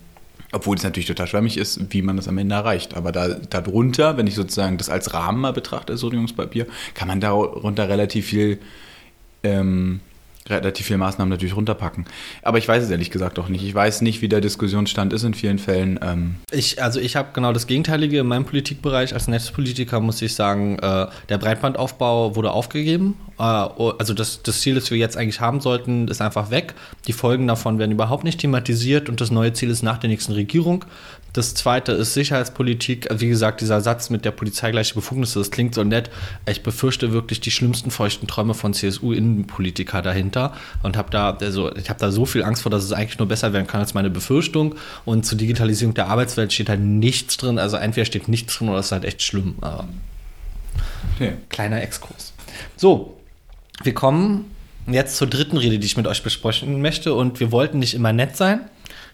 obwohl es natürlich total schwammig ist, wie man das am Ende erreicht. Aber da, darunter, wenn ich sozusagen das als Rahmen mal betrachte, als Regierungspapier, kann man darunter relativ viel ähm, relativ viele Maßnahmen natürlich runterpacken. Aber ich weiß es ehrlich gesagt auch nicht. Ich weiß nicht, wie der Diskussionsstand ist in vielen Fällen. Ähm ich, also ich habe genau das Gegenteilige in meinem Politikbereich. Als Netzpolitiker muss ich sagen, äh, der Breitbandaufbau wurde aufgegeben. Äh, also das, das Ziel, das wir jetzt eigentlich haben sollten, ist einfach weg. Die Folgen davon werden überhaupt nicht thematisiert und das neue Ziel ist nach der nächsten Regierung. Das zweite ist Sicherheitspolitik. Wie gesagt, dieser Satz mit der Polizei gleiche Befugnisse, das klingt so nett. Ich befürchte wirklich die schlimmsten feuchten Träume von CSU-Innenpolitiker dahinter und habe da, also ich habe da so viel Angst vor, dass es eigentlich nur besser werden kann als meine Befürchtung. Und zur Digitalisierung der Arbeitswelt steht halt nichts drin. Also entweder steht nichts drin oder es ist halt echt schlimm. Aber okay. Kleiner Exkurs. So, wir kommen jetzt zur dritten Rede, die ich mit euch besprechen möchte. Und wir wollten nicht immer nett sein.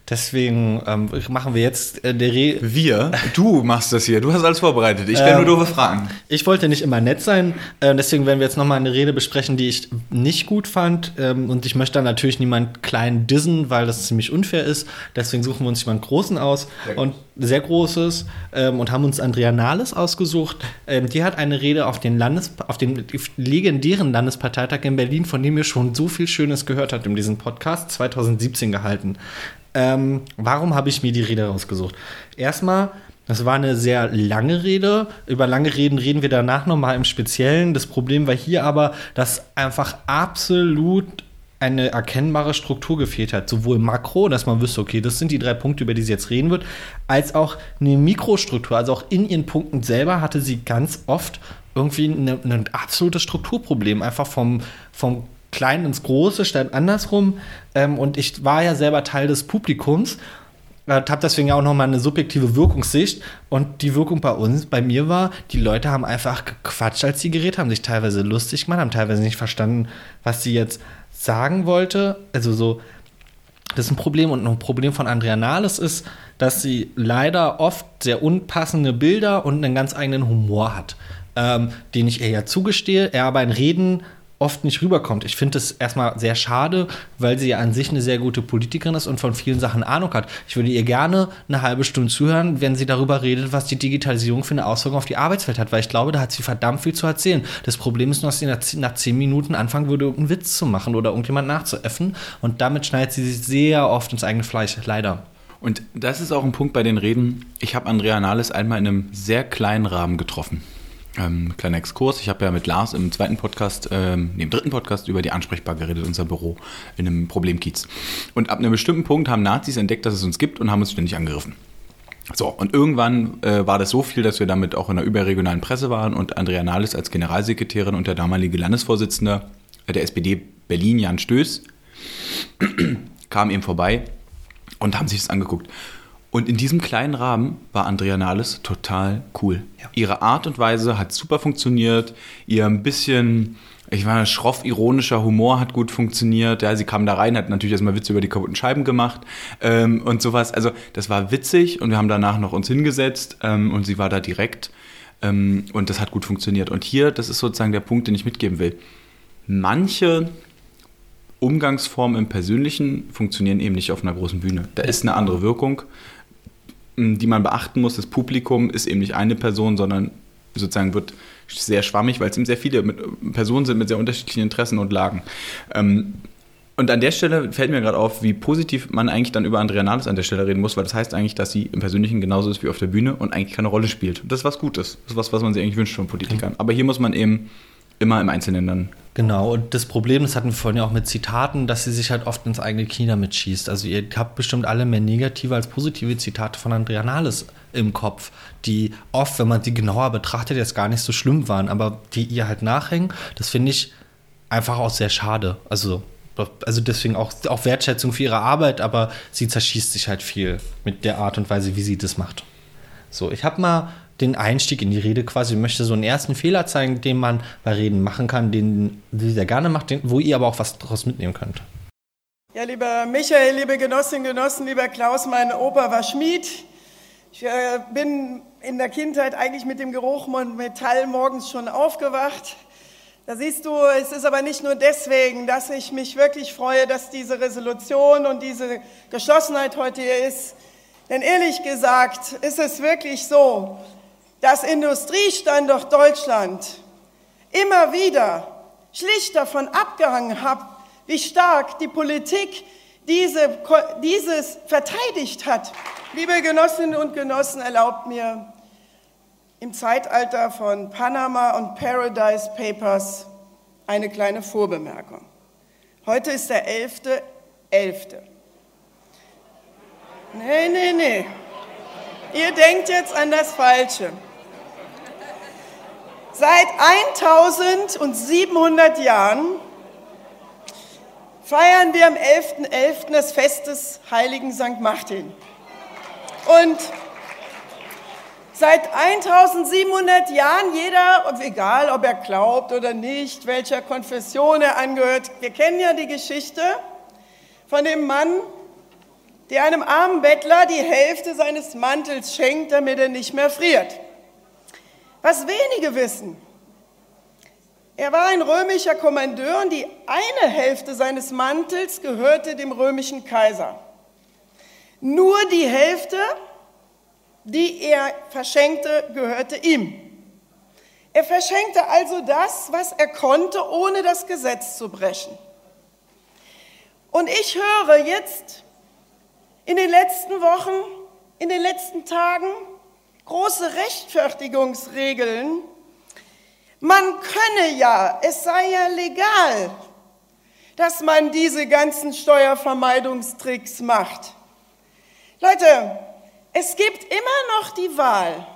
Deswegen ähm, machen wir jetzt äh, der Re Wir? Du machst das hier. Du hast alles vorbereitet. Ich stelle ähm, nur doofe Fragen. Ich wollte nicht immer nett sein. Äh, deswegen werden wir jetzt nochmal eine Rede besprechen, die ich nicht gut fand. Ähm, und ich möchte dann natürlich niemand kleinen dissen, weil das ziemlich unfair ist. Deswegen suchen wir uns jemanden Großen aus. Sehr und sehr Großes. Ähm, und haben uns Andrea Nahles ausgesucht. Ähm, die hat eine Rede auf den, Landes auf den legendären Landesparteitag in Berlin, von dem ihr schon so viel Schönes gehört habt in diesem Podcast, 2017 gehalten. Ähm, warum habe ich mir die Rede rausgesucht? Erstmal, das war eine sehr lange Rede. Über lange Reden reden wir danach nochmal im Speziellen. Das Problem war hier aber, dass einfach absolut eine erkennbare Struktur gefehlt hat. Sowohl Makro, dass man wüsste, okay, das sind die drei Punkte, über die sie jetzt reden wird, als auch eine Mikrostruktur. Also auch in ihren Punkten selber hatte sie ganz oft irgendwie ein absolutes Strukturproblem. Einfach vom, vom Klein ins Große statt andersrum. Ähm, und ich war ja selber Teil des Publikums. Habe deswegen ja auch nochmal eine subjektive Wirkungssicht. Und die Wirkung bei uns, bei mir war, die Leute haben einfach gequatscht, als sie geredet haben, sich teilweise lustig gemacht, haben teilweise nicht verstanden, was sie jetzt sagen wollte. Also so, das ist ein Problem. Und ein Problem von Andrea Nahles ist, dass sie leider oft sehr unpassende Bilder und einen ganz eigenen Humor hat, ähm, den ich ihr ja zugestehe. Er aber in Reden oft nicht rüberkommt. Ich finde es erstmal sehr schade, weil sie ja an sich eine sehr gute Politikerin ist und von vielen Sachen Ahnung hat. Ich würde ihr gerne eine halbe Stunde zuhören, wenn sie darüber redet, was die Digitalisierung für eine Auswirkung auf die Arbeitswelt hat, weil ich glaube, da hat sie verdammt viel zu erzählen. Das Problem ist nur, dass sie nach, zehn Minuten anfangen würde, irgendeinen Witz zu machen oder irgendjemand nachzuäffen und damit schneidet sie sich sehr oft ins eigene Fleisch, leider. Und das ist auch ein Punkt bei den Reden. Ich habe Andrea Nahles einmal in einem sehr kleinen Rahmen getroffen. Ähm, kleiner Exkurs. Ich habe ja mit Lars im zweiten Podcast, ähm, im dritten Podcast über die Ansprechbar geredet, unser Büro in einem Problemkiez. Und ab einem bestimmten Punkt haben Nazis entdeckt, dass es uns gibt und haben uns ständig angegriffen. So, und irgendwann äh, war das so viel, dass wir damit auch in der überregionalen Presse waren und Andrea Nahles als Generalsekretärin und der damalige Landesvorsitzende der SPD Berlin, Jan Stöß, kamen eben vorbei und haben sich das angeguckt. Und in diesem kleinen Rahmen war Andrea Nahles total cool. Ja. Ihre Art und Weise hat super funktioniert. Ihr ein bisschen, ich war schroff ironischer Humor hat gut funktioniert. Ja, sie kam da rein, hat natürlich erstmal Witze über die kaputten Scheiben gemacht ähm, und sowas. Also das war witzig und wir haben danach noch uns hingesetzt ähm, und sie war da direkt ähm, und das hat gut funktioniert. Und hier, das ist sozusagen der Punkt, den ich mitgeben will. Manche Umgangsformen im Persönlichen funktionieren eben nicht auf einer großen Bühne. Da ist eine andere Wirkung die man beachten muss. Das Publikum ist eben nicht eine Person, sondern sozusagen wird sehr schwammig, weil es eben sehr viele mit, Personen sind mit sehr unterschiedlichen Interessen und Lagen. Ähm, und an der Stelle fällt mir gerade auf, wie positiv man eigentlich dann über Andrea Nahles an der Stelle reden muss, weil das heißt eigentlich, dass sie im Persönlichen genauso ist wie auf der Bühne und eigentlich keine Rolle spielt. Das ist was Gutes. Das ist was, was man sich eigentlich wünscht von Politikern. Aber hier muss man eben immer im Einzelnen dann. Genau, und das Problem, das hatten wir vorhin ja auch mit Zitaten, dass sie sich halt oft ins eigene Knie damit schießt. Also ihr habt bestimmt alle mehr negative als positive Zitate von Andrea Nahles im Kopf, die oft, wenn man die genauer betrachtet, jetzt gar nicht so schlimm waren, aber die ihr halt nachhängen. Das finde ich einfach auch sehr schade. Also, also deswegen auch, auch Wertschätzung für ihre Arbeit, aber sie zerschießt sich halt viel mit der Art und Weise, wie sie das macht. So, ich habe mal den Einstieg in die Rede quasi, möchte so einen ersten Fehler zeigen, den man bei Reden machen kann, den sie sehr gerne macht, den, wo ihr aber auch was daraus mitnehmen könnt. Ja, lieber Michael, liebe Genossinnen und Genossen, lieber Klaus, mein Opa war Schmied. Ich äh, bin in der Kindheit eigentlich mit dem Geruch von Metall morgens schon aufgewacht. Da siehst du, es ist aber nicht nur deswegen, dass ich mich wirklich freue, dass diese Resolution und diese Geschlossenheit heute hier ist. Denn ehrlich gesagt ist es wirklich so, dass Industriestandort Deutschland immer wieder schlicht davon abgehangen hat, wie stark die Politik diese, dieses verteidigt hat. Liebe Genossinnen und Genossen, erlaubt mir im Zeitalter von Panama und Paradise Papers eine kleine Vorbemerkung. Heute ist der 11.11. .11. Nee, nee, nee. Ihr denkt jetzt an das Falsche. Seit 1700 Jahren feiern wir am 11.11. .11. das Fest des heiligen St. Martin. Und seit 1700 Jahren jeder, egal ob er glaubt oder nicht, welcher Konfession er angehört, wir kennen ja die Geschichte von dem Mann, der einem armen Bettler die Hälfte seines Mantels schenkt, damit er nicht mehr friert. Was wenige wissen, er war ein römischer Kommandeur und die eine Hälfte seines Mantels gehörte dem römischen Kaiser. Nur die Hälfte, die er verschenkte, gehörte ihm. Er verschenkte also das, was er konnte, ohne das Gesetz zu brechen. Und ich höre jetzt in den letzten Wochen, in den letzten Tagen, große Rechtfertigungsregeln. Man könne ja, es sei ja legal, dass man diese ganzen Steuervermeidungstricks macht. Leute, es gibt immer noch die Wahl,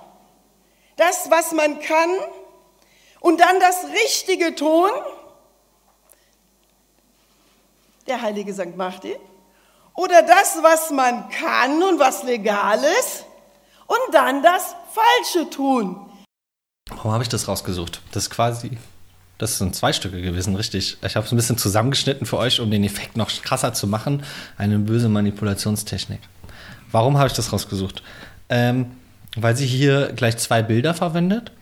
das, was man kann, und dann das Richtige tun. Der heilige St. Martin. Oder das, was man kann und was legal ist und dann das Falsche tun. Warum habe ich das rausgesucht? Das ist quasi, das sind zwei Stücke gewesen, richtig. Ich habe es ein bisschen zusammengeschnitten für euch, um den Effekt noch krasser zu machen. Eine böse Manipulationstechnik. Warum habe ich das rausgesucht? Ähm, weil sie hier gleich zwei Bilder verwendet,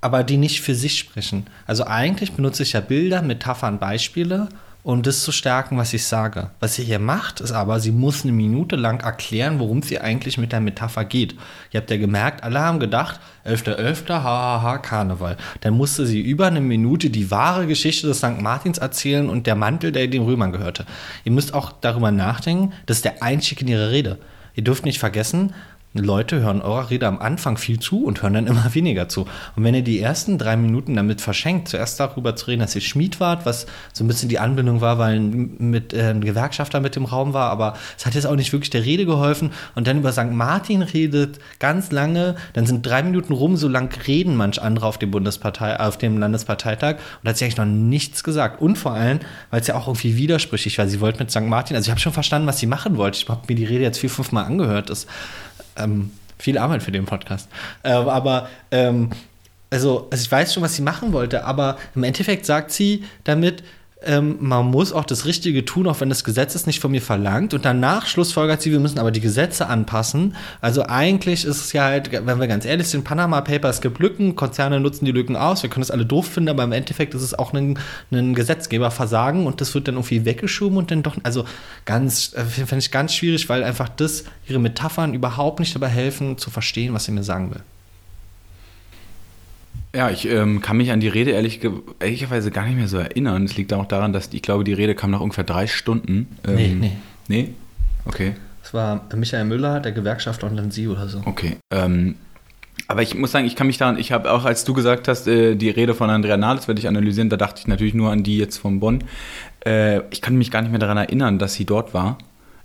aber die nicht für sich sprechen. Also eigentlich benutze ich ja Bilder, Metaphern, Beispiele um das zu stärken, was ich sage. Was sie hier macht, ist aber, sie muss eine Minute lang erklären, worum es ihr eigentlich mit der Metapher geht. Ihr habt ja gemerkt, alle haben gedacht, 11.11., hahaha, Karneval. Dann musste sie über eine Minute die wahre Geschichte des St. Martins erzählen und der Mantel, der den Römern gehörte. Ihr müsst auch darüber nachdenken, das ist der Einstieg in ihre Rede. Ihr dürft nicht vergessen, Leute hören eurer Rede am Anfang viel zu und hören dann immer weniger zu. Und wenn ihr die ersten drei Minuten damit verschenkt, zuerst darüber zu reden, dass ihr Schmied wart, was so ein bisschen die Anbindung war, weil mit, äh, ein Gewerkschafter mit im Raum war, aber es hat jetzt auch nicht wirklich der Rede geholfen. Und dann über St. Martin redet ganz lange, dann sind drei Minuten rum, so lang reden manch andere auf dem Bundespartei, auf dem Landesparteitag und hat sie eigentlich noch nichts gesagt. Und vor allem, weil es ja auch irgendwie widersprüchlich war. Sie wollte mit St. Martin, also ich habe schon verstanden, was sie machen wollte. Ich habe mir die Rede jetzt vier, fünf Mal angehört. Das ähm, viel Arbeit für den Podcast. Äh, aber ähm, also, also ich weiß schon, was sie machen wollte, aber im Endeffekt sagt sie damit, ähm, man muss auch das Richtige tun, auch wenn das Gesetz es nicht von mir verlangt. Und danach schlussfolgert sie, wir müssen aber die Gesetze anpassen. Also eigentlich ist es ja halt, wenn wir ganz ehrlich sind, Panama Papers gibt Lücken, Konzerne nutzen die Lücken aus, wir können das alle doof finden, aber im Endeffekt ist es auch ein, ein Gesetzgeberversagen und das wird dann irgendwie weggeschoben und dann doch, also ganz, äh, finde ich ganz schwierig, weil einfach das, ihre Metaphern überhaupt nicht dabei helfen, zu verstehen, was sie mir sagen will. Ja, ich ähm, kann mich an die Rede ehrlich, ehrlicherweise gar nicht mehr so erinnern. Es liegt auch daran, dass ich glaube, die Rede kam nach ungefähr drei Stunden. Ähm, nee, nee. Nee? Okay. Es war Michael Müller, der Gewerkschafter und dann sie oder so. Okay. Ähm, aber ich muss sagen, ich kann mich daran, ich habe auch, als du gesagt hast, äh, die Rede von Andrea Nahles werde ich analysieren, da dachte ich natürlich nur an die jetzt von Bonn. Äh, ich kann mich gar nicht mehr daran erinnern, dass sie dort war.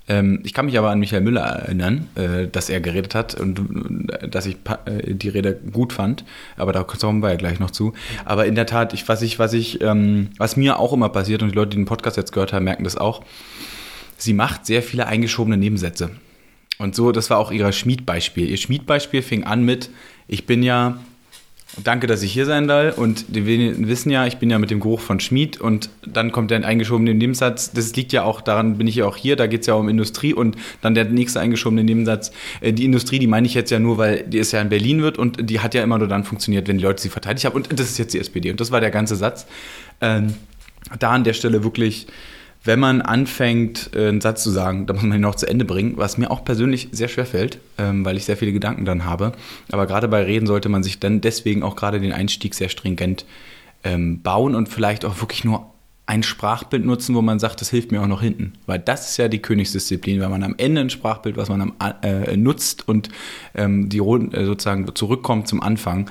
Ähm, ich kann mich aber an Michael Müller erinnern, äh, dass er geredet hat und äh, dass ich äh, die Rede gut fand. Aber da kommen wir ja gleich noch zu. Aber in der Tat, ich, was ich, was ich, ähm, was mir auch immer passiert und die Leute, die den Podcast jetzt gehört haben, merken das auch. Sie macht sehr viele eingeschobene Nebensätze. Und so, das war auch ihr Schmiedbeispiel. Ihr Schmiedbeispiel fing an mit, ich bin ja Danke, dass ich hier sein darf. Und die wissen ja, ich bin ja mit dem Geruch von Schmied und dann kommt der eingeschobene Nebensatz. Das liegt ja auch daran, bin ich ja auch hier, da geht es ja um Industrie und dann der nächste eingeschobene Nebensatz. Äh, die Industrie, die meine ich jetzt ja nur, weil die ist ja in Berlin wird und die hat ja immer nur dann funktioniert, wenn die Leute sie verteidigt haben. Und das ist jetzt die SPD. Und das war der ganze Satz. Ähm, da an der Stelle wirklich wenn man anfängt, äh, einen Satz zu sagen, da muss man ihn noch zu Ende bringen, was mir auch persönlich sehr schwer fällt, ähm, weil ich sehr viele Gedanken dann habe. Aber gerade bei Reden sollte man sich dann deswegen auch gerade den Einstieg sehr stringent ähm, bauen und vielleicht auch wirklich nur ein Sprachbild nutzen, wo man sagt, das hilft mir auch noch hinten. Weil das ist ja die Königsdisziplin, weil man am Ende ein Sprachbild, was man am, äh, nutzt und ähm, die äh, sozusagen zurückkommt zum Anfang,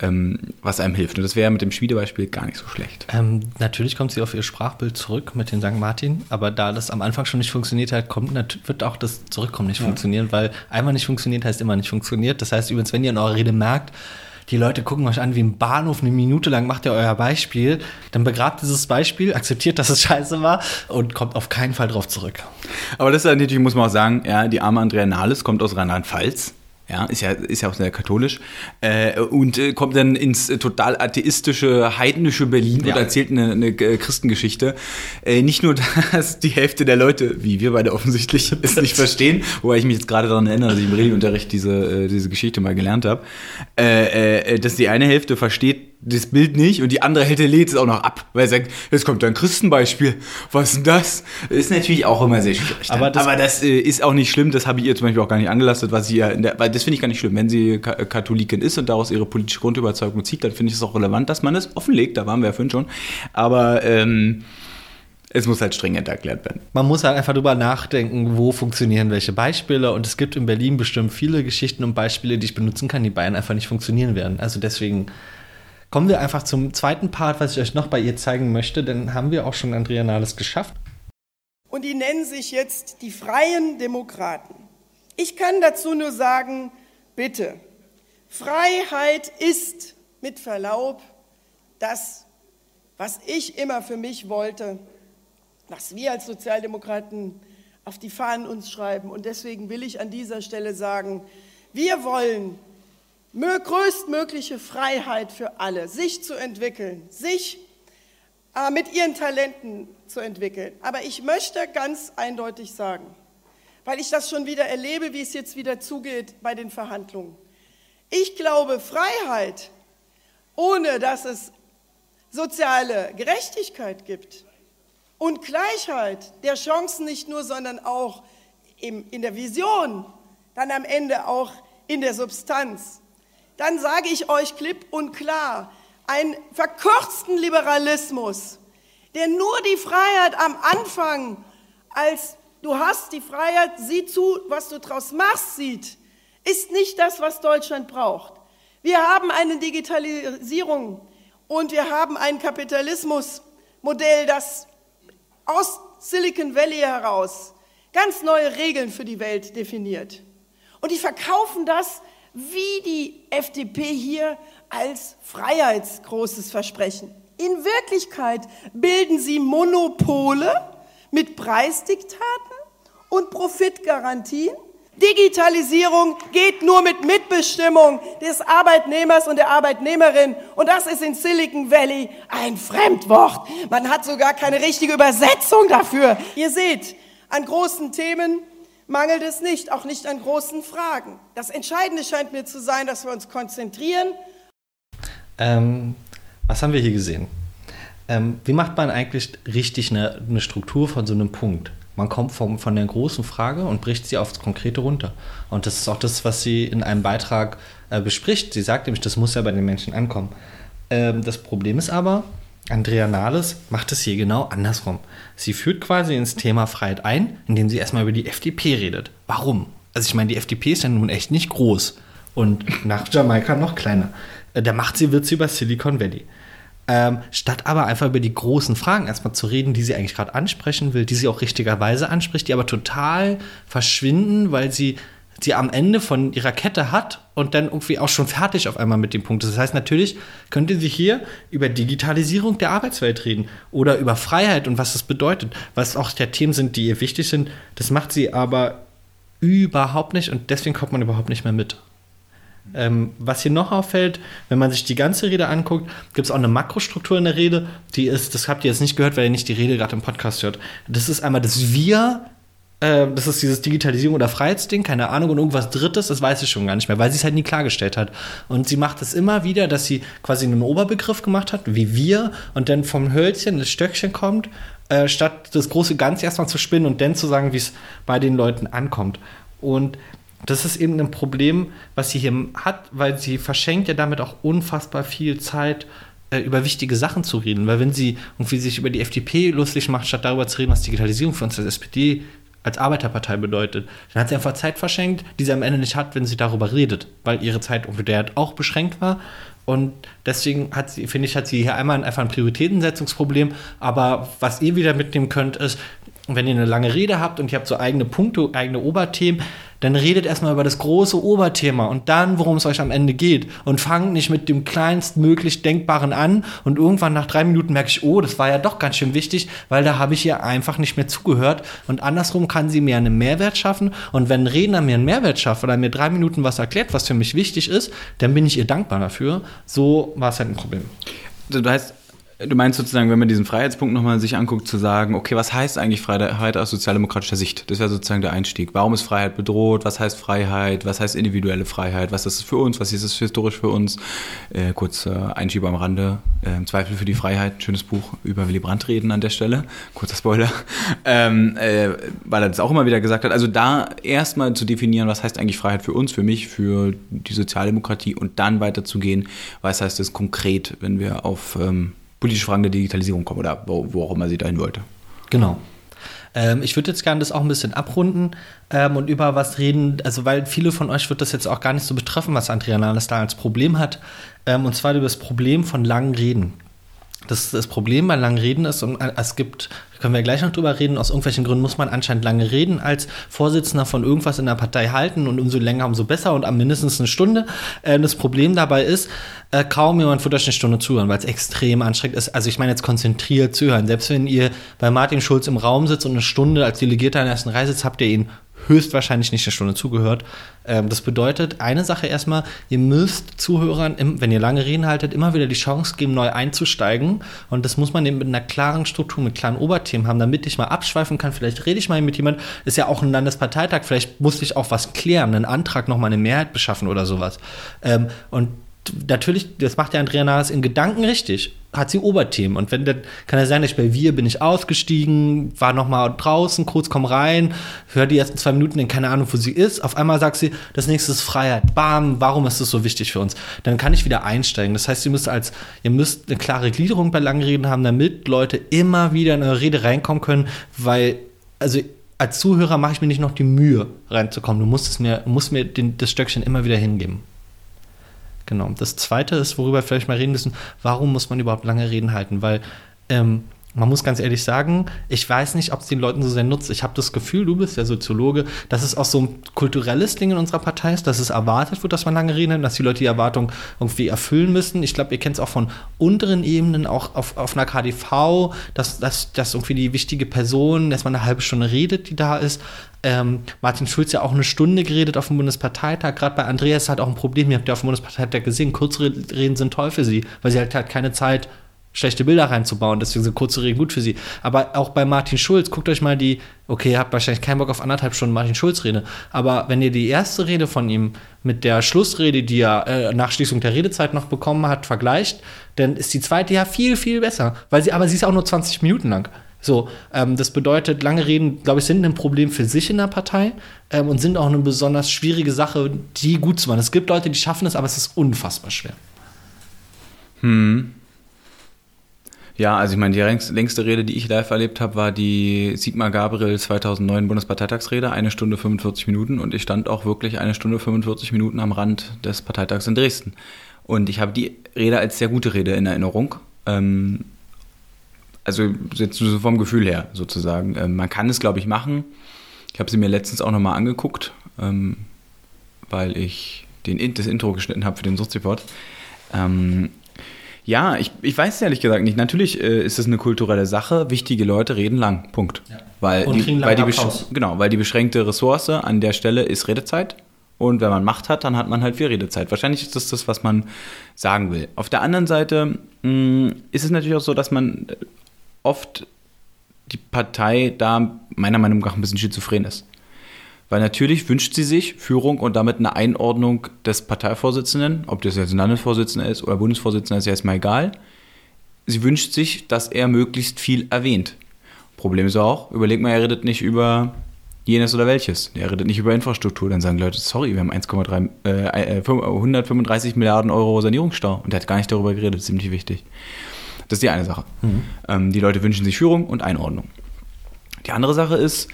ähm, was einem hilft. Und das wäre mit dem Schmiedebeispiel gar nicht so schlecht. Ähm, natürlich kommt sie auf ihr Sprachbild zurück mit den St. Martin, aber da das am Anfang schon nicht funktioniert hat, kommt, wird auch das Zurückkommen nicht ja. funktionieren, weil einmal nicht funktioniert heißt immer nicht funktioniert. Das heißt übrigens, wenn ihr in eurer Rede merkt, die Leute gucken euch an wie im Bahnhof, eine Minute lang macht ihr euer Beispiel, dann begrabt dieses Beispiel, akzeptiert, dass es scheiße war und kommt auf keinen Fall drauf zurück. Aber das ist natürlich, muss man auch sagen, ja, die arme Andrea Nahles kommt aus Rheinland-Pfalz ja, ist ja, ist ja auch sehr katholisch, äh, und äh, kommt dann ins äh, total atheistische, heidnische Berlin ja. und erzählt eine, eine äh, Christengeschichte. Äh, nicht nur, dass die Hälfte der Leute, wie wir beide offensichtlich, es nicht verstehen, wobei ich mich jetzt gerade daran erinnere, dass ich im Regelunterricht diese, äh, diese Geschichte mal gelernt habe, äh, äh, dass die eine Hälfte versteht, das Bild nicht und die andere Hälfte lädt es auch noch ab, weil er sagt, jetzt kommt ein Christenbeispiel. Was ist denn das? Ist natürlich auch immer sehr schwierig. Aber das, Aber das äh, ist auch nicht schlimm, das habe ich ihr zum Beispiel auch gar nicht angelastet, was sie ja in der, weil das finde ich gar nicht schlimm. Wenn sie Ka Katholikin ist und daraus ihre politische Grundüberzeugung zieht, dann finde ich es auch relevant, dass man es offenlegt, da waren wir ja vorhin schon. Aber ähm, es muss halt stringent erklärt werden. Man muss halt einfach drüber nachdenken, wo funktionieren welche Beispiele. Und es gibt in Berlin bestimmt viele Geschichten und Beispiele, die ich benutzen kann, die Bayern einfach nicht funktionieren werden. Also deswegen Kommen wir einfach zum zweiten Part, was ich euch noch bei ihr zeigen möchte, denn haben wir auch schon Andrea Nahles geschafft. Und die nennen sich jetzt die Freien Demokraten. Ich kann dazu nur sagen, bitte, Freiheit ist mit Verlaub das, was ich immer für mich wollte, was wir als Sozialdemokraten auf die Fahnen uns schreiben. Und deswegen will ich an dieser Stelle sagen, wir wollen größtmögliche Freiheit für alle, sich zu entwickeln, sich äh, mit ihren Talenten zu entwickeln. Aber ich möchte ganz eindeutig sagen, weil ich das schon wieder erlebe, wie es jetzt wieder zugeht bei den Verhandlungen. Ich glaube, Freiheit, ohne dass es soziale Gerechtigkeit gibt und Gleichheit der Chancen nicht nur, sondern auch in der Vision, dann am Ende auch in der Substanz, dann sage ich euch klipp und klar, einen verkürzten Liberalismus, der nur die Freiheit am Anfang als du hast die Freiheit, sieh zu, was du draus machst, sieht, ist nicht das, was Deutschland braucht. Wir haben eine Digitalisierung und wir haben ein Kapitalismusmodell, das aus Silicon Valley heraus ganz neue Regeln für die Welt definiert. Und die verkaufen das wie die FDP hier als freiheitsgroßes Versprechen. In Wirklichkeit bilden sie Monopole mit Preisdiktaten und Profitgarantien. Digitalisierung geht nur mit Mitbestimmung des Arbeitnehmers und der Arbeitnehmerin. Und das ist in Silicon Valley ein Fremdwort. Man hat sogar keine richtige Übersetzung dafür. Ihr seht, an großen Themen mangelt es nicht, auch nicht an großen Fragen. Das Entscheidende scheint mir zu sein, dass wir uns konzentrieren. Ähm, was haben wir hier gesehen? Ähm, wie macht man eigentlich richtig eine, eine, Struktur von so einem Punkt? Man kommt vom, von der großen Frage und bricht sie aufs Konkrete runter. Und das ist auch das, was sie in einem Beitrag äh, bespricht. Sie sagt nämlich, das muss ja bei den Menschen ankommen. Ähm, das Problem ist aber, Andrea Nahles macht es hier genau andersrum. Sie führt quasi ins Thema Freiheit ein, indem sie erstmal über die FDP redet. Warum? Also ich meine, die FDP ist ja nun echt nicht groß und nach Jamaika noch kleiner. Äh, da macht sie Witze über Silicon Valley. Ähm, statt aber einfach über die großen Fragen erstmal zu reden, die sie eigentlich gerade ansprechen will, die sie auch richtigerweise anspricht, die aber total verschwinden, weil sie sie am Ende von ihrer Kette hat und dann irgendwie auch schon fertig auf einmal mit dem Punkt. Das heißt, natürlich könnte sie hier über Digitalisierung der Arbeitswelt reden oder über Freiheit und was das bedeutet, was auch der Themen sind, die ihr wichtig sind. Das macht sie aber überhaupt nicht und deswegen kommt man überhaupt nicht mehr mit. Ähm, was hier noch auffällt, wenn man sich die ganze Rede anguckt, gibt es auch eine Makrostruktur in der Rede, die ist, das habt ihr jetzt nicht gehört, weil ihr nicht die Rede gerade im Podcast hört. Das ist einmal das Wir äh, das ist dieses Digitalisierung oder Freiheitsding, keine Ahnung, und irgendwas Drittes, das weiß ich schon gar nicht mehr, weil sie es halt nie klargestellt hat. Und sie macht es immer wieder, dass sie quasi einen Oberbegriff gemacht hat, wie wir, und dann vom Hölzchen das Stöckchen kommt, äh, statt das große Ganze erstmal zu spinnen und dann zu sagen, wie es bei den Leuten ankommt. Und das ist eben ein Problem, was sie hier hat, weil sie verschenkt ja damit auch unfassbar viel Zeit, äh, über wichtige Sachen zu reden. Weil wenn sie irgendwie sich über die FDP lustig macht, statt darüber zu reden, was Digitalisierung für uns als SPD als Arbeiterpartei bedeutet, dann hat sie einfach Zeit verschenkt, die sie am Ende nicht hat, wenn sie darüber redet, weil ihre Zeit der auch beschränkt war. Und deswegen hat sie, finde ich, hat sie hier einmal einfach ein Prioritätensetzungsproblem. Aber was ihr wieder mitnehmen könnt, ist, wenn ihr eine lange Rede habt und ihr habt so eigene Punkte, eigene Oberthemen, dann redet erstmal über das große Oberthema und dann, worum es euch am Ende geht. Und fangt nicht mit dem kleinstmöglich Denkbaren an und irgendwann nach drei Minuten merke ich, oh, das war ja doch ganz schön wichtig, weil da habe ich ihr einfach nicht mehr zugehört. Und andersrum kann sie mir einen Mehrwert schaffen. Und wenn ein Redner mir einen Mehrwert schafft oder mir drei Minuten was erklärt, was für mich wichtig ist, dann bin ich ihr dankbar dafür. So war es halt ein Problem. Also, du heißt, Du meinst sozusagen, wenn man diesen Freiheitspunkt nochmal sich anguckt, zu sagen, okay, was heißt eigentlich Freiheit aus sozialdemokratischer Sicht? Das wäre sozusagen der Einstieg. Warum ist Freiheit bedroht? Was heißt Freiheit? Was heißt individuelle Freiheit? Was ist es für uns? Was ist es historisch für uns? Äh, kurz äh, Einschieber am Rande. Äh, Zweifel für die Freiheit, schönes Buch über Willy Brandt reden an der Stelle. Kurzer Spoiler. Ähm, äh, weil er das auch immer wieder gesagt hat. Also da erstmal zu definieren, was heißt eigentlich Freiheit für uns, für mich, für die Sozialdemokratie und dann weiterzugehen, was heißt es konkret, wenn wir auf ähm, politische Fragen der Digitalisierung kommen oder wo, wo auch immer sie dahin wollte. Genau. Ähm, ich würde jetzt gerne das auch ein bisschen abrunden ähm, und über was reden, also weil viele von euch wird das jetzt auch gar nicht so betreffen, was Andrea Nahles da als Problem hat. Ähm, und zwar über das Problem von langen Reden. Das, das Problem bei langen Reden ist, und äh, es gibt, können wir gleich noch drüber reden, aus irgendwelchen Gründen muss man anscheinend lange reden als Vorsitzender von irgendwas in der Partei halten und umso länger, umso besser und am mindestens eine Stunde. Äh, das Problem dabei ist, äh, kaum jemand wird euch eine Stunde zuhören, weil es extrem anstrengend ist. Also ich meine jetzt konzentriert zuhören. Selbst wenn ihr bei Martin Schulz im Raum sitzt und eine Stunde als Delegierter in der ersten Reihe sitzt, habt ihr ihn höchstwahrscheinlich nicht eine Stunde zugehört. Ähm, das bedeutet, eine Sache erstmal, ihr müsst Zuhörern, wenn ihr lange Reden haltet, immer wieder die Chance geben, neu einzusteigen. Und das muss man eben mit einer klaren Struktur, mit klaren Oberthemen haben, damit ich mal abschweifen kann. Vielleicht rede ich mal mit jemandem, ist ja auch ein Landesparteitag, vielleicht muss ich auch was klären, einen Antrag nochmal eine Mehrheit beschaffen oder sowas. Ähm, und natürlich, das macht der Andrea Nahles in Gedanken richtig, hat sie Oberthemen. Und wenn dann kann ja sein, dass ich bei Wir bin ich ausgestiegen, war noch mal draußen, kurz komm rein, hör die ersten zwei Minuten, dann keine Ahnung, wo sie ist. Auf einmal sagt sie, das nächste ist Freiheit. Bam, warum ist das so wichtig für uns? Dann kann ich wieder einsteigen. Das heißt, ihr müsst als, ihr müsst eine klare Gliederung bei langen Reden haben, damit Leute immer wieder in eure Rede reinkommen können, weil, also als Zuhörer mache ich mir nicht noch die Mühe, reinzukommen. Du musst es mir, musst mir den, das Stöckchen immer wieder hingeben. Genau. Das zweite ist, worüber wir vielleicht mal reden müssen, warum muss man überhaupt lange Reden halten? Weil ähm, man muss ganz ehrlich sagen, ich weiß nicht, ob es den Leuten so sehr nutzt. Ich habe das Gefühl, du bist ja Soziologe, dass es auch so ein kulturelles Ding in unserer Partei ist, dass es erwartet wird, dass man lange reden, dass die Leute die Erwartung irgendwie erfüllen müssen. Ich glaube, ihr kennt es auch von unteren Ebenen, auch auf, auf einer KDV, dass, dass, dass irgendwie die wichtige Person, dass man eine halbe Stunde redet, die da ist. Ähm, Martin Schulz ja auch eine Stunde geredet auf dem Bundesparteitag. Gerade bei Andreas hat auch ein Problem. Ihr habt ja auf dem Bundesparteitag gesehen, Kurzreden sind toll für sie, weil sie halt, halt keine Zeit schlechte Bilder reinzubauen, deswegen sind kurze Reden gut für sie. Aber auch bei Martin Schulz, guckt euch mal die, okay, ihr habt wahrscheinlich keinen Bock auf anderthalb Stunden Martin Schulz Rede, aber wenn ihr die erste Rede von ihm mit der Schlussrede, die er äh, nach Schließung der Redezeit noch bekommen hat, vergleicht, dann ist die zweite ja viel, viel besser. Weil sie, aber sie ist auch nur 20 Minuten lang. So, ähm, das bedeutet, lange Reden, glaube ich, sind ein Problem für sich in der Partei ähm, und sind auch eine besonders schwierige Sache, die gut zu machen. Es gibt Leute, die schaffen es, aber es ist unfassbar schwer. Hm. Ja, also ich meine, die längste Rede, die ich live erlebt habe, war die Sigmar Gabriel 2009 Bundesparteitagsrede, eine Stunde 45 Minuten und ich stand auch wirklich eine Stunde 45 Minuten am Rand des Parteitags in Dresden. Und ich habe die Rede als sehr gute Rede in Erinnerung. Ähm, also jetzt so vom Gefühl her sozusagen. Ähm, man kann es, glaube ich, machen. Ich habe sie mir letztens auch nochmal angeguckt, ähm, weil ich den, das Intro geschnitten habe für den Sozipod. Ähm, ja, ich, ich weiß es ehrlich gesagt nicht. Natürlich äh, ist es eine kulturelle Sache. Wichtige Leute reden lang. Punkt. Ja. Weil, Und die, weil, die genau, weil die beschränkte Ressource an der Stelle ist Redezeit. Und wenn man Macht hat, dann hat man halt viel Redezeit. Wahrscheinlich ist das das, was man sagen will. Auf der anderen Seite mh, ist es natürlich auch so, dass man oft die Partei da meiner Meinung nach ein bisschen schizophren ist. Weil natürlich wünscht sie sich Führung und damit eine Einordnung des Parteivorsitzenden, ob das jetzt ein Landesvorsitzender ist oder Bundesvorsitzender, ist ja erstmal egal. Sie wünscht sich, dass er möglichst viel erwähnt. Problem ist auch, überleg mal, er redet nicht über jenes oder welches. Er redet nicht über Infrastruktur. Dann sagen Leute, sorry, wir haben 1,3, äh, 135 Milliarden Euro Sanierungsstau. Und er hat gar nicht darüber geredet, ziemlich wichtig. Das ist die eine Sache. Mhm. Ähm, die Leute wünschen sich Führung und Einordnung. Die andere Sache ist,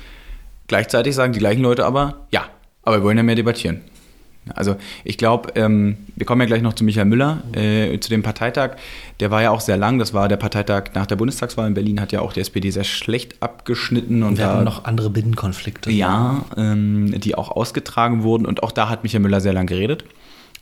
Gleichzeitig sagen die gleichen Leute aber, ja, aber wir wollen ja mehr debattieren. Also ich glaube, ähm, wir kommen ja gleich noch zu Michael Müller, äh, zu dem Parteitag. Der war ja auch sehr lang. Das war der Parteitag nach der Bundestagswahl in Berlin, hat ja auch die SPD sehr schlecht abgeschnitten. Und wir da, haben noch andere Binnenkonflikte. Ja, ähm, die auch ausgetragen wurden. Und auch da hat Michael Müller sehr lang geredet.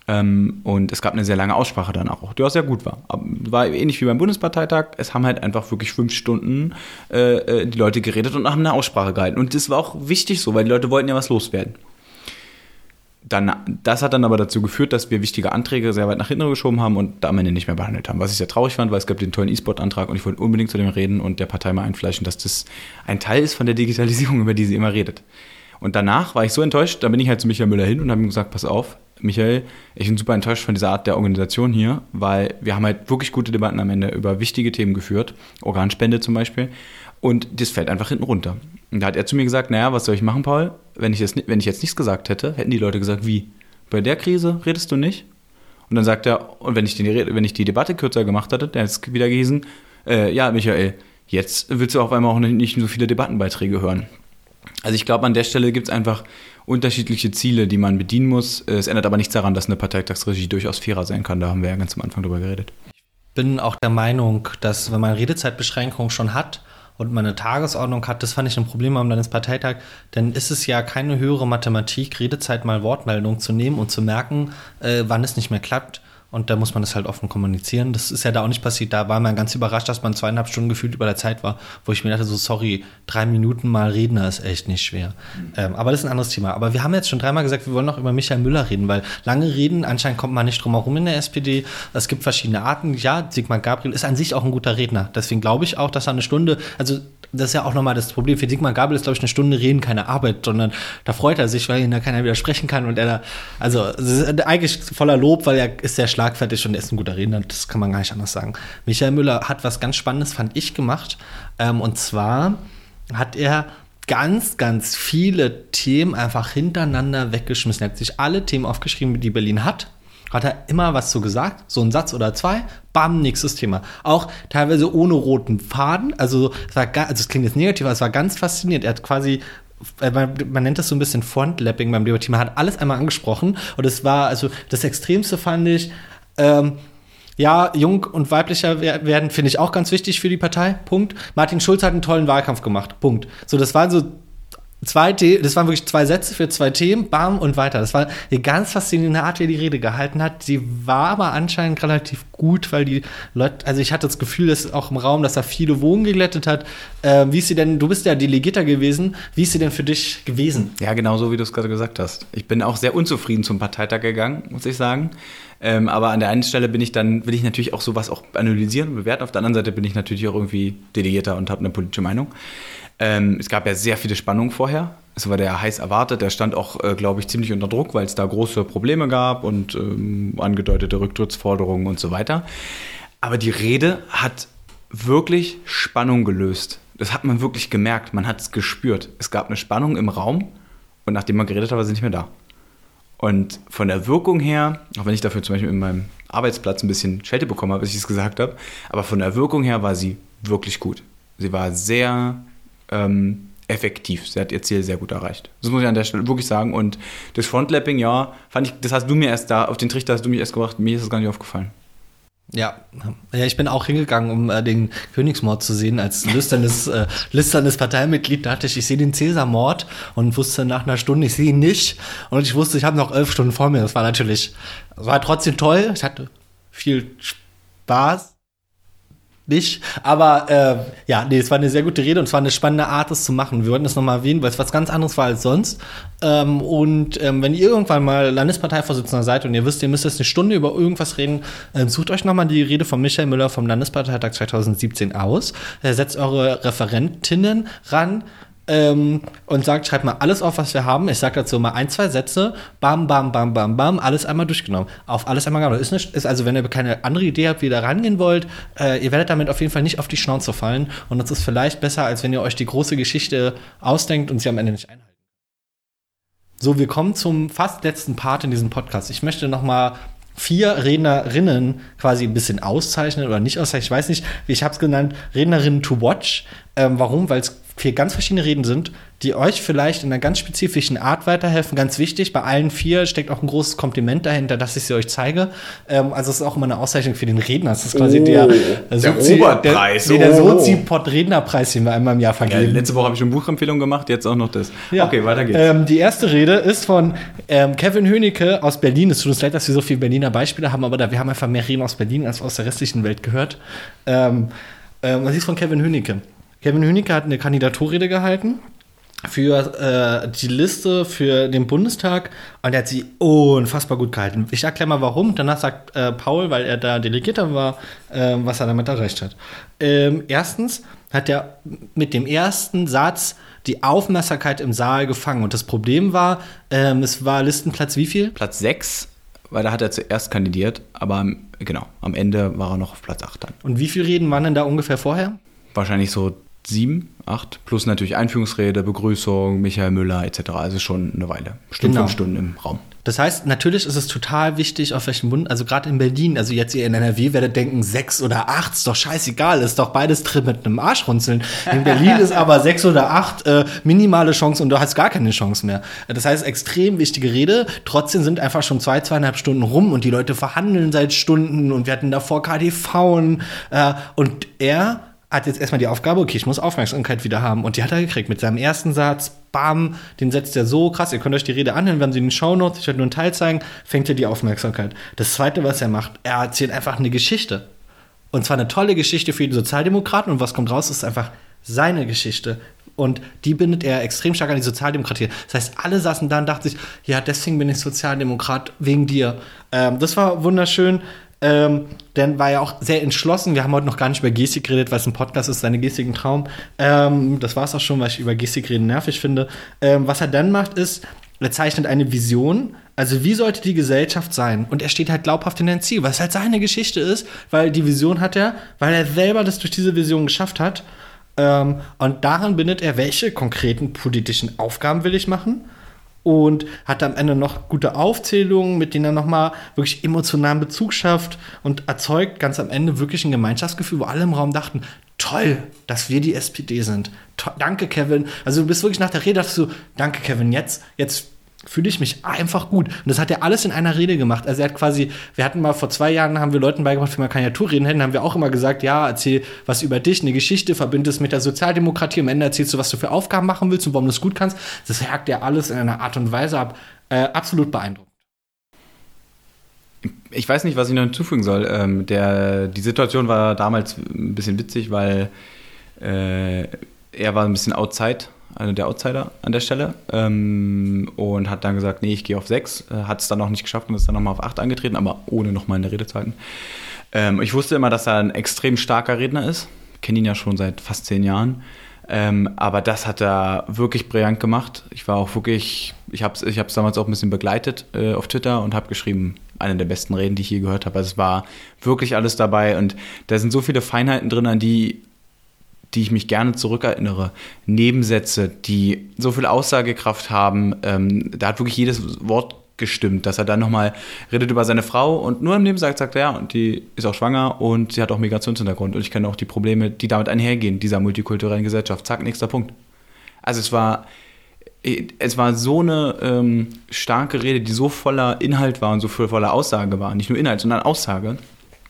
Ähm, und es gab eine sehr lange Aussprache danach auch, die auch sehr gut war. War ähnlich wie beim Bundesparteitag. Es haben halt einfach wirklich fünf Stunden äh, äh, die Leute geredet und haben eine Aussprache gehalten. Und das war auch wichtig so, weil die Leute wollten ja was loswerden. Dann, das hat dann aber dazu geführt, dass wir wichtige Anträge sehr weit nach hinten geschoben haben und am Ende nicht mehr behandelt haben. Was ich sehr traurig fand, weil es gab den tollen E-Sport-Antrag und ich wollte unbedingt zu dem reden und der Partei mal einfleischen, dass das ein Teil ist von der Digitalisierung, über die sie immer redet. Und danach war ich so enttäuscht, da bin ich halt zu Michael Müller hin und habe ihm gesagt, pass auf, Michael, ich bin super enttäuscht von dieser Art der Organisation hier, weil wir haben halt wirklich gute Debatten am Ende über wichtige Themen geführt, Organspende zum Beispiel, und das fällt einfach hinten runter. Und da hat er zu mir gesagt, naja, was soll ich machen, Paul? Wenn ich, das, wenn ich jetzt nichts gesagt hätte, hätten die Leute gesagt, wie? Bei der Krise redest du nicht? Und dann sagt er, und wenn ich die, wenn ich die Debatte kürzer gemacht hätte, dann es wieder gehießen, äh, ja, Michael, jetzt willst du auf einmal auch nicht so viele Debattenbeiträge hören. Also ich glaube, an der Stelle gibt es einfach unterschiedliche Ziele, die man bedienen muss. Es ändert aber nichts daran, dass eine Parteitagsregie durchaus fairer sein kann. Da haben wir ja ganz am Anfang drüber geredet. Ich bin auch der Meinung, dass wenn man Redezeitbeschränkungen schon hat und man eine Tagesordnung hat, das fand ich ein Problem am Landesparteitag, dann ist es ja keine höhere Mathematik, Redezeit mal Wortmeldung zu nehmen und zu merken, äh, wann es nicht mehr klappt und da muss man das halt offen kommunizieren. Das ist ja da auch nicht passiert. Da war man ganz überrascht, dass man zweieinhalb Stunden gefühlt über der Zeit war, wo ich mir dachte, so sorry, drei Minuten mal reden, das ist echt nicht schwer. Ähm, aber das ist ein anderes Thema. Aber wir haben jetzt schon dreimal gesagt, wir wollen noch über Michael Müller reden, weil lange reden, anscheinend kommt man nicht drum herum in der SPD. Es gibt verschiedene Arten. Ja, Sigmar Gabriel ist an sich auch ein guter Redner. Deswegen glaube ich auch, dass er eine Stunde, also das ist ja auch nochmal das Problem. Für Sigmar Gabriel ist, glaube ich, eine Stunde reden keine Arbeit, sondern da freut er sich, weil ihn da keiner widersprechen kann und er da, also eigentlich voller Lob, weil er ist sehr schlagfertig und er ist ein guter Redner, das kann man gar nicht anders sagen. Michael Müller hat was ganz Spannendes, fand ich, gemacht. Ähm, und zwar hat er ganz, ganz viele Themen einfach hintereinander weggeschmissen. Er hat sich alle Themen aufgeschrieben, die Berlin hat hat er immer was zu gesagt, so ein Satz oder zwei, bam, nächstes Thema. Auch teilweise ohne roten Faden, also es war, also es klingt jetzt negativ, aber es war ganz faszinierend. Er hat quasi äh, man, man nennt das so ein bisschen Frontlapping beim Debattierten. Man hat alles einmal angesprochen und es war, also das Extremste fand ich, ähm, ja, jung und weiblicher wer- werden finde ich auch ganz wichtig für die Partei. Punkt. Martin Schulz hat einen tollen Wahlkampf gemacht. Punkt. So, das waren so zwei, The das waren wirklich zwei Sätze für zwei Themen, bam und weiter. Das war eine ganz faszinierende Art, wie er die Rede gehalten hat. Sie war aber anscheinend relativ gut, weil die Leute, also ich hatte das Gefühl, dass auch im Raum, dass er viele Wogen geglättet hat. Äh, wie ist sie denn, du bist ja Delegierter gewesen, wie ist sie denn für dich gewesen? Ja, genau so, wie du es gerade gesagt hast. Ich bin auch sehr unzufrieden zum Parteitag gegangen, muss ich sagen. Ähm, aber an der einen Stelle bin ich dann, will ich natürlich auch sowas auch analysieren und bewerten. Auf der anderen Seite bin ich natürlich auch irgendwie Delegierter und habe eine politische Meinung. Ähm, es gab ja sehr viele Spannungen vorher. Es war der heiß erwartet. Der stand auch, äh, glaube ich, ziemlich unter Druck, weil es da große Probleme gab und ähm, angedeutete Rücktrittsforderungen und so weiter. Aber die Rede hat wirklich Spannung gelöst. Das hat man wirklich gemerkt. Man hat es gespürt. Es gab eine Spannung im Raum und nachdem man geredet hat, war sie nicht mehr da. Und von der Wirkung her, auch wenn ich dafür zum Beispiel in meinem Arbeitsplatz ein bisschen Schelte bekommen habe, als ich es gesagt habe, aber von der Wirkung her war sie wirklich gut. Sie war sehr ähm, effektiv. Sie hat ihr Ziel sehr gut erreicht. Das muss ich an der Stelle wirklich sagen. Und das Frontlapping, ja, fand ich, das hast du mir erst da, auf den Trichter hast du mich erst gebracht, mir ist das gar nicht aufgefallen. Ja, ja, ich bin auch hingegangen, um äh, den Königsmord zu sehen als lüsternes, äh, lüsternes Parteimitglied. Da dachte ich, ich sehe den Cäsarmord und wusste nach einer Stunde, ich sehe ihn nicht. Und ich wusste, ich habe noch elf Stunden vor mir. Das war natürlich, war trotzdem toll. Ich hatte viel Spaß. Nicht, aber äh, ja, nee, es war eine sehr gute Rede und es war eine spannende Art, das zu machen. Wir wollten das nochmal erwähnen, weil es was ganz anderes war als sonst. Ähm, und ähm, wenn ihr irgendwann mal Landesparteivorsitzender seid und ihr wisst, ihr müsst jetzt eine Stunde über irgendwas reden, ähm, sucht euch nochmal die Rede von Michael Müller vom Landesparteitag 2017 aus. Äh, setzt eure Referentinnen ran. Ähm, und sagt, schreibt mal alles auf, was wir haben. Ich sage dazu mal ein, zwei Sätze. Bam, bam, bam, bam, bam. Alles einmal durchgenommen. Auf alles einmal genommen. Ist, ist also, wenn ihr keine andere Idee habt, wie ihr da rangehen wollt, äh, ihr werdet damit auf jeden Fall nicht auf die Schnauze fallen. Und das ist vielleicht besser, als wenn ihr euch die große Geschichte ausdenkt und sie am Ende nicht einhalten. So, wir kommen zum fast letzten Part in diesem Podcast. Ich möchte noch mal vier Rednerinnen quasi ein bisschen auszeichnen oder nicht auszeichnen. Ich weiß nicht, wie ich habe es genannt, Rednerinnen to watch. Ähm, warum? Weil es vier ganz verschiedene Reden sind, die euch vielleicht in einer ganz spezifischen Art weiterhelfen. Ganz wichtig, bei allen vier steckt auch ein großes Kompliment dahinter, dass ich sie euch zeige. Ähm, also es ist auch immer eine Auszeichnung für den Redner. Das ist quasi Oh, der, der Sozi- Robert-Preis. Der, nee, der Oh. Sozi-Pod-Rednerpreis, den wir einmal im Jahr Ja, vergeben. letzte Woche habe ich schon Buchempfehlung gemacht, jetzt auch noch das. Ja. Okay, weiter geht's. Ähm, die erste Rede ist von ähm, Kevin Hönicke aus Berlin. Es tut uns leid, dass wir so viele Berliner Beispiele haben, aber da, wir haben einfach mehr Reden aus Berlin als aus der restlichen Welt gehört. Ähm, ähm, was ist von Kevin Hönicke? Kevin Hönicke hat eine Kandidaturrede gehalten für äh, die Liste für den Bundestag und er hat sie unfassbar gut gehalten. Ich erkläre mal warum. Danach sagt äh, Paul, weil er da Delegierter war, äh, was er damit erreicht hat. Ähm, erstens hat er mit dem ersten Satz die Aufmerksamkeit im Saal gefangen. Und das Problem war, ähm, es war Listenplatz wie viel? Platz 6, weil da hat er zuerst kandidiert, aber genau, am Ende war er noch auf Platz 8 dann. Und wie viele Reden waren denn da ungefähr vorher? Wahrscheinlich so sieben, acht, plus natürlich Einführungsrede, Begrüßung, Michael Müller etc. Also schon eine Weile. Bestimmt Genau. fünf Stunden im Raum. Das heißt, natürlich ist es total wichtig, auf welchen Bund, also gerade in Berlin, also jetzt ihr in NRW werdet denken, sechs oder acht, ist doch scheißegal, ist doch beides drin mit einem Arschrunzeln. In Berlin ist aber sechs oder acht äh, minimale Chance und du hast gar keine Chance mehr. Das heißt, extrem wichtige Rede. Trotzdem sind einfach schon zwei, zweieinhalb Stunden rum und die Leute verhandeln seit Stunden und wir hatten davor KDV äh, und er hat jetzt erstmal die Aufgabe, okay, ich muss Aufmerksamkeit wieder haben. Und die hat er gekriegt mit seinem ersten Satz. Bam, den setzt er so krass. Ihr könnt euch die Rede anhören, wenn sie in den Shownotes, ich werde nur einen Teil zeigen, fängt er die Aufmerksamkeit. Das zweite, was er macht, er erzählt einfach eine Geschichte. Und zwar eine tolle Geschichte für die Sozialdemokraten. Und was kommt raus, ist einfach seine Geschichte. Und die bindet er extrem stark an die Sozialdemokratie. Das heißt, alle saßen da und dachten sich, ja, deswegen bin ich Sozialdemokrat, wegen dir. Ähm, das war wunderschön. Ähm, dann war er auch sehr entschlossen. Wir haben heute noch gar nicht über Gestik geredet, weil es ein Podcast ist, seine Gestik ein Traum. Ähm, das war es auch schon, weil ich über Gestik reden nervig finde. Ähm, was er dann macht, ist, er zeichnet eine Vision. Also wie sollte die Gesellschaft sein? Und er steht halt glaubhaft in ein Ziel, was halt seine Geschichte ist, weil die Vision hat er, weil er selber das durch diese Vision geschafft hat. Ähm, und daran bindet er, welche konkreten politischen Aufgaben will ich machen und hat am Ende noch gute Aufzählungen, mit denen er nochmal wirklich emotionalen Bezug schafft und erzeugt ganz am Ende wirklich ein Gemeinschaftsgefühl, wo alle im Raum dachten, toll, dass wir die SPD sind. To danke, Kevin. Also du bist wirklich nach der Rede, dachtest du, danke, Kevin, jetzt, jetzt fühle ich mich einfach gut. Und das hat er alles in einer Rede gemacht. Also er hat quasi, wir hatten mal vor zwei Jahren, haben wir Leuten beigebracht, wie man Kandidatur reden hätten, haben wir auch immer gesagt, ja, erzähl was über dich, eine Geschichte, verbinde es mit der Sozialdemokratie, am Ende erzählst du, was du für Aufgaben machen willst und warum du es gut kannst. Das hakt er alles in einer Art und Weise ab. Äh, absolut beeindruckend. Ich weiß nicht, was ich noch hinzufügen soll. Ähm, der, die Situation war damals ein bisschen witzig, weil äh, er war ein bisschen outside, also der Outsider an der Stelle ähm, und hat dann gesagt, nee, ich gehe auf 6. Äh, hat es dann noch nicht geschafft und ist dann nochmal auf 8 angetreten, aber ohne nochmal in der Rede zu halten. Ähm, ich wusste immer, dass er ein extrem starker Redner ist. Kenne ihn ja schon seit fast zehn Jahren. Ähm, aber das hat er wirklich brillant gemacht. Ich war auch wirklich, ich habe es ich damals auch ein bisschen begleitet äh, auf Twitter und habe geschrieben, eine der besten Reden, die ich je gehört habe. Also es war wirklich alles dabei und da sind so viele Feinheiten drin, an die, die ich mich gerne zurückerinnere. Nebensätze, die so viel Aussagekraft haben. Ähm, da hat wirklich jedes Wort gestimmt, dass er dann nochmal redet über seine Frau und nur im Nebensatz sagt er, ja, und die ist auch schwanger und sie hat auch Migrationshintergrund und ich kenne auch die Probleme, die damit einhergehen, dieser multikulturellen Gesellschaft. Zack, nächster Punkt. Also es war, es war so eine ähm, starke Rede, die so voller Inhalt war und so voller Aussage war. Nicht nur Inhalt, sondern Aussage.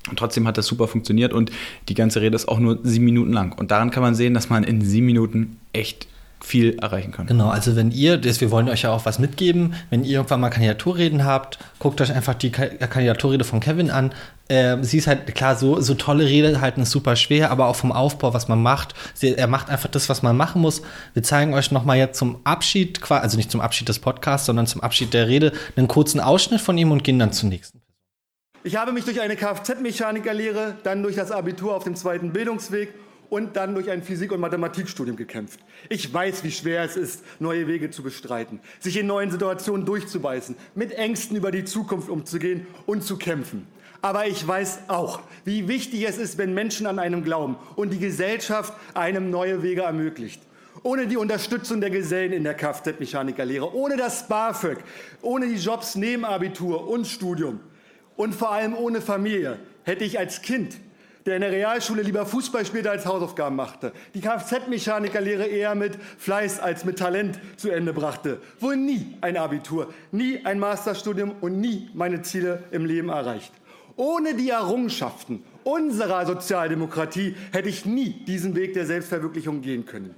Und trotzdem hat das super funktioniert und die ganze Rede ist auch nur sieben Minuten lang. Und daran kann man sehen, dass man in sieben Minuten echt viel erreichen kann. Genau, also wenn ihr, das, wir wollen euch ja auch was mitgeben, wenn ihr irgendwann mal Kandidaturreden habt, guckt euch einfach die Kandidaturrede von Kevin an. Äh, sie ist halt, klar, so, so tolle Rede halten ist super schwer, aber auch vom Aufbau, was man macht. Sie, er macht einfach das, was man machen muss. Wir zeigen euch nochmal jetzt zum Abschied, also nicht zum Abschied des Podcasts, sondern zum Abschied der Rede, einen kurzen Ausschnitt von ihm und gehen dann zum nächsten. Ich habe mich durch eine Kfz-Mechanikerlehre, dann durch das Abitur auf dem zweiten Bildungsweg und dann durch ein Physik- und Mathematikstudium gekämpft. Ich weiß, wie schwer es ist, neue Wege zu bestreiten, sich in neuen Situationen durchzubeißen, mit Ängsten über die Zukunft umzugehen und zu kämpfen. Aber ich weiß auch, wie wichtig es ist, wenn Menschen an einem glauben und die Gesellschaft einem neue Wege ermöglicht. Ohne die Unterstützung der Gesellen in der Kfz-Mechanikerlehre, ohne das BAföG, ohne die Jobs neben Abitur und Studium und vor allem ohne Familie hätte ich als Kind der in der Realschule lieber Fußball spielte als Hausaufgaben machte, die Kfz-Mechanikerlehre eher mit Fleiß als mit Talent zu Ende brachte, wohl nie ein Abitur, nie ein Masterstudium und nie meine Ziele im Leben erreicht. Ohne die Errungenschaften unserer Sozialdemokratie hätte ich nie diesen Weg der Selbstverwirklichung gehen können.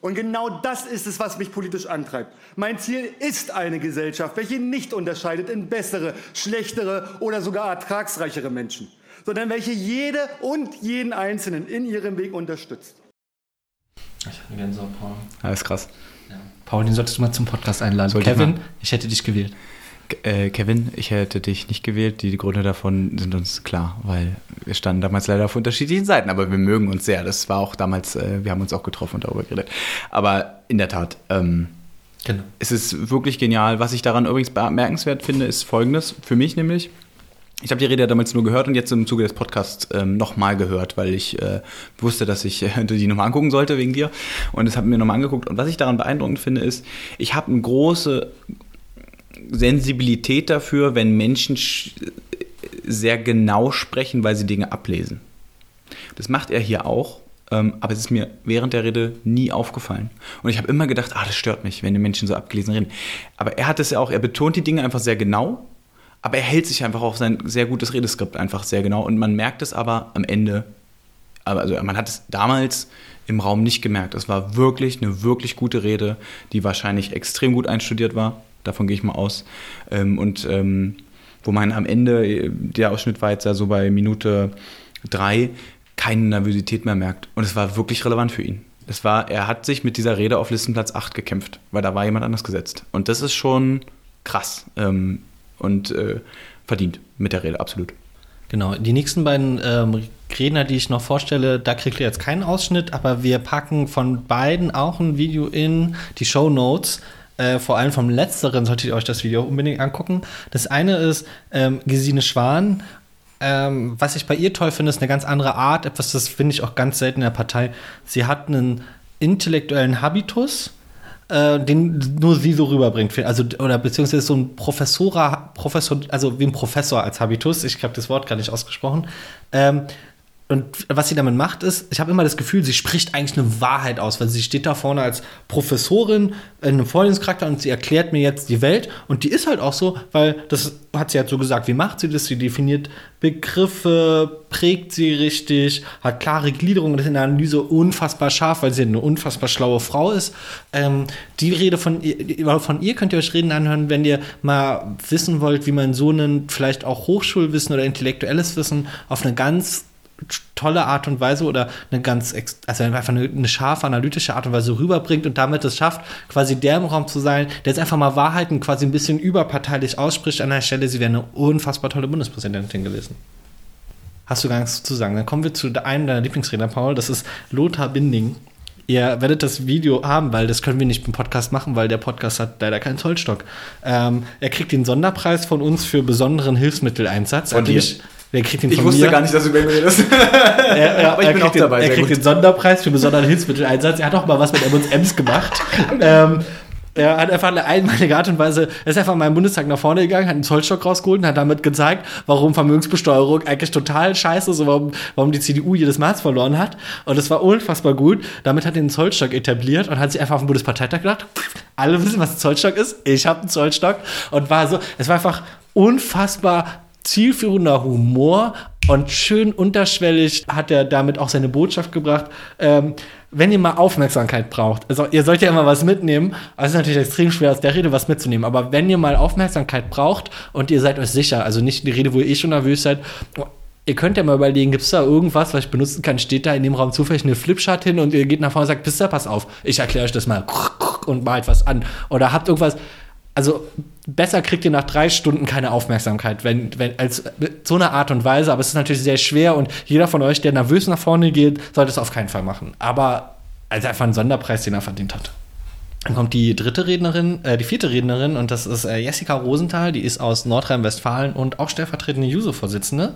Und genau das ist es, was mich politisch antreibt. Mein Ziel ist eine Gesellschaft, welche nicht unterscheidet in bessere, schlechtere oder sogar ertragsreichere Menschen sondern welche jede und jeden Einzelnen in ihrem Weg unterstützt. Ich habe Gänsehaut, Paul. Ja, ist krass. Ja. Paul, den solltest du mal zum Podcast einladen. Sollte Kevin, ich, ich, hätte dich gewählt. Äh, Kevin, ich hätte dich nicht gewählt. Die Gründe davon sind uns klar, weil wir standen damals leider auf unterschiedlichen Seiten, aber wir mögen uns sehr. Das war auch damals, äh, wir haben uns auch getroffen und darüber geredet. Aber in der Tat, ähm, genau. es ist wirklich genial. Was ich daran übrigens bemerkenswert finde, ist folgendes, für mich nämlich. Ich habe die Rede ja damals nur gehört und jetzt im Zuge des Podcasts ähm, nochmal gehört, weil ich äh, wusste, dass ich äh, die nochmal angucken sollte wegen dir. Und das habe ich mir nochmal angeguckt. Und was ich daran beeindruckend finde, ist, ich habe eine große Sensibilität dafür, wenn Menschen sehr genau sprechen, weil sie Dinge ablesen. Das macht er hier auch. Ähm, aber es ist mir während der Rede nie aufgefallen. Und ich habe immer gedacht, ah, das stört mich, wenn die Menschen so abgelesen reden. Aber er hat es ja auch, er betont die Dinge einfach sehr genau aber er hält sich einfach auf sein sehr gutes Redeskript einfach sehr genau und man merkt es aber am Ende, also man hat es damals im Raum nicht gemerkt. Es war wirklich eine wirklich gute Rede, die wahrscheinlich extrem gut einstudiert war. Davon gehe ich mal aus. Ähm, und ähm, wo man am Ende, der Ausschnitt war jetzt ja so bei Minute drei, keine Nervosität mehr merkt. Und es war wirklich relevant für ihn. Es war, er hat sich mit dieser Rede auf Listenplatz 8 gekämpft, weil da war jemand anders gesetzt. Und das ist schon krass. Ähm, und äh, verdient mit der Rede, absolut. Genau, die nächsten beiden ähm, Redner, die ich noch vorstelle, da kriegt ihr jetzt keinen Ausschnitt, aber wir packen von beiden auch ein Video in die Show Notes. Äh, vor allem vom letzteren solltet ihr euch das Video unbedingt angucken. Das eine ist ähm, Gesine Schwan. Ähm, was ich bei ihr toll finde, ist eine ganz andere Art. Etwas, das finde ich auch ganz selten in der Partei. Sie hat einen intellektuellen Habitus äh, den nur sie so rüberbringt. Also, oder beziehungsweise so ein Professor, Professor, also wie ein Professor als Habitus, ich habe das Wort gar nicht ausgesprochen. Ähm, und was sie damit macht, ist, ich habe immer das Gefühl, sie spricht eigentlich eine Wahrheit aus, weil sie steht da vorne als Professorin in einem Vorlesungscharakter und sie erklärt mir jetzt die Welt. Und die ist halt auch so, weil das hat sie halt so gesagt, wie macht sie das? Sie definiert Begriffe, prägt sie richtig, hat klare Gliederungen, das ist in der Analyse unfassbar scharf, weil sie eine unfassbar schlaue Frau ist. Ähm, die Rede von ihr, von ihr könnt ihr euch Reden anhören, wenn ihr mal wissen wollt, wie man so einen vielleicht auch Hochschulwissen oder intellektuelles Wissen auf eine ganz tolle Art und Weise oder eine ganz, also einfach eine, eine, scharfe, analytische Art und Weise rüberbringt und damit es schafft, quasi der im Raum zu sein, der jetzt einfach mal Wahrheiten quasi ein bisschen überparteilich ausspricht an der Stelle, sie wäre eine unfassbar tolle Bundespräsidentin gewesen. Hast du gar nichts zu sagen? Dann kommen wir zu einem deiner Lieblingsredner, Paul, das ist Lothar Binding. Ihr werdet das Video haben, weil das können wir nicht im Podcast machen, weil der Podcast hat leider keinen Zollstock. Ähm, er kriegt den Sonderpreis von uns für besonderen Hilfsmitteleinsatz. Von dir? Wer kriegt ich von wusste mir? gar nicht, dass du über ihn redest. er, er, Aber ich er bin kriegt auch den, dabei. Er kriegt gut. den Sonderpreis für besonderen Hilfsmitteleinsatz. Er hat auch mal was mit M&M's gemacht. ähm, er hat einfach eine einmalige Art und Weise, er ist einfach mal im Bundestag nach vorne gegangen, hat einen Zollstock rausgeholt und hat damit gezeigt, warum Vermögensbesteuerung eigentlich total scheiße ist und warum, warum die CDU jedes Maß verloren hat. Und das war unfassbar gut. Damit hat er den Zollstock etabliert und hat sich einfach auf den Bundesparteitag gedacht, alle wissen, was ein Zollstock ist. Ich habe einen Zollstock. Und war so, es war einfach unfassbar zielführender Humor und schön unterschwellig hat er damit auch seine Botschaft gebracht. Ähm, wenn ihr mal Aufmerksamkeit braucht, also ihr sollt ja immer was mitnehmen, also es ist natürlich extrem schwer aus der Rede was mitzunehmen, aber wenn ihr mal Aufmerksamkeit braucht und ihr seid euch sicher, also nicht die Rede, wo ihr eh schon nervös seid, Ihr könnt ja mal überlegen, gibt es da irgendwas, was ich benutzen kann? Steht da in dem Raum zufällig eine Flipchart hin und ihr geht nach vorne und sagt, ihr, pass auf, ich erkläre euch das mal und malt was an. Oder habt irgendwas, also besser kriegt ihr nach drei Stunden keine Aufmerksamkeit, wenn, wenn als so eine Art und Weise, aber es ist natürlich sehr schwer und jeder von euch, der nervös nach vorne geht, sollte es auf keinen Fall machen. Aber als einfach ein Sonderpreis, den er verdient hat. Dann kommt die dritte Rednerin, äh, die vierte Rednerin und das ist äh, Jessica Rosenthal, die ist aus Nordrhein-Westfalen und auch stellvertretende Juso-Vorsitzende.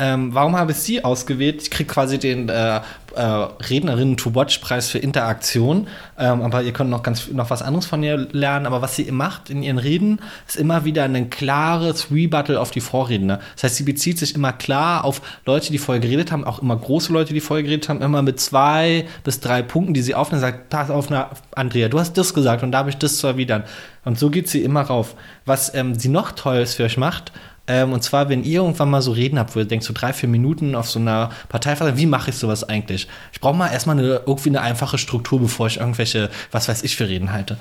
Ähm, warum habe ich sie ausgewählt? Ich kriege quasi den äh, äh, Rednerinnen-to-Watch-Preis für Interaktion. Ähm, aber ihr könnt noch ganz noch was anderes von ihr lernen. Aber was sie macht in ihren Reden, ist immer wieder ein klares Rebuttal auf die Vorredner. Das heißt, sie bezieht sich immer klar auf Leute, die vorher geredet haben, auch immer große Leute, die vorher geredet haben, immer mit zwei bis drei Punkten, die sie aufnimmt, sagt, pass auf, na, Andrea, du hast das gesagt und da habe ich das zu erwidern. Und so geht sie immer rauf. Was ähm, sie noch Tolles für euch macht, ähm, und zwar, wenn ihr irgendwann mal so Reden habt, wo ihr denkt, so drei, vier Minuten auf so einer Parteiversammlung, wie mache ich sowas eigentlich? Ich brauche mal erstmal eine, irgendwie eine einfache Struktur, bevor ich irgendwelche, was weiß ich, für Reden halte.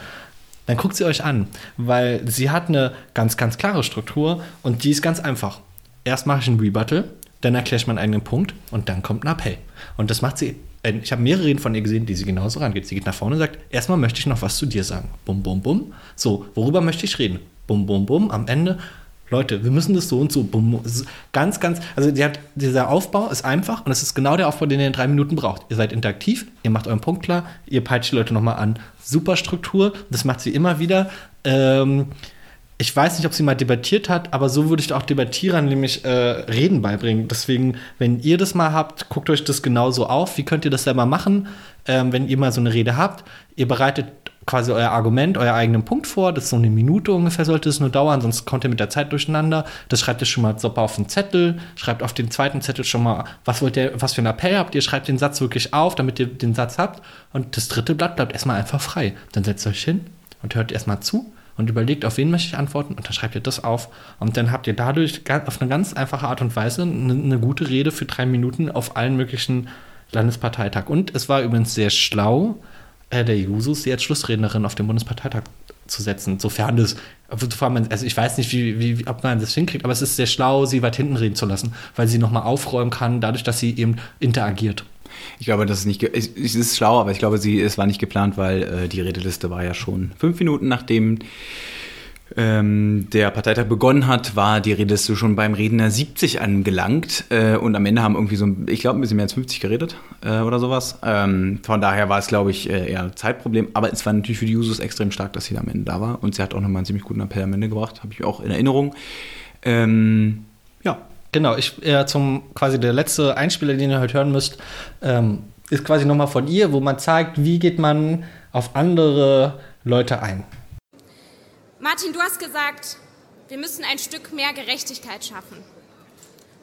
Dann guckt sie euch an, weil sie hat eine ganz, ganz klare Struktur und die ist ganz einfach. Erst mache ich einen Rebuttal, dann erkläre ich meinen eigenen Punkt und dann kommt ein Appell. Und das macht sie. äh, Ich habe mehrere Reden von ihr gesehen, die sie genauso rangeht. Sie geht nach vorne und sagt: Erstmal möchte ich noch was zu dir sagen. Bum, bum, bum. So, worüber möchte ich reden? Bum, bum, bum. Am Ende Leute, wir müssen das so und so. Ganz, ganz, also die hat, dieser Aufbau ist einfach und es ist genau der Aufbau, den ihr in drei Minuten braucht. Ihr seid interaktiv, ihr macht euren Punkt klar, ihr peitscht die Leute nochmal an. Super Struktur, das macht sie immer wieder. Ähm, ich weiß nicht, ob sie mal debattiert hat, aber so würde ich auch Debattierern nämlich äh, Reden beibringen. Deswegen, wenn ihr das mal habt, guckt euch das genauso auf. Wie könnt ihr das selber machen, ähm, wenn ihr mal so eine Rede habt? Ihr bereitet quasi euer Argument, euer eigenen Punkt vor. Das ist so eine Minute ungefähr, sollte es nur dauern, sonst kommt ihr mit der Zeit durcheinander. Das schreibt ihr schon mal super auf den Zettel, schreibt auf den zweiten Zettel schon mal, was wollt ihr, was für einen Appell habt ihr, schreibt den Satz wirklich auf, damit ihr den Satz habt. Und das dritte Blatt bleibt erstmal einfach frei. Dann setzt euch hin und hört erstmal zu und überlegt, auf wen möchte ich antworten und dann schreibt ihr das auf. Und dann habt ihr dadurch auf eine ganz einfache Art und Weise eine, eine gute Rede für drei Minuten auf allen möglichen Landesparteitag. Und es war übrigens sehr schlau, äh, der Jusus sie als Schlussrednerin auf dem Bundesparteitag zu setzen, sofern das, also ich weiß nicht, wie, wie, ob man das hinkriegt, aber es ist sehr schlau, sie weit hinten reden zu lassen, weil sie nochmal aufräumen kann, dadurch, dass sie eben interagiert. Ich glaube, das ist nicht, es ist schlau, aber ich glaube, sie, es war nicht geplant, weil äh, die Redeliste war ja schon fünf Minuten nachdem ähm, der Parteitag begonnen hat, war die Redeliste schon beim Redner 70 angelangt äh, und am Ende haben irgendwie so, ich glaube, ein bisschen mehr als 50 geredet äh, oder sowas. Ähm, von daher war es, glaube ich, äh, eher ein Zeitproblem, aber es war natürlich für die Jusos extrem stark, dass sie da am Ende da war und sie hat auch nochmal einen ziemlich guten Appell am Ende gebracht, habe ich auch in Erinnerung. Ähm, ja. Genau, ich äh, zum quasi der letzte Einspieler, den ihr heute hören müsst, ähm, ist quasi nochmal von ihr, wo man zeigt, wie geht man auf andere Leute ein. Martin, du hast gesagt, wir müssen ein Stück mehr Gerechtigkeit schaffen.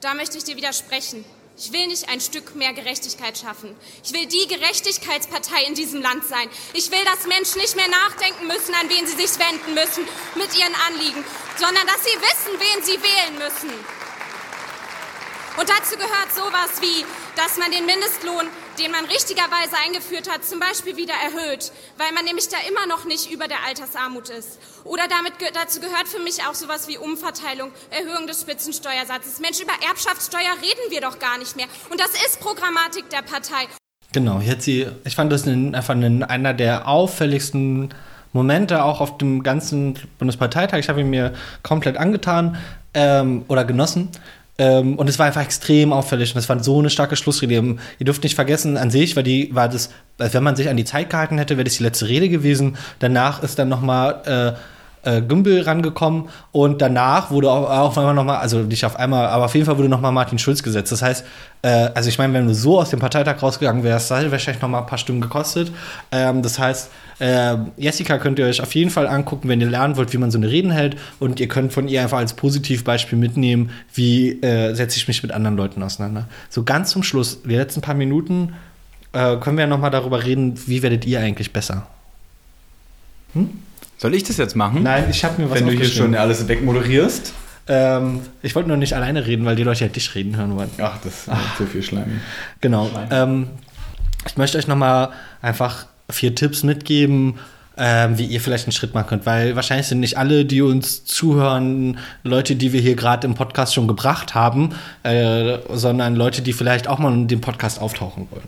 Da möchte ich dir widersprechen. Ich will nicht ein Stück mehr Gerechtigkeit schaffen. Ich will die Gerechtigkeitspartei in diesem Land sein. Ich will, dass Menschen nicht mehr nachdenken müssen, an wen sie sich wenden müssen mit ihren Anliegen, sondern dass sie wissen, wen sie wählen müssen. Und dazu gehört sowas wie, dass man den Mindestlohn, den man richtigerweise eingeführt hat, zum Beispiel wieder erhöht, weil man nämlich da immer noch nicht über der Altersarmut ist. Oder damit, dazu gehört für mich auch sowas wie Umverteilung, Erhöhung des Spitzensteuersatzes. Mensch, über Erbschaftssteuer reden wir doch gar nicht mehr. Und das ist Programmatik der Partei. Genau, jetzt sie, ich fand das einfach einer der auffälligsten Momente auch auf dem ganzen Bundesparteitag. Ich habe ihn mir komplett angetan ähm, oder genossen. Ähm, und es war einfach extrem auffällig und es war so eine starke Schlussrede. Ihr dürft nicht vergessen, an sich war die, war das, wenn man sich an die Zeit gehalten hätte, wäre das die letzte Rede gewesen. Danach ist dann nochmal äh, äh, Gümbel rangekommen und danach wurde auch, auch einmal nochmal, also nicht auf einmal, aber auf jeden Fall wurde nochmal Martin Schulz gesetzt. Das heißt, äh, also ich meine, wenn du so aus dem Parteitag rausgegangen wärst, das hätte wahrscheinlich nochmal ein paar Stimmen gekostet. Ähm, das heißt, äh, Jessica könnt ihr euch auf jeden Fall angucken, wenn ihr lernen wollt, wie man so eine Reden hält. Und ihr könnt von ihr einfach als Positivbeispiel mitnehmen, wie äh, setze ich mich mit anderen Leuten auseinander. So ganz zum Schluss, die letzten paar Minuten, äh, können wir ja noch mal darüber reden, wie werdet ihr eigentlich besser? Hm? Soll ich das jetzt machen? Nein, ich habe mir was Wenn du hier schon alles wegmoderierst. Ähm, ich wollte nur nicht alleine reden, weil die Leute ja dich reden hören wollen. Ach, das ist Ach. zu viel Schleim. Genau. Ähm, ich möchte euch noch mal einfach vier Tipps mitgeben, ähm, wie ihr vielleicht einen Schritt machen könnt, weil wahrscheinlich sind nicht alle, die uns zuhören, Leute, die wir hier gerade im Podcast schon gebracht haben, äh, sondern Leute, die vielleicht auch mal in dem Podcast auftauchen wollen.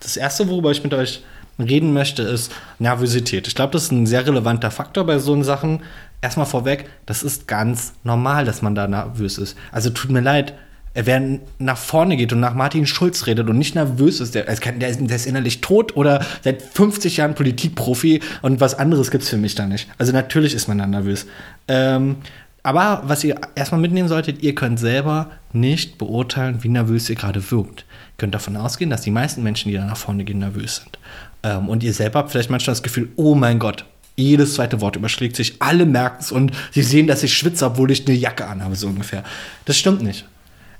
Das erste, worüber ich mit euch reden möchte, ist Nervosität. Ich glaube, das ist ein sehr relevanter Faktor bei so Sachen. Erstmal vorweg, das ist ganz normal, dass man da nervös ist. Also tut mir leid, wer nach vorne geht und nach Martin Schulz redet und nicht nervös ist, der, der, ist innerlich tot oder seit 50 Jahren Politikprofi und was anderes gibt es für mich da nicht. Also natürlich ist man dann nervös. Ähm, aber was ihr erstmal mitnehmen solltet, ihr könnt selber nicht beurteilen, wie nervös ihr gerade wirkt. Ihr könnt davon ausgehen, dass die meisten Menschen, die da nach vorne gehen, nervös sind. Ähm, und ihr selber habt vielleicht manchmal das Gefühl, oh mein Gott, jedes zweite Wort überschlägt sich, alle merken es und sie sehen, dass ich schwitze, obwohl ich eine Jacke anhabe, so ungefähr. Das stimmt nicht.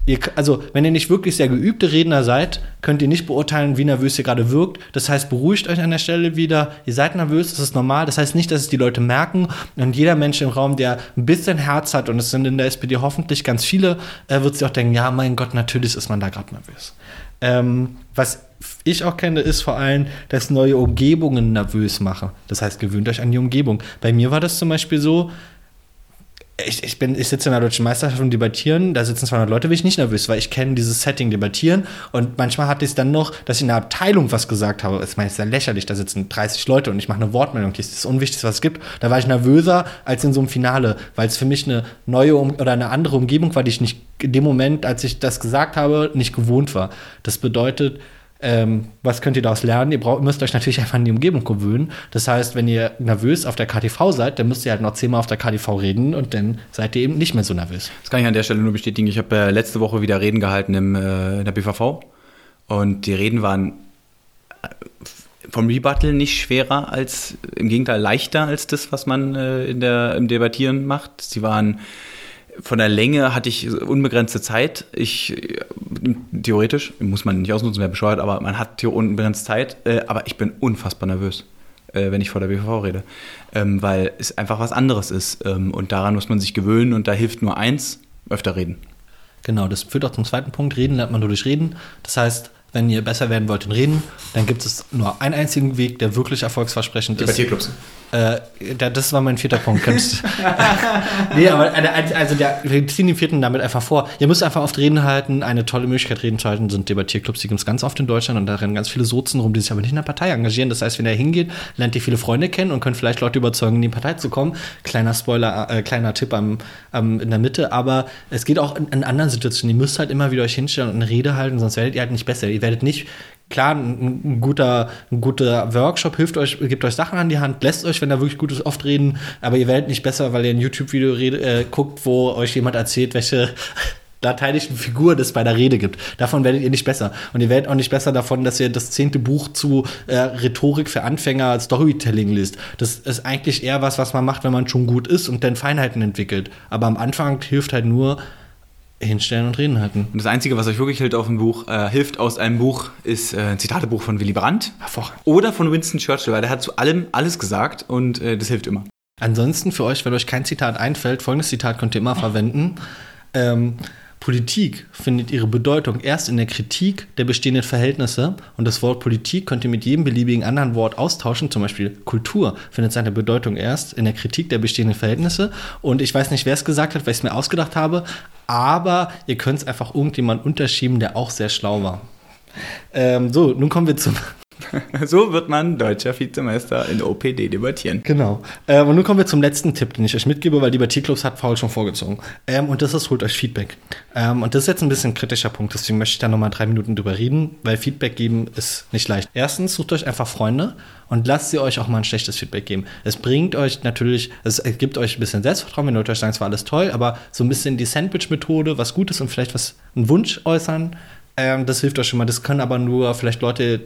Ihr, also, wenn ihr nicht wirklich sehr geübte Redner seid, könnt ihr nicht beurteilen, wie nervös ihr gerade wirkt. Das heißt, beruhigt euch an der Stelle wieder. Ihr seid nervös, das ist normal. Das heißt nicht, dass es die Leute merken. Und jeder Mensch im Raum, der ein bisschen Herz hat, und es sind in der SPD hoffentlich ganz viele, äh, wird sich auch denken, ja, mein Gott, natürlich ist man da gerade nervös. Ähm, was ich auch kenne, ist vor allem, dass neue Umgebungen nervös machen. Das heißt, gewöhnt euch an die Umgebung. Bei mir war das zum Beispiel so, ich, ich, bin, ich sitze in der deutschen Meisterschaft und debattieren, da sitzen 200 Leute, bin ich nicht nervös, weil ich kenne dieses Setting debattieren und manchmal hatte ich es dann noch, dass ich in der Abteilung was gesagt habe. Das ist ja lächerlich, da sitzen 30 Leute und ich mache eine Wortmeldung, das ist das Unwichtigste, was es gibt. Da war ich nervöser als in so einem Finale, weil es für mich eine neue um oder eine andere Umgebung war, die ich nicht in dem Moment, als ich das gesagt habe, nicht gewohnt war. Das bedeutet, ähm, was könnt ihr daraus lernen? Ihr braucht, müsst euch natürlich einfach an die Umgebung gewöhnen. Das heißt, wenn ihr nervös auf der KTV seid, dann müsst ihr halt noch zehnmal auf der KTV reden und dann seid ihr eben nicht mehr so nervös. Das kann ich an der Stelle nur bestätigen. Ich habe äh, letzte Woche wieder Reden gehalten im, äh, in der BVV und die Reden waren äh, vom Rebuttal nicht schwerer als, im Gegenteil leichter als das, was man äh, in der, im Debattieren macht. Sie waren von der Länge hatte ich unbegrenzte Zeit. Ich theoretisch muss man nicht ausnutzen, wäre bescheuert, aber man hat hier unbegrenzte Zeit. Äh, aber ich bin unfassbar nervös, äh, wenn ich vor der BVV rede, ähm, weil es einfach was anderes ist ähm, und daran muss man sich gewöhnen und da hilft nur eins: öfter reden. Genau, das führt auch zum zweiten Punkt. Reden lernt man nur durch Reden. Das heißt, wenn ihr besser werden wollt in Reden, dann gibt es nur einen einzigen Weg, der wirklich erfolgsversprechend ist. Debattierclubs. Äh, das war mein vierter Punkt. nee, aber also der, wir ziehen den vierten damit einfach vor. Ihr müsst einfach oft Reden halten. Eine tolle Möglichkeit, Reden zu halten, sind Debattierclubs. Die gibt es ganz oft in Deutschland und da rennen ganz viele Sozen rum, die sich aber nicht in der Partei engagieren. Das heißt, wenn ihr hingeht, lernt ihr viele Freunde kennen und könnt vielleicht Leute überzeugen, in die Partei zu kommen. Kleiner Spoiler, äh, kleiner Tipp am, am, in der Mitte. Aber es geht auch in, in anderen Situationen. Ihr müsst halt immer wieder euch hinstellen und eine Rede halten, sonst werdet ihr halt nicht besser. Ihr werdet nicht klar, ein, ein, guter, ein guter Workshop hilft euch, gibt euch Sachen an die Hand, lässt euch, wenn er wirklich gut ist, oft reden, aber ihr werdet nicht besser, weil ihr ein YouTube-Video äh, guckt, wo euch jemand erzählt, welche lateinischen Figur es bei der Rede gibt. Davon werdet ihr nicht besser. Und ihr werdet auch nicht besser davon, dass ihr das zehnte Buch zu äh, Rhetorik für Anfänger, Storytelling liest. Das ist eigentlich eher was, was man macht, wenn man schon gut ist und dann Feinheiten entwickelt. Aber am Anfang hilft halt nur, hinstellen und reden halten. Und das Einzige, was euch wirklich hilft auf dem Buch, äh, hilft aus einem Buch, ist äh, ein Zitatebuch von Willy Brandt. Oder von Winston Churchill, weil der hat zu allem alles gesagt und äh, das hilft immer. Ansonsten für euch, wenn euch kein Zitat einfällt, folgendes Zitat könnt ihr immer verwenden. Ähm, Politik findet ihre Bedeutung erst in der Kritik der bestehenden Verhältnisse und das Wort Politik könnt ihr mit jedem beliebigen anderen Wort austauschen, zum Beispiel Kultur findet seine Bedeutung erst in der Kritik der bestehenden Verhältnisse und ich weiß nicht, wer es gesagt hat, weil ich es mir ausgedacht habe, aber ihr könnt es einfach irgendjemand unterschieben, der auch sehr schlau war. Ähm, so, nun kommen wir zum so wird man deutscher Vizemeister in OPD debattieren. Genau. Ähm, und nun kommen wir zum letzten Tipp, den ich euch mitgebe, weil Debattierclubs hat Paul schon vorgezogen. Ähm, und das ist, holt euch Feedback. Ähm, und das ist jetzt ein bisschen ein kritischer Punkt, deswegen möchte ich da nochmal drei Minuten drüber reden, weil Feedback geben ist nicht leicht. Erstens, sucht euch einfach Freunde und lasst sie euch auch mal ein schlechtes Feedback geben. Es bringt euch natürlich, es gibt euch ein bisschen Selbstvertrauen, wenn Leute euch sagen, es war alles toll, aber so ein bisschen die Sandwich-Methode, was Gutes und vielleicht was, einen Wunsch äußern, ähm, das hilft euch schon mal. Das können aber nur vielleicht Leute,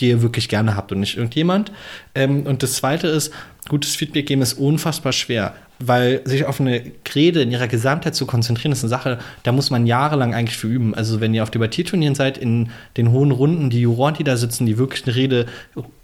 die ihr wirklich gerne habt und nicht irgendjemand. Ähm, und das Zweite ist, gutes Feedback geben ist unfassbar schwer, weil sich auf eine Rede in ihrer Gesamtheit zu konzentrieren, ist eine Sache, da muss man jahrelang eigentlich für üben. Also wenn ihr auf Debattierturnieren seid, in den hohen Runden, die Juroren, die da sitzen, die wirklich eine Rede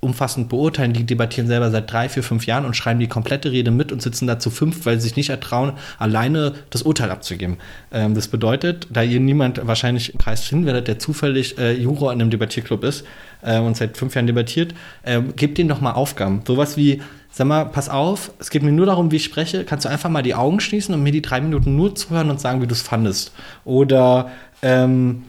umfassend beurteilen, die debattieren selber seit drei, vier, fünf Jahren und schreiben die komplette Rede mit und sitzen da zu fünf, weil sie sich nicht ertrauen, alleine das Urteil abzugeben. Ähm, das bedeutet, da ihr niemand wahrscheinlich im Kreis finden werdet, der zufällig äh, Juror in einem Debattierclub ist äh, und seit fünf Jahren debattiert, äh, gebt denen doch mal Aufgaben. Sowas wie, sag mal, pass auf, es geht mir nur darum, wie ich spreche, kannst du einfach mal die Augen schließen und mir die drei Minuten nur zuhören und sagen, wie du es fandest. Oder ähm,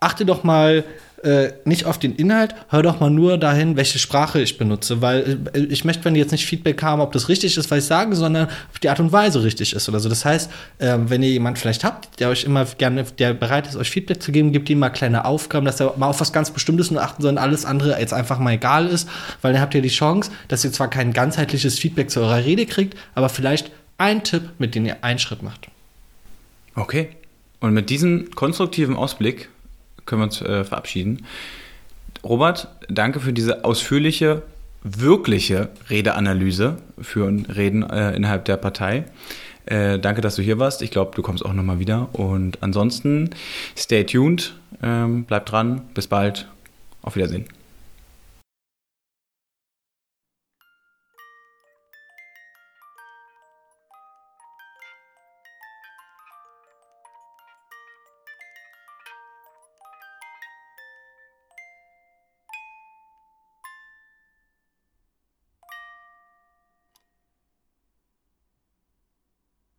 achte doch mal äh, nicht auf den Inhalt, hör doch mal nur dahin, welche Sprache ich benutze, weil äh, ich möchte, wenn die jetzt nicht Feedback haben, ob das richtig ist, was ich sage, sondern ob die Art und Weise richtig ist oder so. Das heißt, äh, wenn ihr jemanden vielleicht habt, der euch immer gerne, der bereit ist, euch Feedback zu geben, gebt ihm mal kleine Aufgaben, dass er mal auf was ganz Bestimmtes nur achten soll und alles andere jetzt einfach mal egal ist, weil dann habt ihr die Chance, dass ihr zwar kein ganzheitliches Feedback zu eurer Rede kriegt, aber vielleicht ein Tipp, mit dem ihr einen Schritt macht. Okay. Und mit diesem konstruktiven Ausblick können wir uns äh, verabschieden. Robert, danke für diese ausführliche, wirkliche Redeanalyse für Reden äh, innerhalb der Partei. Äh, danke, dass du hier warst. Ich glaube, du kommst auch nochmal wieder. Und ansonsten, stay tuned, ähm, bleibt dran. Bis bald. Auf Wiedersehen.